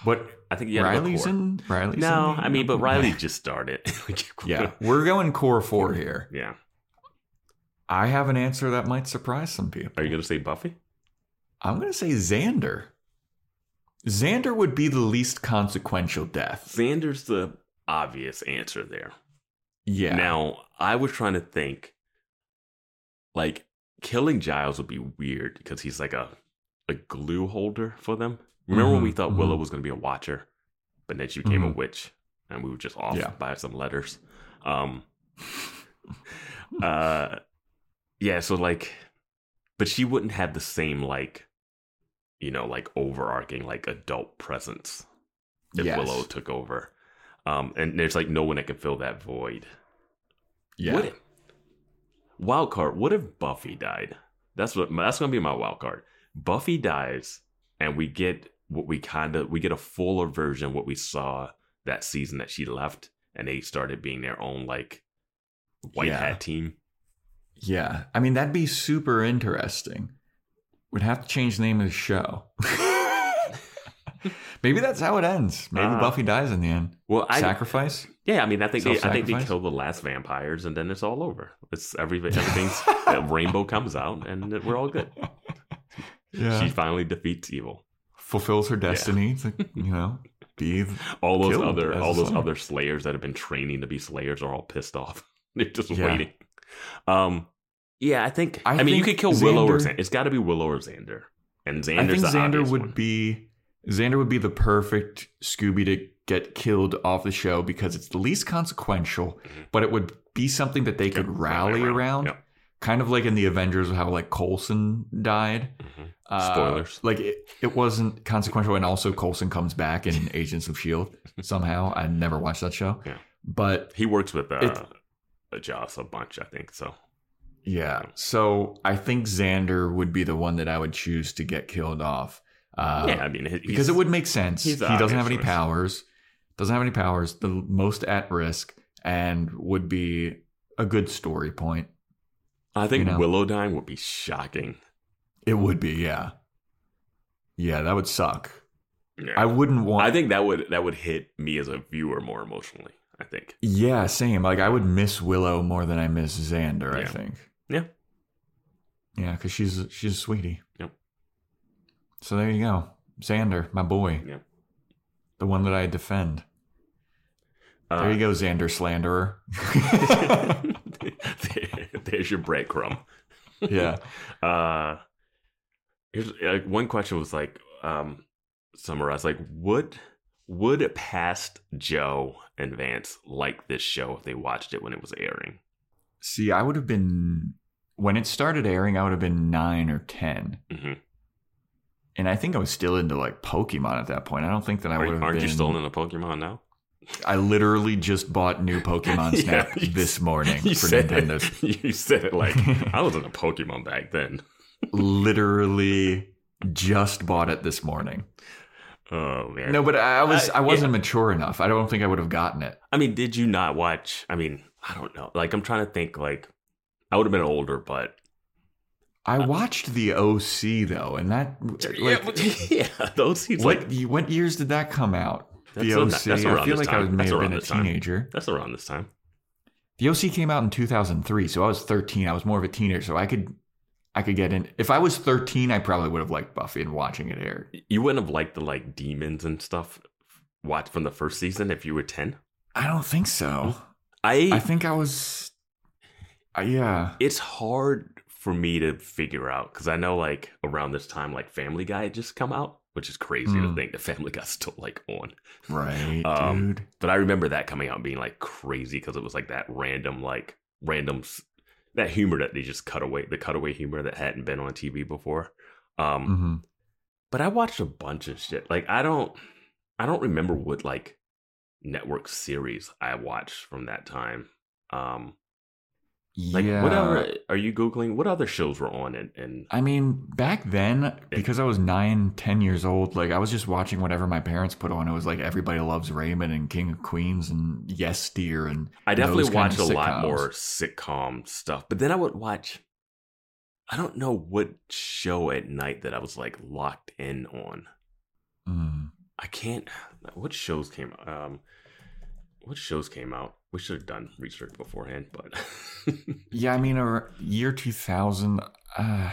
But I think you have Riley's to in. Riley's No, in I mean, but Riley just started. yeah, we're going core four here. yeah. I have an answer that might surprise some people. Are you gonna say Buffy? I'm going to say Xander. Xander would be the least consequential death. Xander's the obvious answer there. Yeah. Now, I was trying to think, like, killing Giles would be weird because he's like a, a glue holder for them. Remember when we Mhm, thought mhm. Willow was going to be a watcher, but then she became a Mhm. witch and we were just off Yeah. by some letters? Um, uh, yeah, so like, but she wouldn't have the same, like, you know, like overarching, like adult presence if Yes. Willow took over. Um, and there's like no one that can fill that void. yeah. What if, wild card? What if Buffy died? That's what that's gonna be my wild card. Buffy dies, and we get what we kind of we get a fuller version of what we saw that season that she left, and they started being their own like white Yeah. hat team. Yeah. I mean, that'd be super interesting. We'd have to change the name of the show. Maybe that's how it ends. Maybe Ah. Buffy dies in the end. Well, I Sacrifice? yeah, I mean, I think they, I think they kill the last vampires, and then it's all over. It's every everything's rainbow comes out, and we're all good. Yeah. She finally defeats evil. fulfills her destiny to, you know, be. all those other all those slayer. other slayers that have been training to be slayers are all pissed off. They're just Yeah. waiting. Um, yeah, I think. I, I mean, you could kill Willow or Xander- Xander. It's got to be Willow or Xander, and I think Xander would one. be. Xander would be the perfect Scooby to get killed off the show because it's the least consequential, Mhm. but it would be something that they could rally around. Yep. Kind of like in the Avengers, how like Coulson died. Mhm. Uh, Spoilers. Like it, it wasn't consequential, and also Coulson comes back in Agents of Shield somehow. I never watched that show, Yeah. but He works with uh, It- Joss a bunch, I think. So yeah. So I think Xander would be the one that I would choose to get killed off. Uh, yeah, I mean, because it would make sense. He doesn't have any choice. powers. Doesn't have any powers. The most at risk, and would be a good story point. I think you know. Willow dying would be shocking. It would be, yeah, yeah. That would suck. Yeah. I wouldn't want. I think that would that would hit me as a viewer more emotionally. I think. Yeah, same. Like I would miss Willow more than I miss Xander. I think. Yeah. Yeah, because she's she's a sweetie. So there you go, Xander, my boy. Yeah. The one that I defend. Uh, There you go, Xander slanderer. there- there's your breadcrumb. yeah. Uh, here's like one question was like um summarized like would would past Joe and Vance like this show if they watched it when it was airing? See, I would have been when it started airing. I would have been nine or ten, hmm and I think I was still into like Pokemon at that point. I don't think that I would have aren't been. you still into Pokemon now? I literally just bought new Pokemon Yeah, Snap you- this morning You for said Nintendo. it, you said it like I was in a Pokemon back then. literally just bought it this morning. Oh man. No, but I was I- I wasn't mature enough. I don't think I would have gotten it. I mean, did you not watch? I mean, I don't know. Like, I'm trying to think. Like, I would have been older, but I watched the OC though, and that like yeah, those seems what like what years did that come out? The OC. that's I feel like I time. may That's have been a this time. teenager. that's around this time. The OC came out in 2003, so I was 13. I was more of a teenager, so I could I could get in. If I was 13, I probably would have liked Buffy and watching it air. You wouldn't have liked the like demons and stuff. Watch from the first season if you were ten. I don't think so. I, I think I was. Uh, yeah. it's hard for me to figure out because I know like around this time like Family Guy had just come out, which is crazy to Mm. think that Family Guy's still like on. Right, Um, dude. But I remember that coming out and being like crazy because it was like that random, like random, that humor that they just cut away, the cutaway humor that hadn't been on TV before. Um, hmm but I watched a bunch of shit. Like I don't, I don't remember what like network series I watched from that time. Um, like yeah. whatever. Are you googling what other shows were on? And, and I mean, back then, because I was nine, ten years old, like I was just watching whatever my parents put on. It was like Everybody Loves Raymond and King of Queens and Yes Dear and I definitely watched a lot more sitcom stuff. But then I would watch. I don't know what show at night that I was like locked in on. Mm. I can't. What shows came? Um, what shows came out? We should have done research beforehand, but Yeah, I mean, a year two thousand. Uh,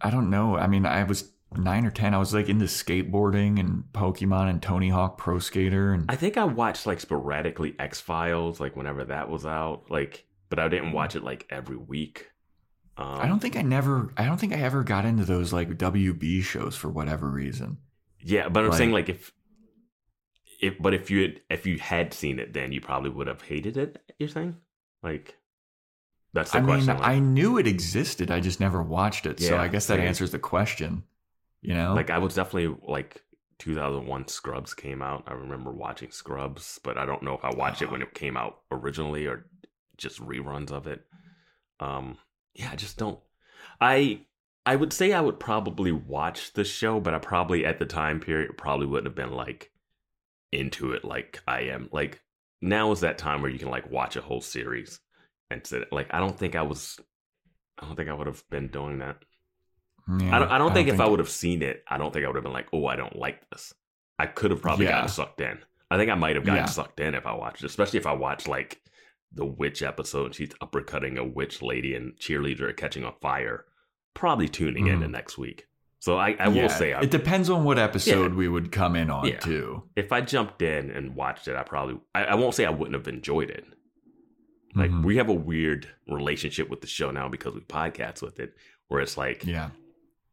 I don't know. I mean, I was nine or ten. I was like into skateboarding and Pokemon and Tony Hawk Pro Skater and I think I watched like sporadically X Files, like whenever that was out, like, but I didn't watch it like every week. Um, I don't think I never I don't think I ever got into those like WB shows for whatever reason. Yeah, but I'm like- saying like if, if, but if you had, if you had seen it, then you probably would have hated it. You're saying, like, that's the I question. mean, like, I knew it existed. I just never watched it. so I guess that same. answers the question. You know? like I was definitely like 2001 Scrubs came out. I remember watching Scrubs, but I don't know if I watched it when it came out originally or just reruns of it. Um, yeah, I just don't. I I would say I would probably watch the show, but I probably at the time period probably wouldn't have been like into it like I am. Like now is that time where you can like watch a whole series and sit. Like I don't think I was. I don't think I would have been doing that. Yeah, I don't, I don't think if I would have seen it, I don't think I would have been like, oh, I don't like this. I could have probably Yeah. gotten sucked in. I think I might have gotten Yeah. sucked in if I watched it, especially if I watched like the witch episode. She's uppercutting a witch lady and cheerleader are catching on fire. Probably tuning in Mhm. the next week. So I, I will Yeah, say, I, it depends on what episode we would come in on Yeah. too. if I jumped in and watched it, I probably, I, I won't say I wouldn't have enjoyed it. Like Mhm. we have a weird relationship with the show now because we podcast with it, where it's like, Yeah.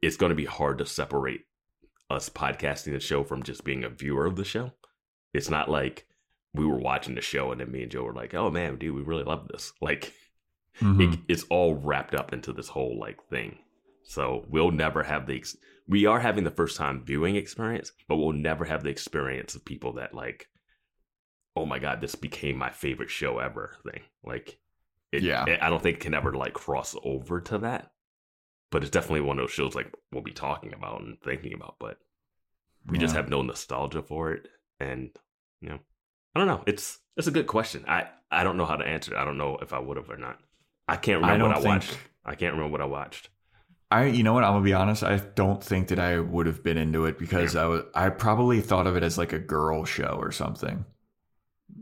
it's going to be hard to separate us podcasting the show from just being a viewer of the show. It's not like we were watching the show and then me and Joe were like, "Oh man, dude, we really love this." Like Mhm. it, it's all wrapped up into this whole like thing. So we'll never have the ex- we are having the first time viewing experience, but we'll never have the experience of people that like, "Oh my god, this became my favorite show ever." Thing. Like, it, Yeah. I don't think it can ever like cross over to that. But it's definitely one of those shows like we'll be talking about and thinking about, but we just have no nostalgia for it. And you know i don't know. It's it's a good question. I i don't know how to answer it. I don't know if i would have or not. I can't I remember what i think- watched. I can't remember what i watched I you know what I'm gonna be honest. I don't think that I would have been into it because I was I probably thought of it as like a girl show or something.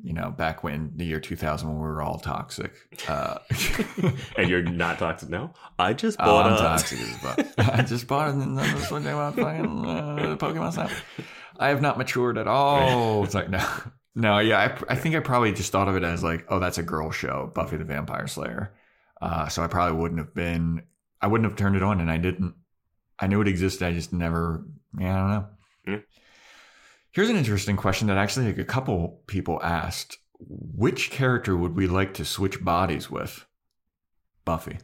You know, back when the year 2000 when we were all toxic. Uh, and you're not toxic now i just oh, bought I'm a toxic as fuck. I just bought it and then this one day about fucking uh, Pokemon Snap. I have not matured at all. It's like no, no, yeah. I, I think I probably just thought of it as like, oh, that's a girl show, Buffy the Vampire Slayer. Uh, so I probably wouldn't have been. I wouldn't have turned it on, and I didn't. I knew it existed. I just never. Yeah, I don't know. Here's an interesting question that actually like a couple people asked: Which character would we like to switch bodies with? Buffy.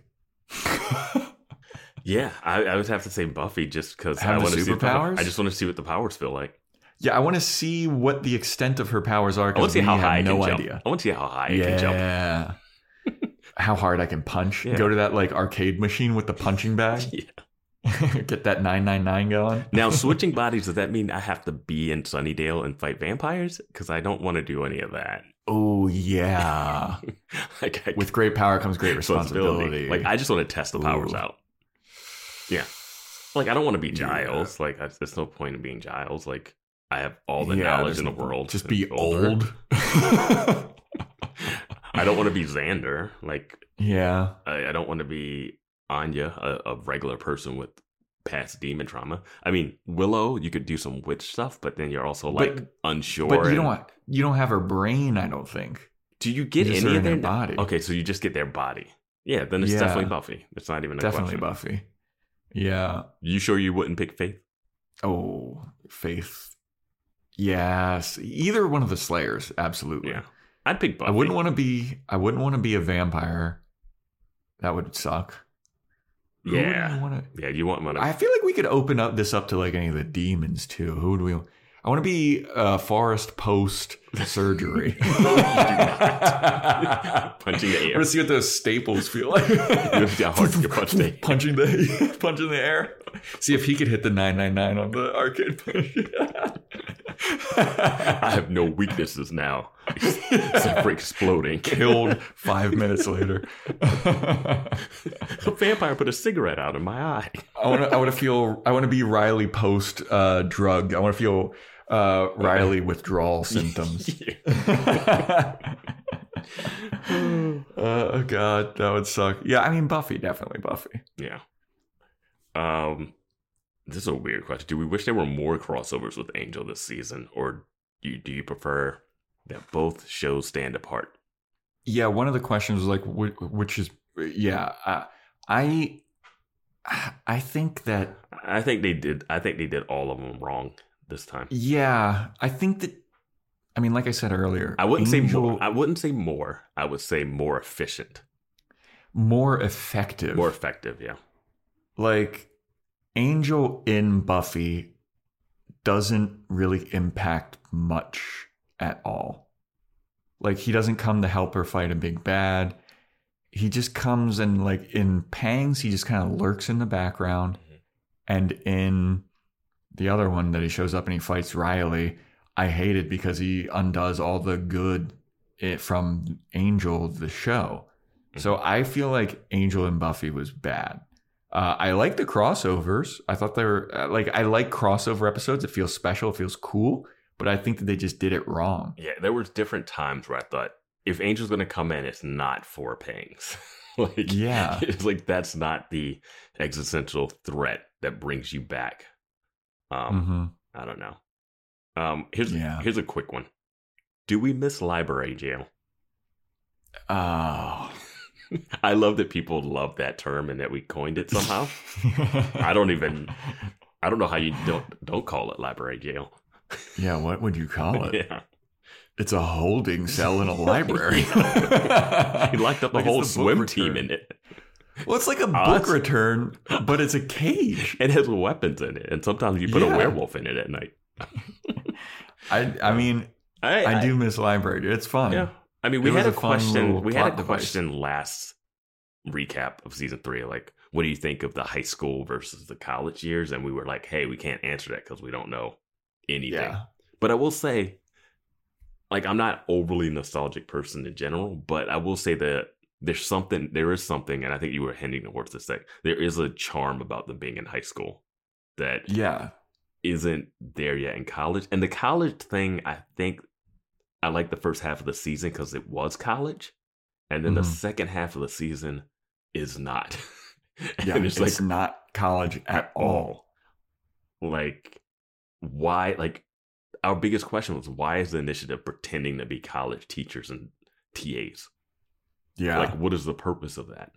yeah i, I would have to say buffy just because i want to see the power- i just want to see what the powers feel like Yeah, I want to see what the extent of her powers are i want to see how high no I can idea. jump i want to see how high i can jump Yeah. How hard I can punch. Yeah. Go to that like arcade machine with the punching bag. Yeah. Get that 999 going. now switching bodies does that mean i have to be in sunnydale and fight vampires because i don't want to do any of that Oh yeah. like I, with great power comes great responsibility. Like I just want to test the powers Ooh. out. Yeah. Like I don't want to be Yeah. Giles. Like I, there's no point in being Giles. Like I have all the Yeah, knowledge in the world. Just be older. old. I don't want to be Xander. Like yeah. I, I don't want to be Anya, a, a regular person with past demon trauma. I mean, Willow, you could do some witch stuff, but then you're also like But- unsure. But you and- don't you don't have her brain, I don't think. Do you get any of their body. Okay, so you just get their body. Yeah, then it's Yeah. definitely Buffy. It's not even a Definitely question. Buffy. Yeah. You sure you wouldn't pick Faith? Oh, Faith. Yes. Either one of the Slayers, absolutely. Yeah, I'd pick Buffy. I wouldn't want to be I wouldn't want to be a vampire. That would suck. Yeah. I wanna- Yeah, you want money. I feel like we could open up this up to like any of the demons too. Who would we? I want to be uh, Forrest post surgery. punching the I air. want to see what those staples feel like. Yeah, hard to punch the punching the punching the air. See if he could hit the nine nine nine on the arcade. I have no weaknesses now except for exploding. Killed five minutes later. A vampire put a cigarette out in my eye. I want to. I want to feel. I want to be Riley post uh, drug. I want to feel uh, Riley withdrawal symptoms. uh, oh God, that would suck. Yeah, I mean Buffy, definitely Buffy. yeah. Um. This is a weird question. Do we wish there were more crossovers with Angel this season, or do you, do you prefer that both shows stand apart? Yeah, one of the questions was like, which is, yeah, uh, I, I think that, I think they did. I think they did all of them wrong this time. yeah, I think that, I mean, like I said earlier, I wouldn't say more. I wouldn't say more. I would say more efficient, more effective, more effective. Yeah. like Angel in Buffy doesn't really impact much at all. Like he doesn't come to help her fight a big bad. He just comes and like in Pangs, he just kind of lurks in the background. Mhm. And in the other one that he shows up and he fights Riley, I hate it because he undoes all the good it from Angel the show. So I feel like Angel and Buffy was bad. Uh, I like the crossovers. I thought they were uh, like I like crossover episodes. It feels special. It feels cool. But I think that they just did it wrong. Yeah, there were different times where I thought if Angel's gonna come in, it's not for pangs. like Yeah. it's like that's not the existential threat that brings you back. Um, hmm I don't know. Um, here's Yeah. here's a quick one. Do we miss library jail? Oh. I love that people love that term and that we coined it somehow. I don't even I don't know how you don't don't call it library jail. yeah. What would you call it? yeah. It's a holding cell in a library. He locked up the Like whole swim team in it. Well, it's like a Oh, book return, but it's a cage. It has weapons in it, and sometimes you put Yeah. a werewolf in it at night. I I mean I, I do miss library. It's fun. Yeah, I mean, we had a was a question. We had a question last recap of season three. Like, what do you think of the high school versus the college years? And we were like, hey, we can't answer that because we don't know anything. Yeah. But I will say, like, I'm not overly nostalgic person in general, but I will say that there's something, there is something, and I think you were hinting towards this. Like, there is a charm about them being in high school that Yeah. isn't there yet in college. And the college thing, I think I like the first half of the season because it was college. And then the Mhm. second half of the season is not. Yeah. it's it's, like not college at all. like why like our biggest question was why is the initiative pretending to be college teachers and TAs? Yeah. Like what is the purpose of that?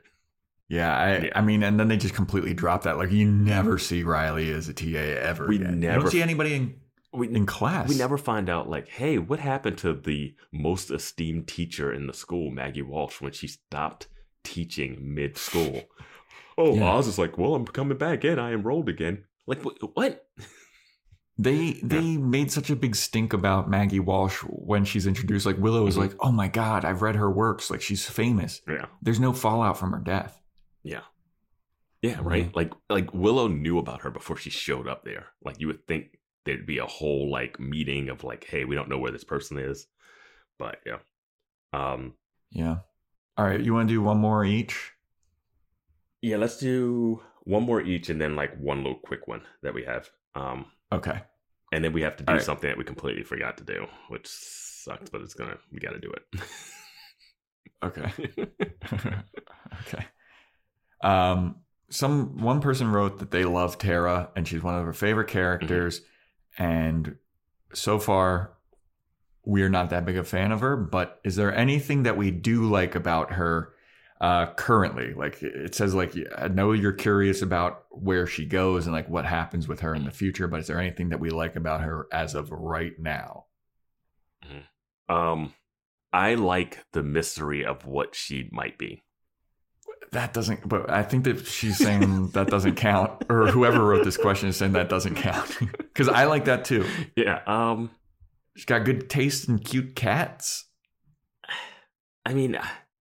Yeah, I, Yeah. I mean, and then they just completely drop that. Like, you never see Riley as a TA ever. We again. You never- don't see anybody in, We in class. we never find out like, hey, what happened to the most esteemed teacher in the school, Maggie Walsh, when she stopped teaching mid school? Oh, Yeah. Oz is like, well, I'm coming back in. I enrolled again. Like wh- what? They they made such a big stink about Maggie Walsh when she's introduced. Like Willow was Mhm. like, "Oh my god, I've read her works. Like she's famous." Yeah, There's no fallout from her death. yeah, yeah. Right. Like like Willow knew about her before she showed up there. Like you would think there'd be a whole like meeting of like, hey, we don't know where this person is, but yeah. Um. Yeah. All right, you want to do one more each? Yeah. Let's do one more each, and then like one little quick one that we have. Um. Okay. And then we have to do right. something that we completely forgot to do, which sucks, but it's gonna we got to do it. okay. Okay. Um, some one person wrote that they love Tara and she's one of her favorite characters, and so far we're not that big a fan of her. But is there anything that we do like about her uh, currently? Like it says, like I know you're curious about where she goes and like what happens with her in the future, but is there anything that we like about her as of right now? um, I like the mystery of what she might be. That doesn't, but I think that she's saying that doesn't count, or whoever wrote this question is saying that doesn't count. Because I like that too. Yeah. Um. She's got good taste in cute cats. I mean,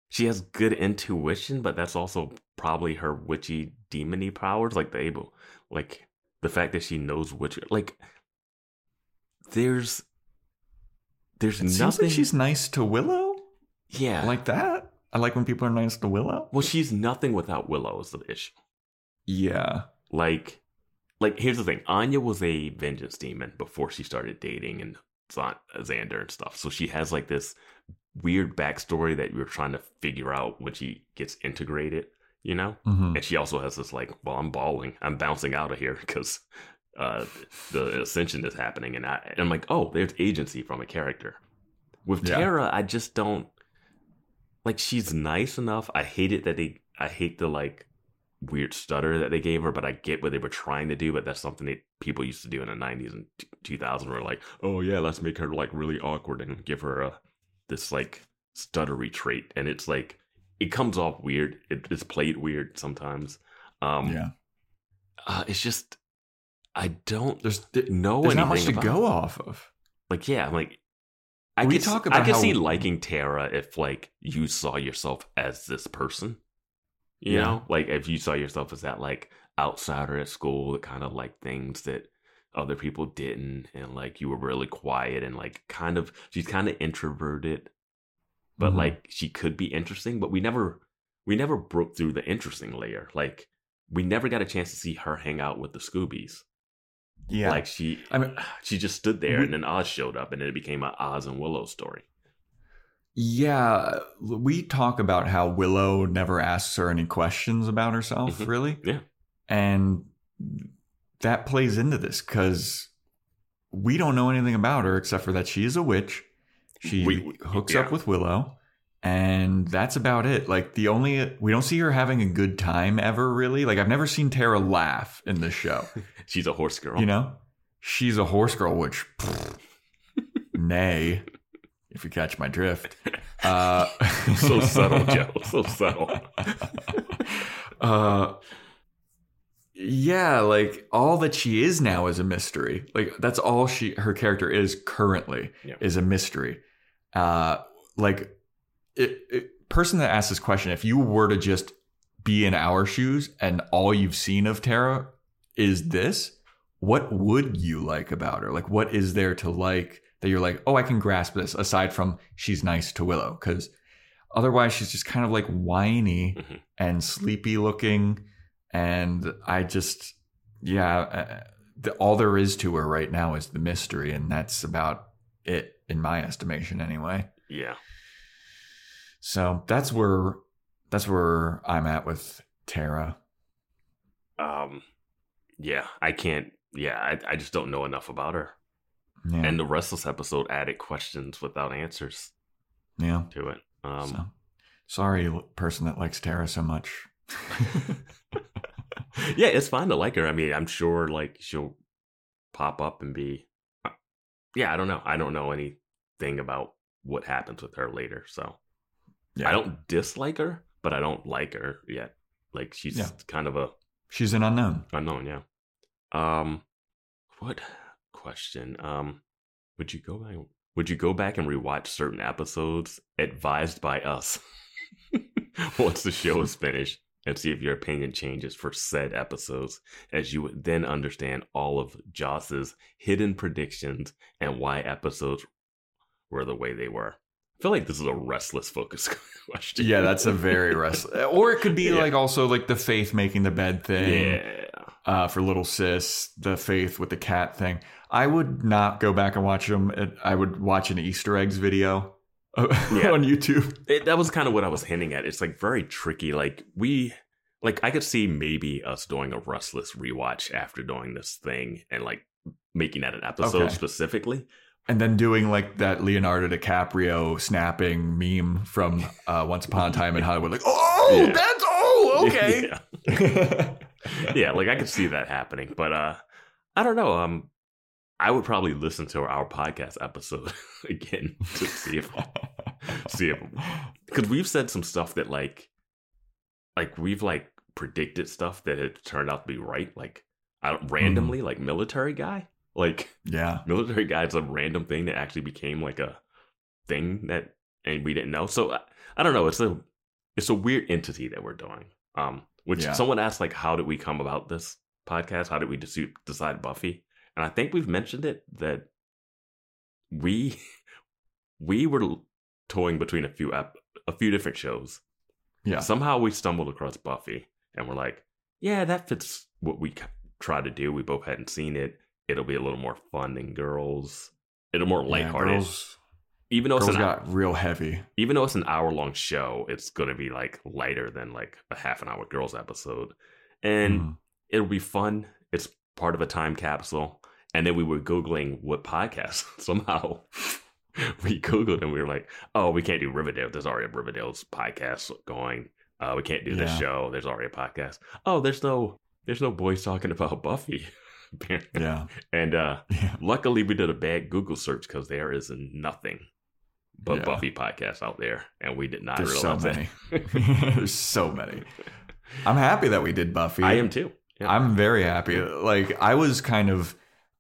she has good intuition, but that's also probably her witchy demony powers, like the able, like the fact that she knows witch. Like, there's, there's It nothing. like she's nice to Willow. yeah. Like that. I like when people are nice to Willow. well, she's nothing without Willow is the issue. Yeah. Like, like here's the thing: Anya was a vengeance demon before she started dating and Xander and stuff. So she has like this weird backstory that you're trying to figure out when she gets integrated. you know. Mhm. And she also has this like, well, I'm bawling, I'm bouncing out of here because uh, the ascension is happening, and, I, and I'm like, oh, there's agency from a character. With Yeah. Tara, I just don't like. She's nice enough. I hate it that they. I hate the like weird stutter that they gave her, but I get what they were trying to do. But that's something that people used to do in the '90s and 2000. Were like, oh yeah, let's make her like really awkward and give her a this like stuttery trait, and it's like it comes off weird. It, it's played weird sometimes. Um, yeah. uh, it's just I don't There's know there's not anything much to go it. off of. Like, yeah, I'm like, I We could talk I could how- see liking Tara if like you saw yourself as this person. You Yeah. know, like if you saw yourself as that like outsider at school that kind of like things that other people didn't, and like you were really quiet and like kind of she's kind of introverted, but Mhm. like she could be interesting. But we never we never broke through the interesting layer. Like we never got a chance to see her hang out with the Scoobies. Yeah. Like she, I mean, she just stood there, we- and then Oz showed up, and then it became an Oz and Willow story. yeah, we talk about how Willow never asks her any questions about herself, Mhm. really. Yeah. And that plays into this because we don't know anything about her except for that she is a witch. She We- we- hooks yeah. up with Willow, and that's about it. Like the only we don't see her having a good time ever, really. Like I've never seen Tara laugh in this show. She's a horse girl. You know, she's a horse girl, which nay, if you catch my drift. Uh, so subtle, Joe. So subtle. uh, yeah, like all that she is now is a mystery. Like that's all she her character is currently Yeah. is a mystery. Uh, like it, it, person that asked this question, if you were to just be in our shoes and all you've seen of Tara is this, what would you like about her? Like, what is there to like that you're like, oh, I can grasp this aside from she's nice to Willow? Because otherwise, she's just kind of like whiny Mhm. and sleepy looking. And I just, yeah, uh, the, all there is to her right now is the mystery. And that's about it, in my estimation, anyway. Yeah. So that's where that's where I'm at with Tara. Um. Yeah. I can't. Yeah. I, I just don't know enough about her. Yeah, And the restless episode added questions without answers yeah. to it. Um. so, sorry, person that likes Tara so much. yeah, it's fine to like her. I mean, I'm sure like she'll pop up and be. uh, Yeah, I don't know. I don't know anything about what happens with her later, so yeah, I don't dislike her, but I don't like her yet. Like she's Yeah. kind of a She's an unknown. unknown. Yeah. Um, what question? Um, would you go back? Would you go back and rewatch certain episodes advised by us once the show is finished and see if your opinion changes for said episodes, as you would then understand all of Joss's hidden predictions and why episodes were the way they were? I feel like this is a restless focus question. Yeah, that's a very restless. Or it could be Yeah. like also like the faith making the bed thing. yeah. uh, for little sis, the faith with the cat thing. I would not go back and watch them. I would watch an Easter eggs video Yeah. on YouTube. it, that was kind of what I was hinting at. It's like very tricky. Like we, like I could see maybe us doing a Restless rewatch after doing this thing and like making that an episode Okay. specifically. And then doing like that Leonardo DiCaprio snapping meme from uh, Once Upon a Time in Hollywood. Like, oh, Yeah. that's, oh, okay. yeah. yeah, like I could see that happening, but uh, I don't know. Um, I would probably listen to our podcast episode again to see if see if because we've said some stuff that like like we've like predicted stuff that had turned out to be right like I don't, randomly like military guy like yeah. military guy is a random thing that actually became like a thing that and we didn't know. So I, I don't know. It's a it's a weird entity that we're doing um which Yeah. someone asked like how did we come about this podcast? How did we dec- decide buffy? And i think we've mentioned it that we we were toying between a few ep- a few different shows. Yeah. somehow we stumbled across buffy and we're like yeah that fits what we try to do. We both hadn't seen it it'll be a little more fun than girls it'll more Yeah, lighthearted girls, even though it's Girls an got real heavy. even though it's an hour long show, it's gonna be like lighter than like a half an hour girls episode, and Mm. it'll be fun. It's part of a time capsule, and then we were googling what podcast somehow. we googled and we were like, "Oh, we can't do Riverdale. There's already a Riverdale's podcast going. Uh, we can't do this show. There's already a podcast. Oh, there's no, there's no boys talking about Buffy." Yeah. and uh, Yeah. luckily, we did a bad Google search because there is nothing but Yeah. Buffy podcasts out there, and we did not There's so many. that. There's so many. I'm happy that we did Buffy. I am too. Yeah. I'm very happy. Like I was kind of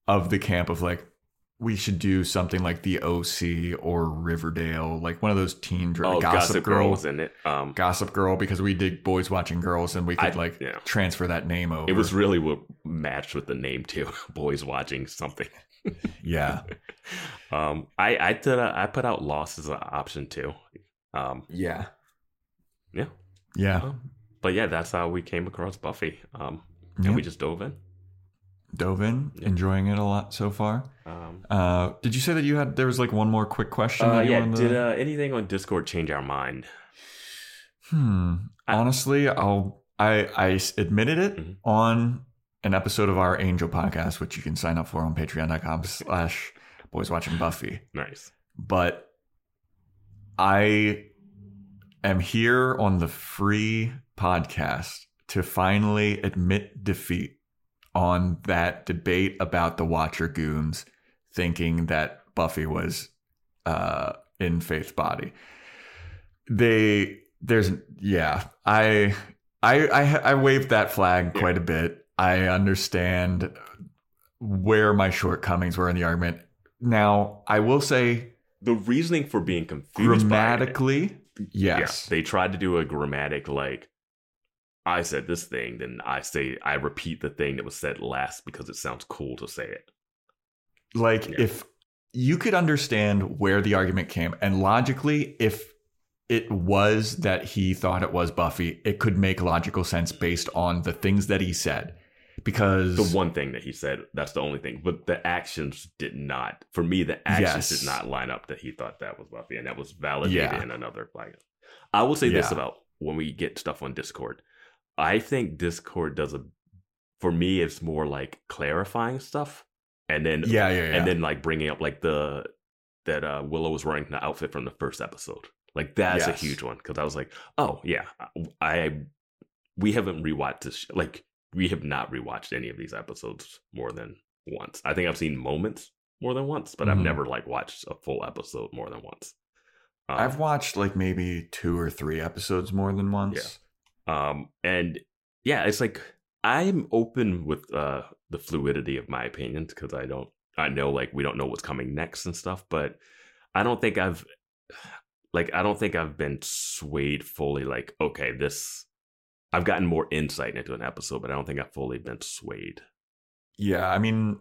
of the camp of like we should do something like the OC or Riverdale, like one of those teen dra- oh, Gossip, Girl, was in it. Um, Gossip Girl, because we did boys watching girls, and we could I- like yeah. transfer that name over. it was really what matched with the name too. Boys watching something. yeah, Um, I I did a, I put out Lost as an option too. Um, yeah, yeah. yeah. Um, but yeah, that's how we came across Buffy. Um, Yeah. and we just dove in. Dove in, Yeah. enjoying it a lot so far. Um, Uh, did you say that you had there was like one more quick question? uh, that you yeah. Did uh, anything on Discord change our mind? Hmm. I- Honestly, I'll I I admitted it Mhm. on an episode of our Angel podcast, which you can sign up for on patreon.com slash boys watching Buffy. Nice. But I am here on the free podcast to finally admit defeat on that debate about the Watcher goons thinking that Buffy was uh, in Faith's body. They there's yeah I I I, I waved that flag Yeah. quite a bit. I understand where my shortcomings were in the argument. Now I will say The reasoning for being confused grammatically yes Yeah, they tried to do a grammatic like I said this thing, then I say I repeat the thing that was said last because it sounds cool to say it. like Yeah. if you could understand where the argument came and logically if it was that he thought it was buffy it could make logical sense based on the things that he said because The one thing that he said, that's the only thing. But the actions did not. For me, the actions Yes. did not line up that he thought that was Buffy, and that was validated Yeah. in another like. I will say this about when we get stuff on Discord. I think Discord does a. For me, it's more like clarifying stuff, and then yeah yeah yeah and then like bringing up like the that uh Willow was wearing the outfit from the first episode. Like that's Yes. a huge one because I was like, oh yeah, I we haven't rewatched this. sh- Like we have not rewatched any of these episodes more than once. I think I've seen moments more than once, but I've Mhm. never like watched a full episode more than once. Um, i've watched like maybe two or three episodes more than once Um, and yeah, it's like I'm open with uh the fluidity of my opinions because I don't I know like we don't know what's coming next and stuff, but I don't think I've like I don't think I've been swayed fully like, okay, this I've gotten more insight into an episode, but I don't think I've fully been swayed. Yeah, I mean,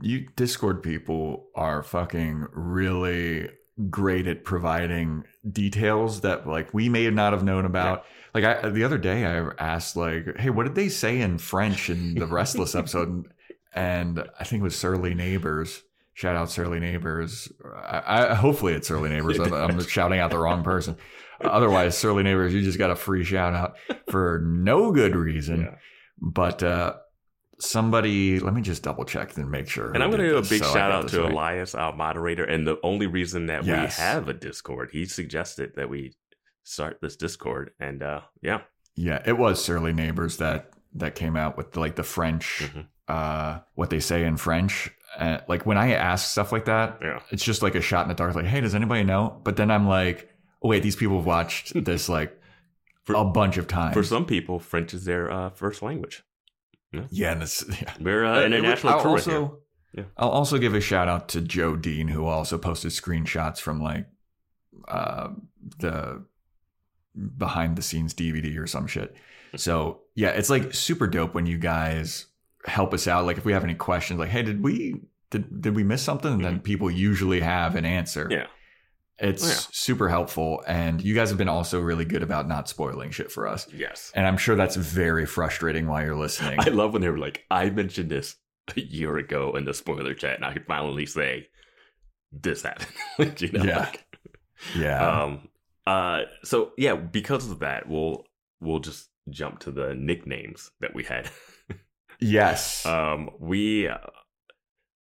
you Discord people are fucking really great at providing details that like we may not have known about. Like I the other day I asked like, "Hey, what did they say in French in the Restless episode?" And I think it was Surly Neighbors. Shout out Surly Neighbors. I, I hopefully it's Surly Neighbors. I'm, I'm shouting out the wrong person. Otherwise, Surly Neighbors, you just got a free shout out for no good reason. Yeah. But uh, somebody, let me just double check and make sure. And I'm going to do a big so shout out to right. Elias, our moderator. And the only reason that Yes. we have a Discord, he suggested that we start this Discord. And uh, yeah, Yeah, it was Surly Neighbors that that came out with like the French, Mhm. uh, what they say in French. Uh, like when I ask stuff like that, yeah. it's just like a shot in the dark. Like, hey, does anybody know? But then I'm like, oh wait, these people have watched this like For- a bunch of times. For some people, French is their uh, first language. Yeah, and it's yeah. We're uh, Uh, international I'll crew also. Yeah. I'll also give a shout out to Joe Dean, who also posted screenshots from like uh, the behind the scenes DVD or some shit. So yeah, it's like super dope when you guys help us out. Like if we have any questions, like, hey, did we did did we miss something? And then people usually have an answer. Mm-hmm. Yeah. It's Oh, yeah. super helpful. And you guys have been also really good about not spoiling shit for us. Yes. And I'm sure that's very frustrating while you're listening. I love when they were like, I mentioned this a year ago in the spoiler chat, and I could finally say, this happened. you know, Yeah. like, Yeah. um, uh, so yeah, because of that, we'll we'll just jump to the nicknames that we had. yes. um, we uh,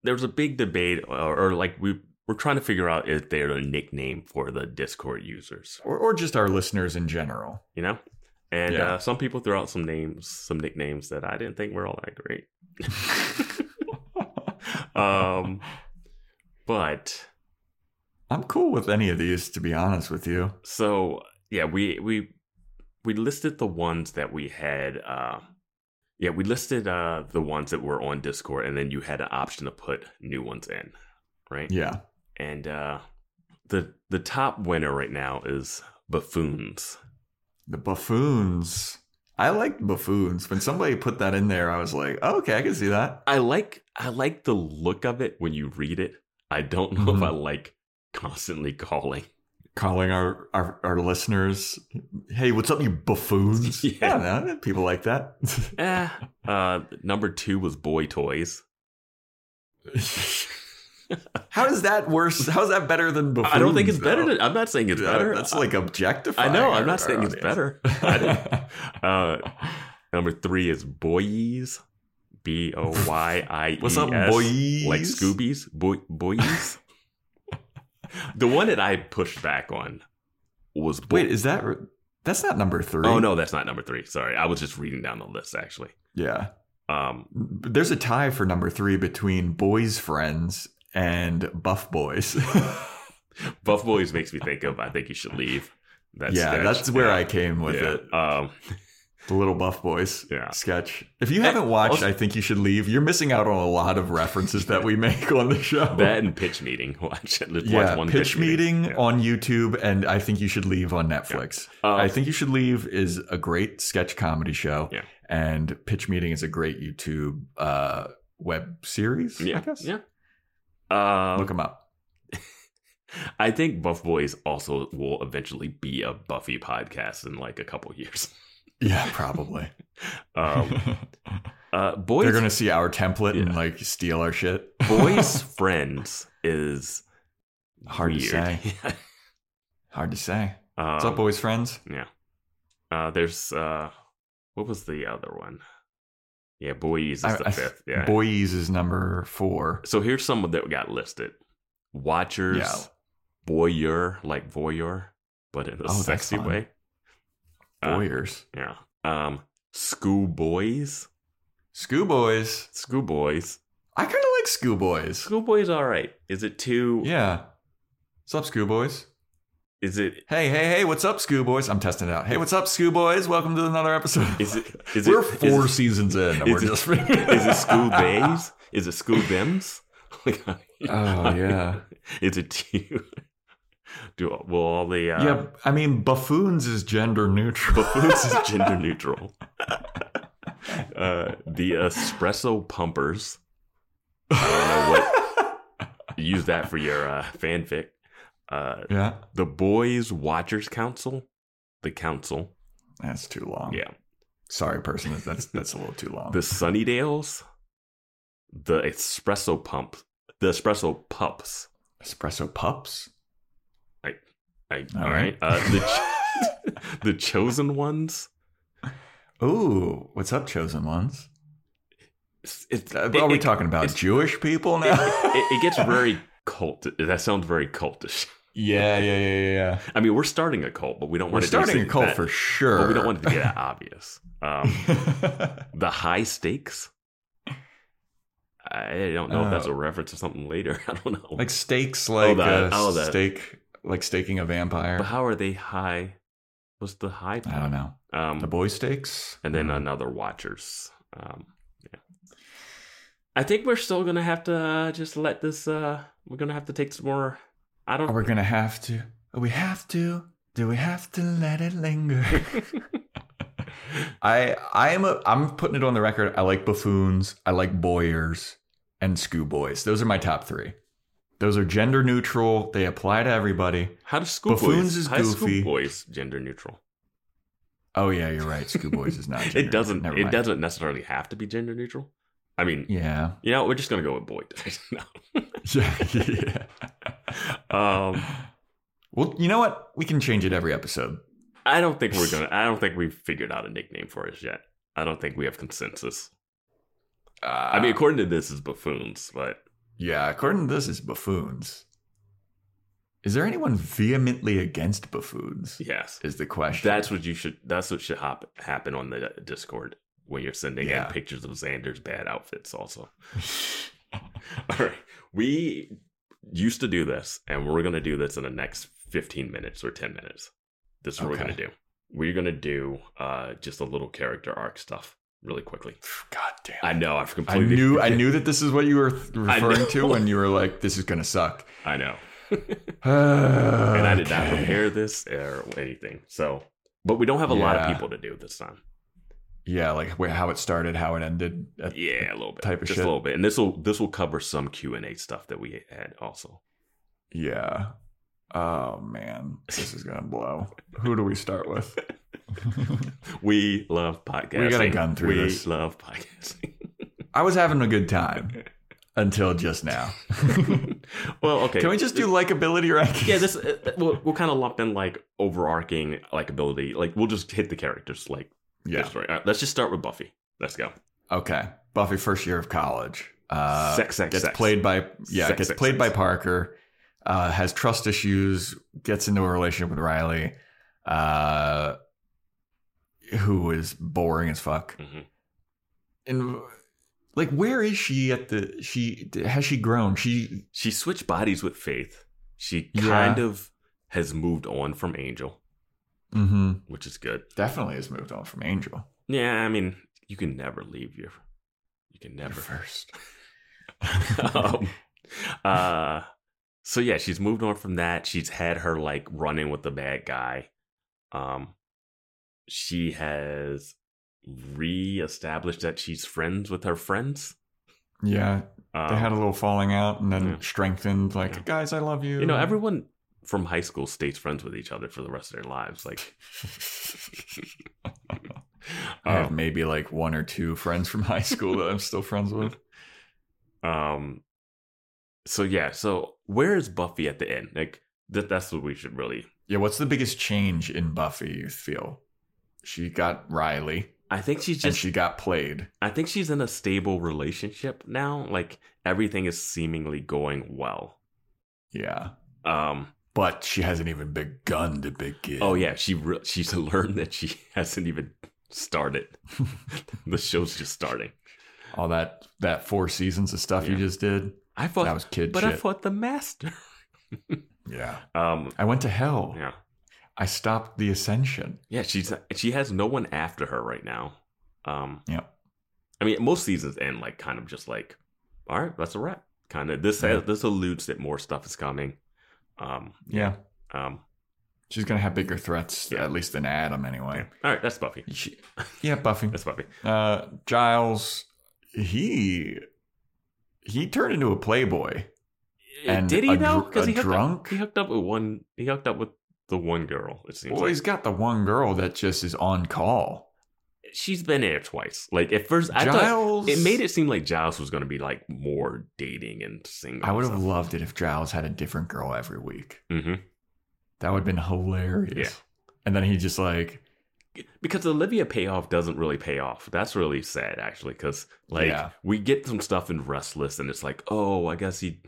there was a big debate, or, or like we we're trying to figure out if they're a nickname for the Discord users, or, or just our listeners in general. you know. And Yeah. uh, some people threw out some names, some nicknames that I didn't think were all that great. um, but I'm cool with any of these, to be honest with you. So yeah, we we we listed the ones that we had. Uh, yeah, we listed uh, the ones that were on Discord, and then you had an option to put new ones in, right? Yeah. And uh, the the top winner right now is buffoons. The buffoons. I liked buffoons. When somebody put that in there, I was like, oh, okay, I can see that. I like I like the look of it when you read it. I don't know if Mhm. I like constantly calling. Calling our, our, our listeners, hey, what's up, you buffoons? Yeah. I don't know. People like that. Eh. Uh, number two was boy toys. How is that worse? How's that better than buffoons? I don't think it's though? better. Than, I'm not saying it's Yeah, better. That's like objectifying. I know. I'm not saying our it's better. Uh, number three is boys. B O Y I E S. What's up, boys? Like Scoobies. Boy, boys. the one that I pushed back on was Wait, is that that's not number three? Oh no, that's not number three. Sorry, I was just reading down the list actually. Yeah, Um, there's a tie for number three between boys' friends and buff boys. Buff Boys makes me think of I think you should leave. That yeah, sketch. that's where Yeah. I came with Yeah. it. Um, The little buff boys Yeah. sketch. If you haven't watched, also- I think you should leave. You're missing out on a lot of references that we make on the show. that and pitch meeting. Watch, watch yeah, one pitch, meeting, Yeah. on YouTube, and I think you should leave on Netflix. Uh, I think you should leave is a great sketch comedy show, Yeah. and pitch meeting is a great YouTube uh, web series. yeah, I guess. yeah. Um, Look him up. I think Buff Boys also will eventually be a Buffy podcast in like a couple years. Yeah, probably. Um, uh, boys, They're gonna see our template and like steal our shit. boys friends is Hard to weird. say. Hard to say. um, What's up, boys, friends? Yeah. Uh, there's uh, what was the other one? Yeah, boys is I- the I- fifth. Yeah. Boys is number four. so here's some that got listed: Watchers, Yeah. voyeur, like voyeur, but in a Oh, sexy way. Uh, Boyers. Yeah. Um, schoolboys, Schoolboys. schoolboys, I kind of like schoolboys. schoolboys. All right. Is it too? Yeah. What's up, schoolboys? Is it? Hey, hey, hey, what's up, schoolboys? I'm testing it out. Hey, what's up, schoolboys? Welcome to another episode. Is it? Is we're it? four Is, seasons in. We're it- just. is it school bays? Is it school bims? Like, Oh, yeah. Is it too? Do will all the uh, yeah, I mean, buffoons is gender neutral. buffoons is gender neutral? uh, the espresso pumpers. I don't know what. Use that for your uh, fanfic. Uh, yeah, the Boys Watchers Council. The council. that's too long. Yeah. Sorry, person. That's that's a little too long. The Sunnydales. The espresso pump. The espresso pups. espresso pups. I, All all right. right. Uh, the, ch- the chosen ones. Ooh, what's up, chosen ones? It's, it's, Uh, it- Are we it- talking about Jewish people It, now? it, it gets very cult. That sounds very cultish. yeah, yeah, yeah, yeah. I mean, we're starting a cult, but we don't We're want to starting a cult that, for sure. But we don't want it to get that obvious. Um, the high stakes. I don't know if that's a Oh. reference to something later. I don't know. like stakes, like uh, oh, the- steak, like staking a vampire. but how are they high? What's the high? I don't know. Um, The boy stakes, and then another watchers. Um. I think we're still gonna have to uh, just let this. Uh, we're gonna have to take some more. I don't. We're we gonna have to? We have to. Do we have to let it linger? I I am a I'm putting it on the record. I like buffoons. I like boyers and schoolboys. Those are my top three. Those are gender neutral. They apply to everybody. how does schoolboys? Buffoons is goofy. Schoolboys gender neutral. Oh yeah, you're right. Schoolboys is not. Gender It doesn't. It doesn't necessarily have to be gender neutral. I mean, Yeah. you know, we're just gonna go with boy. no. Yeah. yeah. Um, well, you know what? We can change it every episode. I don't think we're gonna. I don't think we've figured out a nickname for us yet. I don't think we have consensus. Uh, I mean, according to this, is buffoons, but yeah, according to this, is buffoons. Is there anyone vehemently against buffoons? yes, Is the question. that's what you should. That's what should hop, happen on the Discord when you're sending Yeah. in pictures of Xander's bad outfits. Also, all right, we used to do this, and we're gonna do this in the next 15 minutes or 10 minutes. This is what we're gonna do. We're gonna do uh, just a little character arc stuff really quickly. God damn. I know I've I completely. knew I knew that this is what you were referring to when you were like, "This is gonna suck." I know. and and I did not prepare this or anything. So, but we don't have a lot of people to do this time. Yeah, like how it started, how it ended. Yeah, a little bit, Type of just shit. a little bit, and this will this will cover some Q and A stuff that we had also. Yeah. Oh man, this is gonna blow. Who do we start with? We love podcasting. We gotta gun through we this. love podcasting. I was having a good time until just now. well, okay. Can we just do likability rankings? Yeah, this uh, we'll, we'll kind of lump in like overarching likability. Like we'll just hit the characters. Like Yeah. this story. All right, let's just start with Buffy. Let's go. Okay. Buffy first year of college. Uh, Sex, sex, gets sex. played by yeah, Sex, gets sex, played by Parker. Uh, has trust issues. Gets into a relationship with Riley, uh, who is boring as fuck. hmm And like, where is she at the? She has she grown? She She switched bodies with Faith. She Yeah. kind of has moved on from Angel, mm-hmm, which is good. definitely has moved on from Angel. Yeah, I mean, you can never leave your. You can Never first. um, uh, so yeah, she's moved on from that. She's had her like running with the bad guy. Um, she has re-established that she's friends with her friends. Yeah, Um, they had a little falling out and then yeah. strengthened. Like, Yeah. guys, I love you. you know, everyone from high school stays friends with each other for the rest of their lives. Like, I have um, maybe like one or two friends from high school that I'm still friends with. um, so yeah, so where is Buffy at the end? Like, that that's what we should really. Yeah, what's the biggest change in Buffy you feel? She got Riley I think she's and just she got played. I think she's in a stable relationship now. Like everything is seemingly going well. Yeah. Um. But she hasn't even begun to begin. Oh yeah, she re- she's learned that she hasn't even started. the show's just starting. All that that four seasons of stuff you just did. I fought, That was kid but I fought the master. yeah. Um. I went to hell. Yeah. I stopped the ascension. Yeah. She's she has no one after her right now. Um. Yep. I mean, most seasons end like kind of just like, all right, that's a wrap. Kind of this Yeah. this alludes that more stuff is coming. Um. Yeah. Um. She's gonna have bigger threats, Yeah. at least than Adam anyway. All right, that's Buffy. She, yeah, Buffy. That's Buffy. Uh, Giles, he he turned into a playboy. And Did he a though? Because he hooked drunk? up. He hooked up with one. He hooked up with the one girl. It seems Well, like he's got the one girl that just is on call. She's been there twice. Like at first, I Giles, thought it made it seem like Giles was going to be like more dating and single. I would have loved it if Giles had a different girl every week. hmm That would have been hilarious. Yeah. And then he just like, because the Olivia payoff doesn't really pay off. That's really sad, actually. Because like Yeah. we get some stuff in Restless, and it's like, oh, I guess he,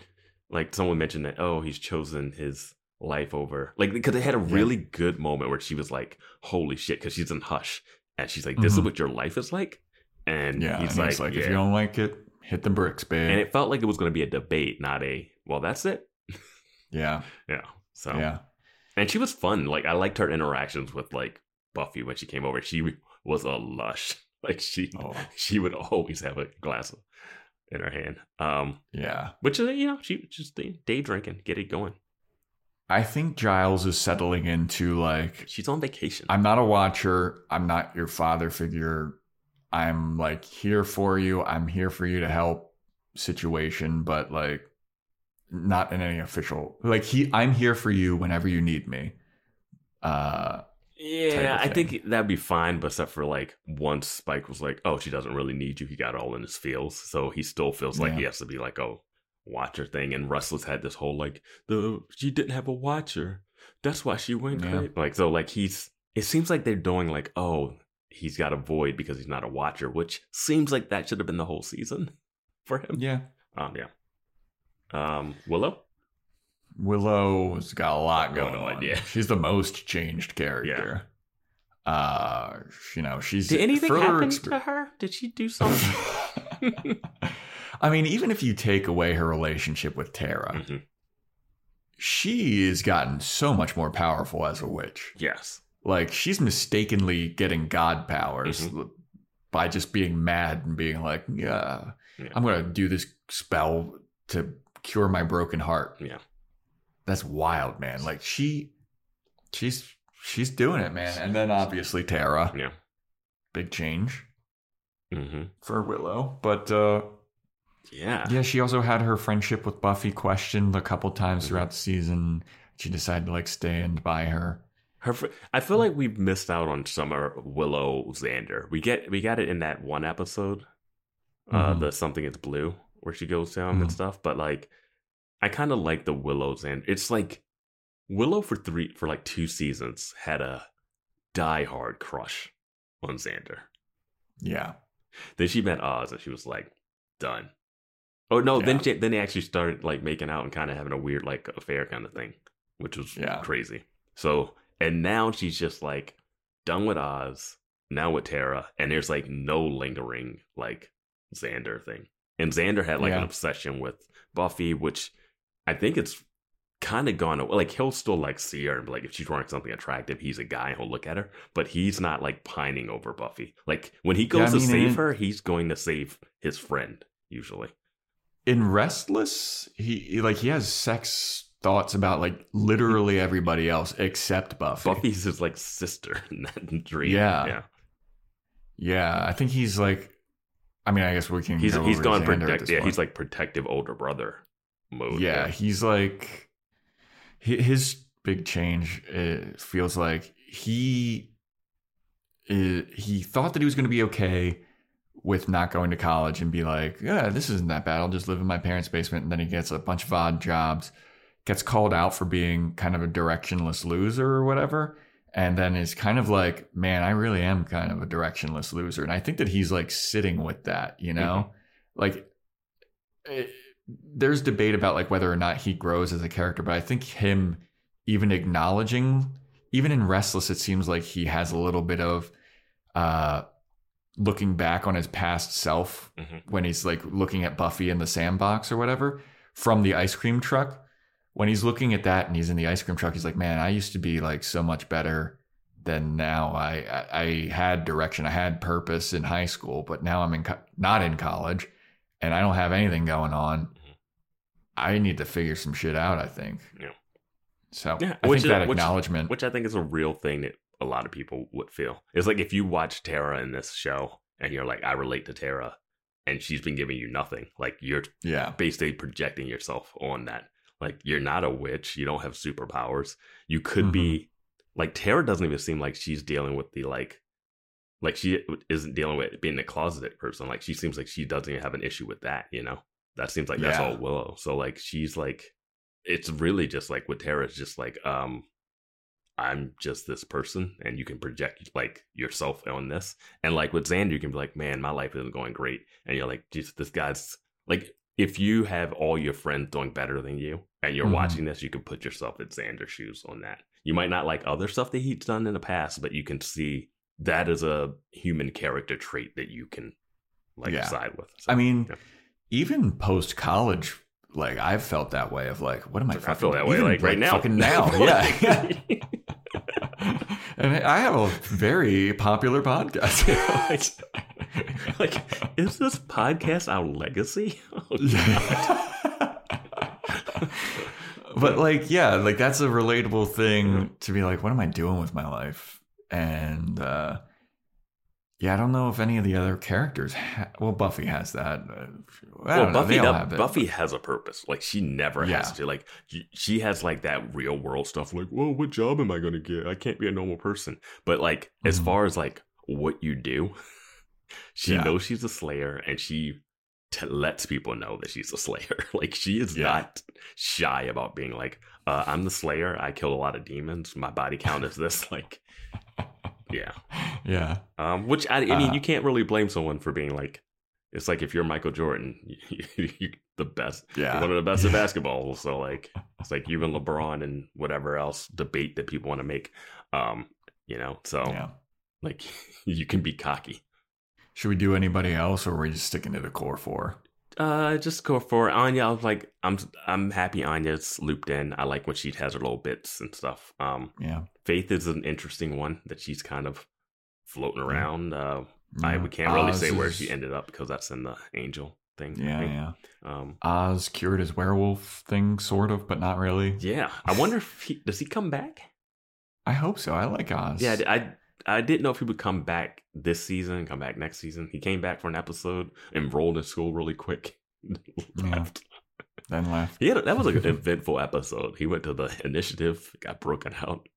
like someone mentioned that, oh, he's chosen his life over like because they had a Yeah. really good moment where she was like, holy shit, because she's in Hush, and she's like, this is Mhm. what your life is like, and yeah. he's and like, it's like, yeah. if you don't like it, hit the bricks, babe. and it felt like it was going to be a debate, not a well, that's it, yeah. yeah. So Yeah. and she was fun. Like I liked her interactions with like Buffy when she came over. She was a lush. Like she Oh. she would always have a glass in her hand. Um, Yeah. which is you know she just day drinking, get it going. I think Giles is settling into like, She's on vacation. I'm not a watcher. I'm not your father figure. I'm like here for you. I'm here for you to help situation, but like not in any official like he I'm here for you whenever you need me. Uh yeah, I think that'd be fine, but except for like once Spike was like, "Oh, she doesn't really need you." He got all in his feels, so he still feels like Yeah. he has to be like, "Oh, watcher thing, and Russell's had this whole like the she didn't have a watcher, that's why she went Yeah. crazy. Like so, like he's. It seems like they're doing like, oh, he's got a void because he's not a watcher, which seems like that should have been the whole season for him. Yeah. Um, yeah. Um, Willow. Willow's got a lot going no on. Yeah. She's the most changed character. Yeah Uh, you know, she's Did anything happen to her? Did she do something? I mean, even if you take away her relationship with Tara, Mhm. she has gotten so much more powerful as a witch. Yes. Like she's mistakenly getting god powers Mhm. by just being mad and being like, "Yeah, Yeah. I'm gonna do this spell to cure my broken heart." Yeah. That's wild, man. Like she, she's she's doing it, man. And then obviously Tara, Yeah. big change hmm for Willow, but uh Yeah. Yeah, she also had her friendship with Buffy questioned a couple times Mhm. throughout the season. She decided to like stand by her. Her, fr- I feel like we've missed out on Summer Willow Xander. We get we got it in that one episode, uh, Mhm. the something is blue, where she goes down and Mhm. stuff. But like, I kind of like the Willow Xander. It's like Willow for three for like two seasons had a diehard crush on Xander. Yeah. Then she met Oz, and she was like, done. Oh no! Then she, then they actually started like making out and kind of having a weird like affair kind of thing, which was Yeah. crazy. So and now she's just like done with Oz, now with Tara, and there's like no lingering like Xander thing. And Xander had like an obsession with Buffy, which I think it's kind of gone away. Like he'll still like see her and be like, if she's wearing something attractive, he's a guy, he'll look at her, but he's not like pining over Buffy. Like when he goes Yeah, I to mean, save her, he's going to save his friend usually. In Restless, he he- like he has sex thoughts about like literally everybody else except Buffy. Buffy's his like sister in that dream. Yeah. yeah. Yeah, I think he's like I mean, I guess we can He's go he's gone Xander at protect. this Yeah, point. he's like protective older brother mode. yeah, he's like his big change uh, feels like he he thought that he was going to be okay with not going to college and be like, yeah, this isn't that bad. I'll just live in my parents' basement. And then he gets a bunch of odd jobs, gets called out for being kind of a directionless loser or whatever. And then is kind of like, man, I really am kind of a directionless loser. And I think that he's like sitting with that, you know? Like, it, there's debate about like whether or not he grows as a character, but I think him even acknowledging, even in Restless, it seems like he has a little bit of uh, looking back on his past self Mhm. when he's like looking at Buffy in the sandbox or whatever from the ice cream truck. When he's looking at that and he's in the ice cream truck, he's like, "Man, I used to be like so much better than now. I I, I had direction, I had purpose in high school, but now I'm in co- not in college, and I don't have anything going on. I need to figure some shit out. I think. Yeah. So Yeah, I which think is- that which- acknowledgement. which I think is a real thing that a lot of people would feel. It's like if you watch Tara in this show and you're like, I relate to Tara, and she's been giving you nothing. Like you're yeah. basically projecting yourself on that. Like you're not a witch. You don't have superpowers. You could Mm-hmm. be like Tara doesn't even seem like she's dealing with the like like she isn't dealing with being a closeted person. Like she seems like she doesn't even have an issue with that, you know? That seems like that's Yeah. all Willow. So like she's like it's really just like with Tara, it's just like, um, I'm just this person and you can project like yourself on this. And like with Xander, you can be like, man, my life isn't going great. And you're like, Jesus, this guy's like, if you have all your friends doing better than you and you're Mhm. watching this, you can put yourself in Xander's shoes on that. You might not like other stuff that he's done in the past, but you can see that is a human character trait that you can like Yeah. side with. So, I mean, yeah. even post college, like I've felt that way of like, what am I? I feel that way like right now. Fucking now, yeah. and I have a very popular podcast. like, is this podcast our legacy? Oh, but like, yeah, like that's a relatable thing to be like, what am I doing with my life? And uh, yeah, I don't know if any of the other characters. Ha- well, Buffy has that. Uh, well. Buffy, They all does- have it. Buffy has a purpose. Like she never Yeah. has to. Like she- has like that real world stuff. Like, well, what job am I going to get? I can't be a normal person. But like, as Mhm. far as like what you do, she Yeah. knows she's a Slayer, and she t- lets people know that she's a slayer. like she is Yeah. not shy about being like, uh, I'm the slayer. I killed a lot of demons. My body count is this. Like, yeah. Yeah. Um, which I, I mean, Uh, you can't really blame someone for being like. It's like if you're Michael Jordan, you, you, the best, Yeah. one of the best at basketball. So like, it's like you and LeBron and whatever else debate that people want to make. Um, you know, so Yeah. like you can be cocky. Should we do anybody else, or are we just sticking to the core four? Uh, just go for Anya. I was like, I'm I'm happy Anya's looped in. I like when she has her little bits and stuff. Um, Yeah. Faith is an interesting one that she's kind of floating around. Uh, I we can't really Oz say where is- she ended up because that's in the angel thing. Yeah, yeah. Um, Oz cured his werewolf thing, sort of, but not really. yeah. I wonder if he does he come back. I hope so. I like Oz. Yeah, I I didn't know if he would come back this season, come back next season. He came back for an episode, enrolled in school really quick. left. Then left. Yeah, that was an eventful episode. He went to the initiative, got broken out.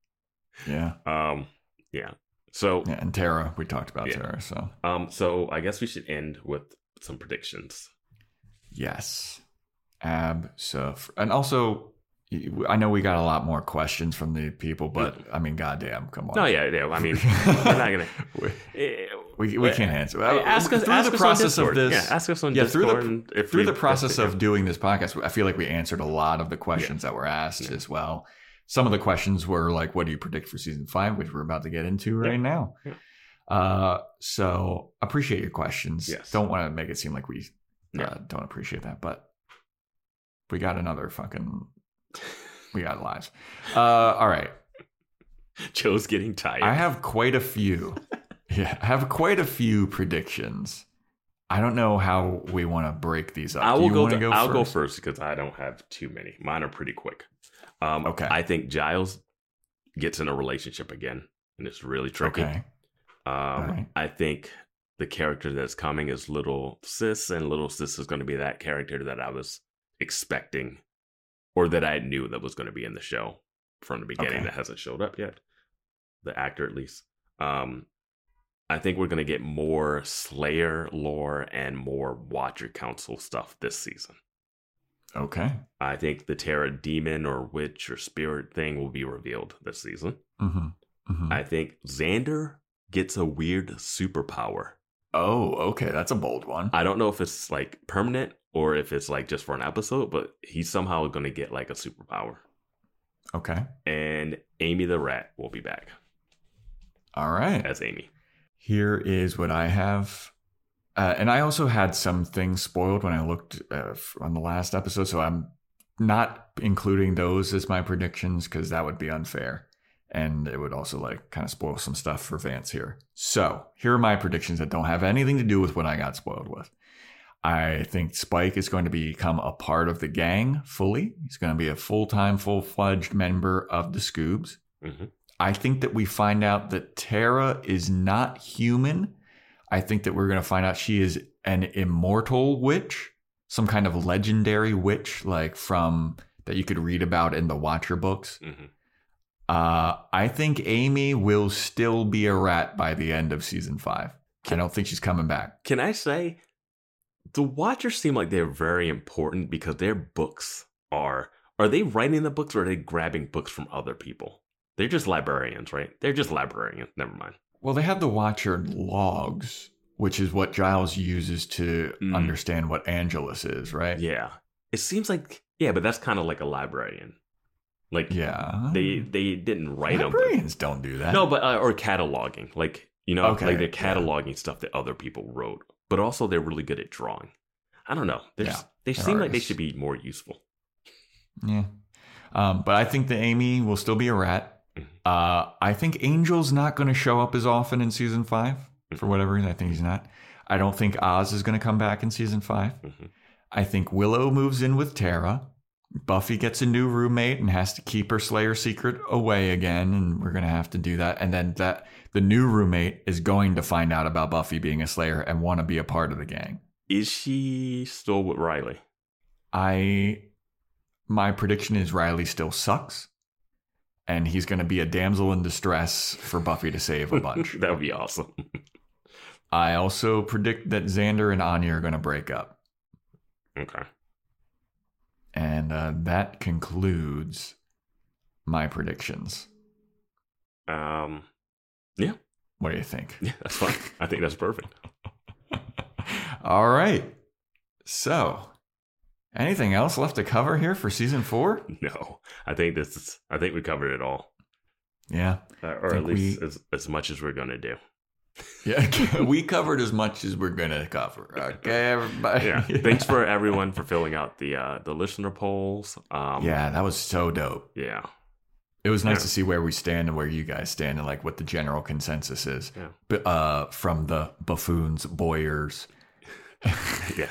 Yeah. Um, yeah. So, Yeah. And Tara, we talked about Yeah. Tara. So um, so I guess we should end with some predictions. yes, Ab. So and also, I know we got a lot more questions from the people, but I mean, goddamn, come on. No, yeah, yeah. I mean, we're not gonna. we, eh, we, we eh, can't answer. eh, Ask us. through ask the us process of this. Yeah, ask us on yeah, through Discord. the if through we- the process yeah. of doing this podcast, I feel like we answered a lot of the questions that were asked Yeah. as well. Some of the questions were like, "What do you predict for season five?" which we're about to get into right now. Yeah. Uh, so appreciate your questions. Yes. Don't want to make it seem like we uh, Yeah. don't appreciate that, but we got another fucking we got lives. Uh, all right, Joe's getting tired. I have quite a few. yeah, I have quite a few predictions. I don't know how we want to break these up. I will go. wanna go I'll go first? first because I don't have too many. Mine are pretty quick. Um, Okay. I think Giles gets in a relationship again, and it's really tricky. Okay. Um, Alright. I think the character that's coming is Little Sis, and Little Sis is going to be that character that I was expecting, or that I knew that was going to be in the show from the beginning Okay. that hasn't showed up yet. The actor, at least. Um, I think we're going to get more Slayer lore and more Watcher Council stuff this season. Okay. I think the Tara demon or witch or spirit thing will be revealed this season. Mm-hmm. Mm-hmm. I think Xander gets a weird superpower. Oh, okay. That's a bold one. I don't know if it's like permanent or if it's like just for an episode, but he's somehow going to get like a superpower. Okay. And Amy the rat will be back All right. as Amy. Here is what I have. Uh, and I also had some things spoiled when I looked uh, on the last episode. So I'm not including those as my predictions because that would be unfair. And it would also like kind of spoil some stuff for Vance here. So here are my predictions that don't have anything to do with what I got spoiled with. I think Spike is going to become a part of the gang fully. He's going to be a full time, full fledged member of the Scoobs. hmm I think that we find out that Tara is not human. I think that we're going to find out she is an immortal witch, some kind of legendary witch, like from that you could read about in the Watcher books. hmm Uh, I think Amy will still be a rat by the end of season five. I don't think she's coming back. Can I say the Watchers seem like they're very important because their books are. Are they writing the books or are they grabbing books from other people? They're just librarians, right? They're just librarians. Never mind. Well, they have the Watcher logs, which is what Giles uses to Mm. understand what Angelus is, right? Yeah. It seems like yeah, but that's kind of like a librarian. Like Yeah. they they didn't write them. Librarians don't do that. No, but uh, or cataloging, like you know, Okay, like they're yeah. cataloging stuff that other people wrote, but also they're really good at drawing. I don't know. They're Yeah, just- they seem like they should be more useful. Yeah. Um, but I think that Amy will still be a rat. Mhm. Uh, I think Angel's not going to show up as often in season five for Mhm. whatever reason. I think he's not. I don't think Oz is going to come back in season five. Mhm. I think Willow moves in with Tara. Buffy gets a new roommate and has to keep her Slayer secret away again, and we're going to have to do that. And then that the new roommate is going to find out about Buffy being a Slayer and want to be a part of the gang. Is she still with Riley? I my prediction is Riley still sucks, and he's going to be a damsel in distress for Buffy to save a bunch. that would be awesome. I also predict that Xander and Anya are going to break up. Okay. And uh, that concludes my predictions. Um. Yeah. What do you think? Yeah. That's fine. I think that's perfect. All right. So, anything else left to cover here for season four? No, I think this is. I think we covered it all, Yeah. uh, or at least we- as as much as we're gonna do. Yeah. we covered as much as we're going to cover. Okay, everybody. Yeah. Thanks for everyone for filling out the uh the listener polls. Um. Yeah, that was so dope. Yeah. It was nice Yeah. to see where we stand and where you guys stand and like what the general consensus is. Yeah. Uh, from the buffoons, boyers. Yeah.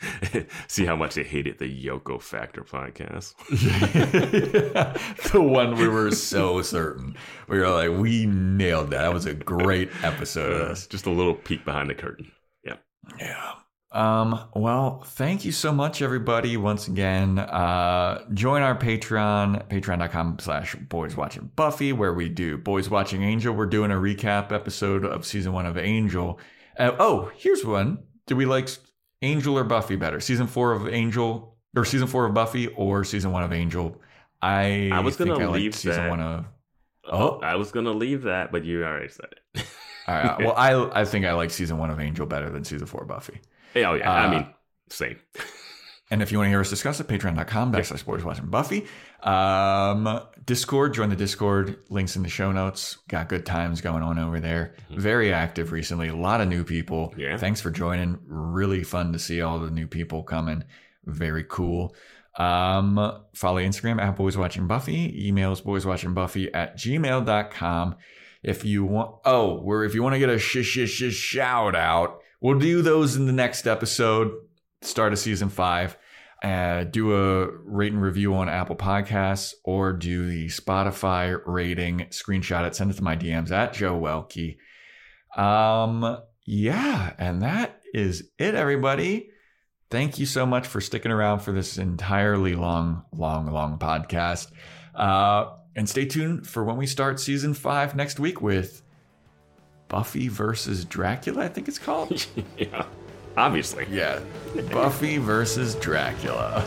See how much they hated the Yoko Factor podcast. the one we were so certain. We were like, we nailed that. That was a great episode Uh, just a little peek behind the curtain. Yeah. Yeah. Um, well, thank you so much, everybody. Once again, uh, join our Patreon, patreon.com slash boys watching Buffy, where we do boys watching Angel. We're doing a recap episode of season one of Angel. Uh, oh, here's one. Do we like Angel or Buffy better? Season four of Angel or season four of Buffy or season one of Angel? I, I was gonna think I leave season that. one of. Oh, Oh. I was gonna leave that, but you already said it. All right. Well, I I think I like season one of Angel better than season four of Buffy. oh yeah, Uh, I mean, same. And if you want to hear us discuss it, patreon.com backslash boys watching Buffy. Um, Discord, join the Discord. Links in the show notes. Got good times going on over there. Very active recently. A lot of new people. Yeah. Thanks for joining. Really fun to see all the new people coming. Very cool. Um, follow Instagram at boys watching Buffy. Emails boys watching Buffy at gmail.com. If you want, oh, where if you want to get a sh- sh- sh- shout out, we'll do those in the next episode start of season five. Uh, do a rate and review on Apple Podcasts or do the Spotify rating, screenshot it, send it to my DMs at Joe Welkie. Um, yeah, and that is it, everybody. Thank you so much for sticking around for this entirely long, long, long podcast. Uh, and stay tuned for when we start season five next week with Buffy versus Dracula, I think it's called. yeah, obviously. Yeah. Buffy versus Dracula.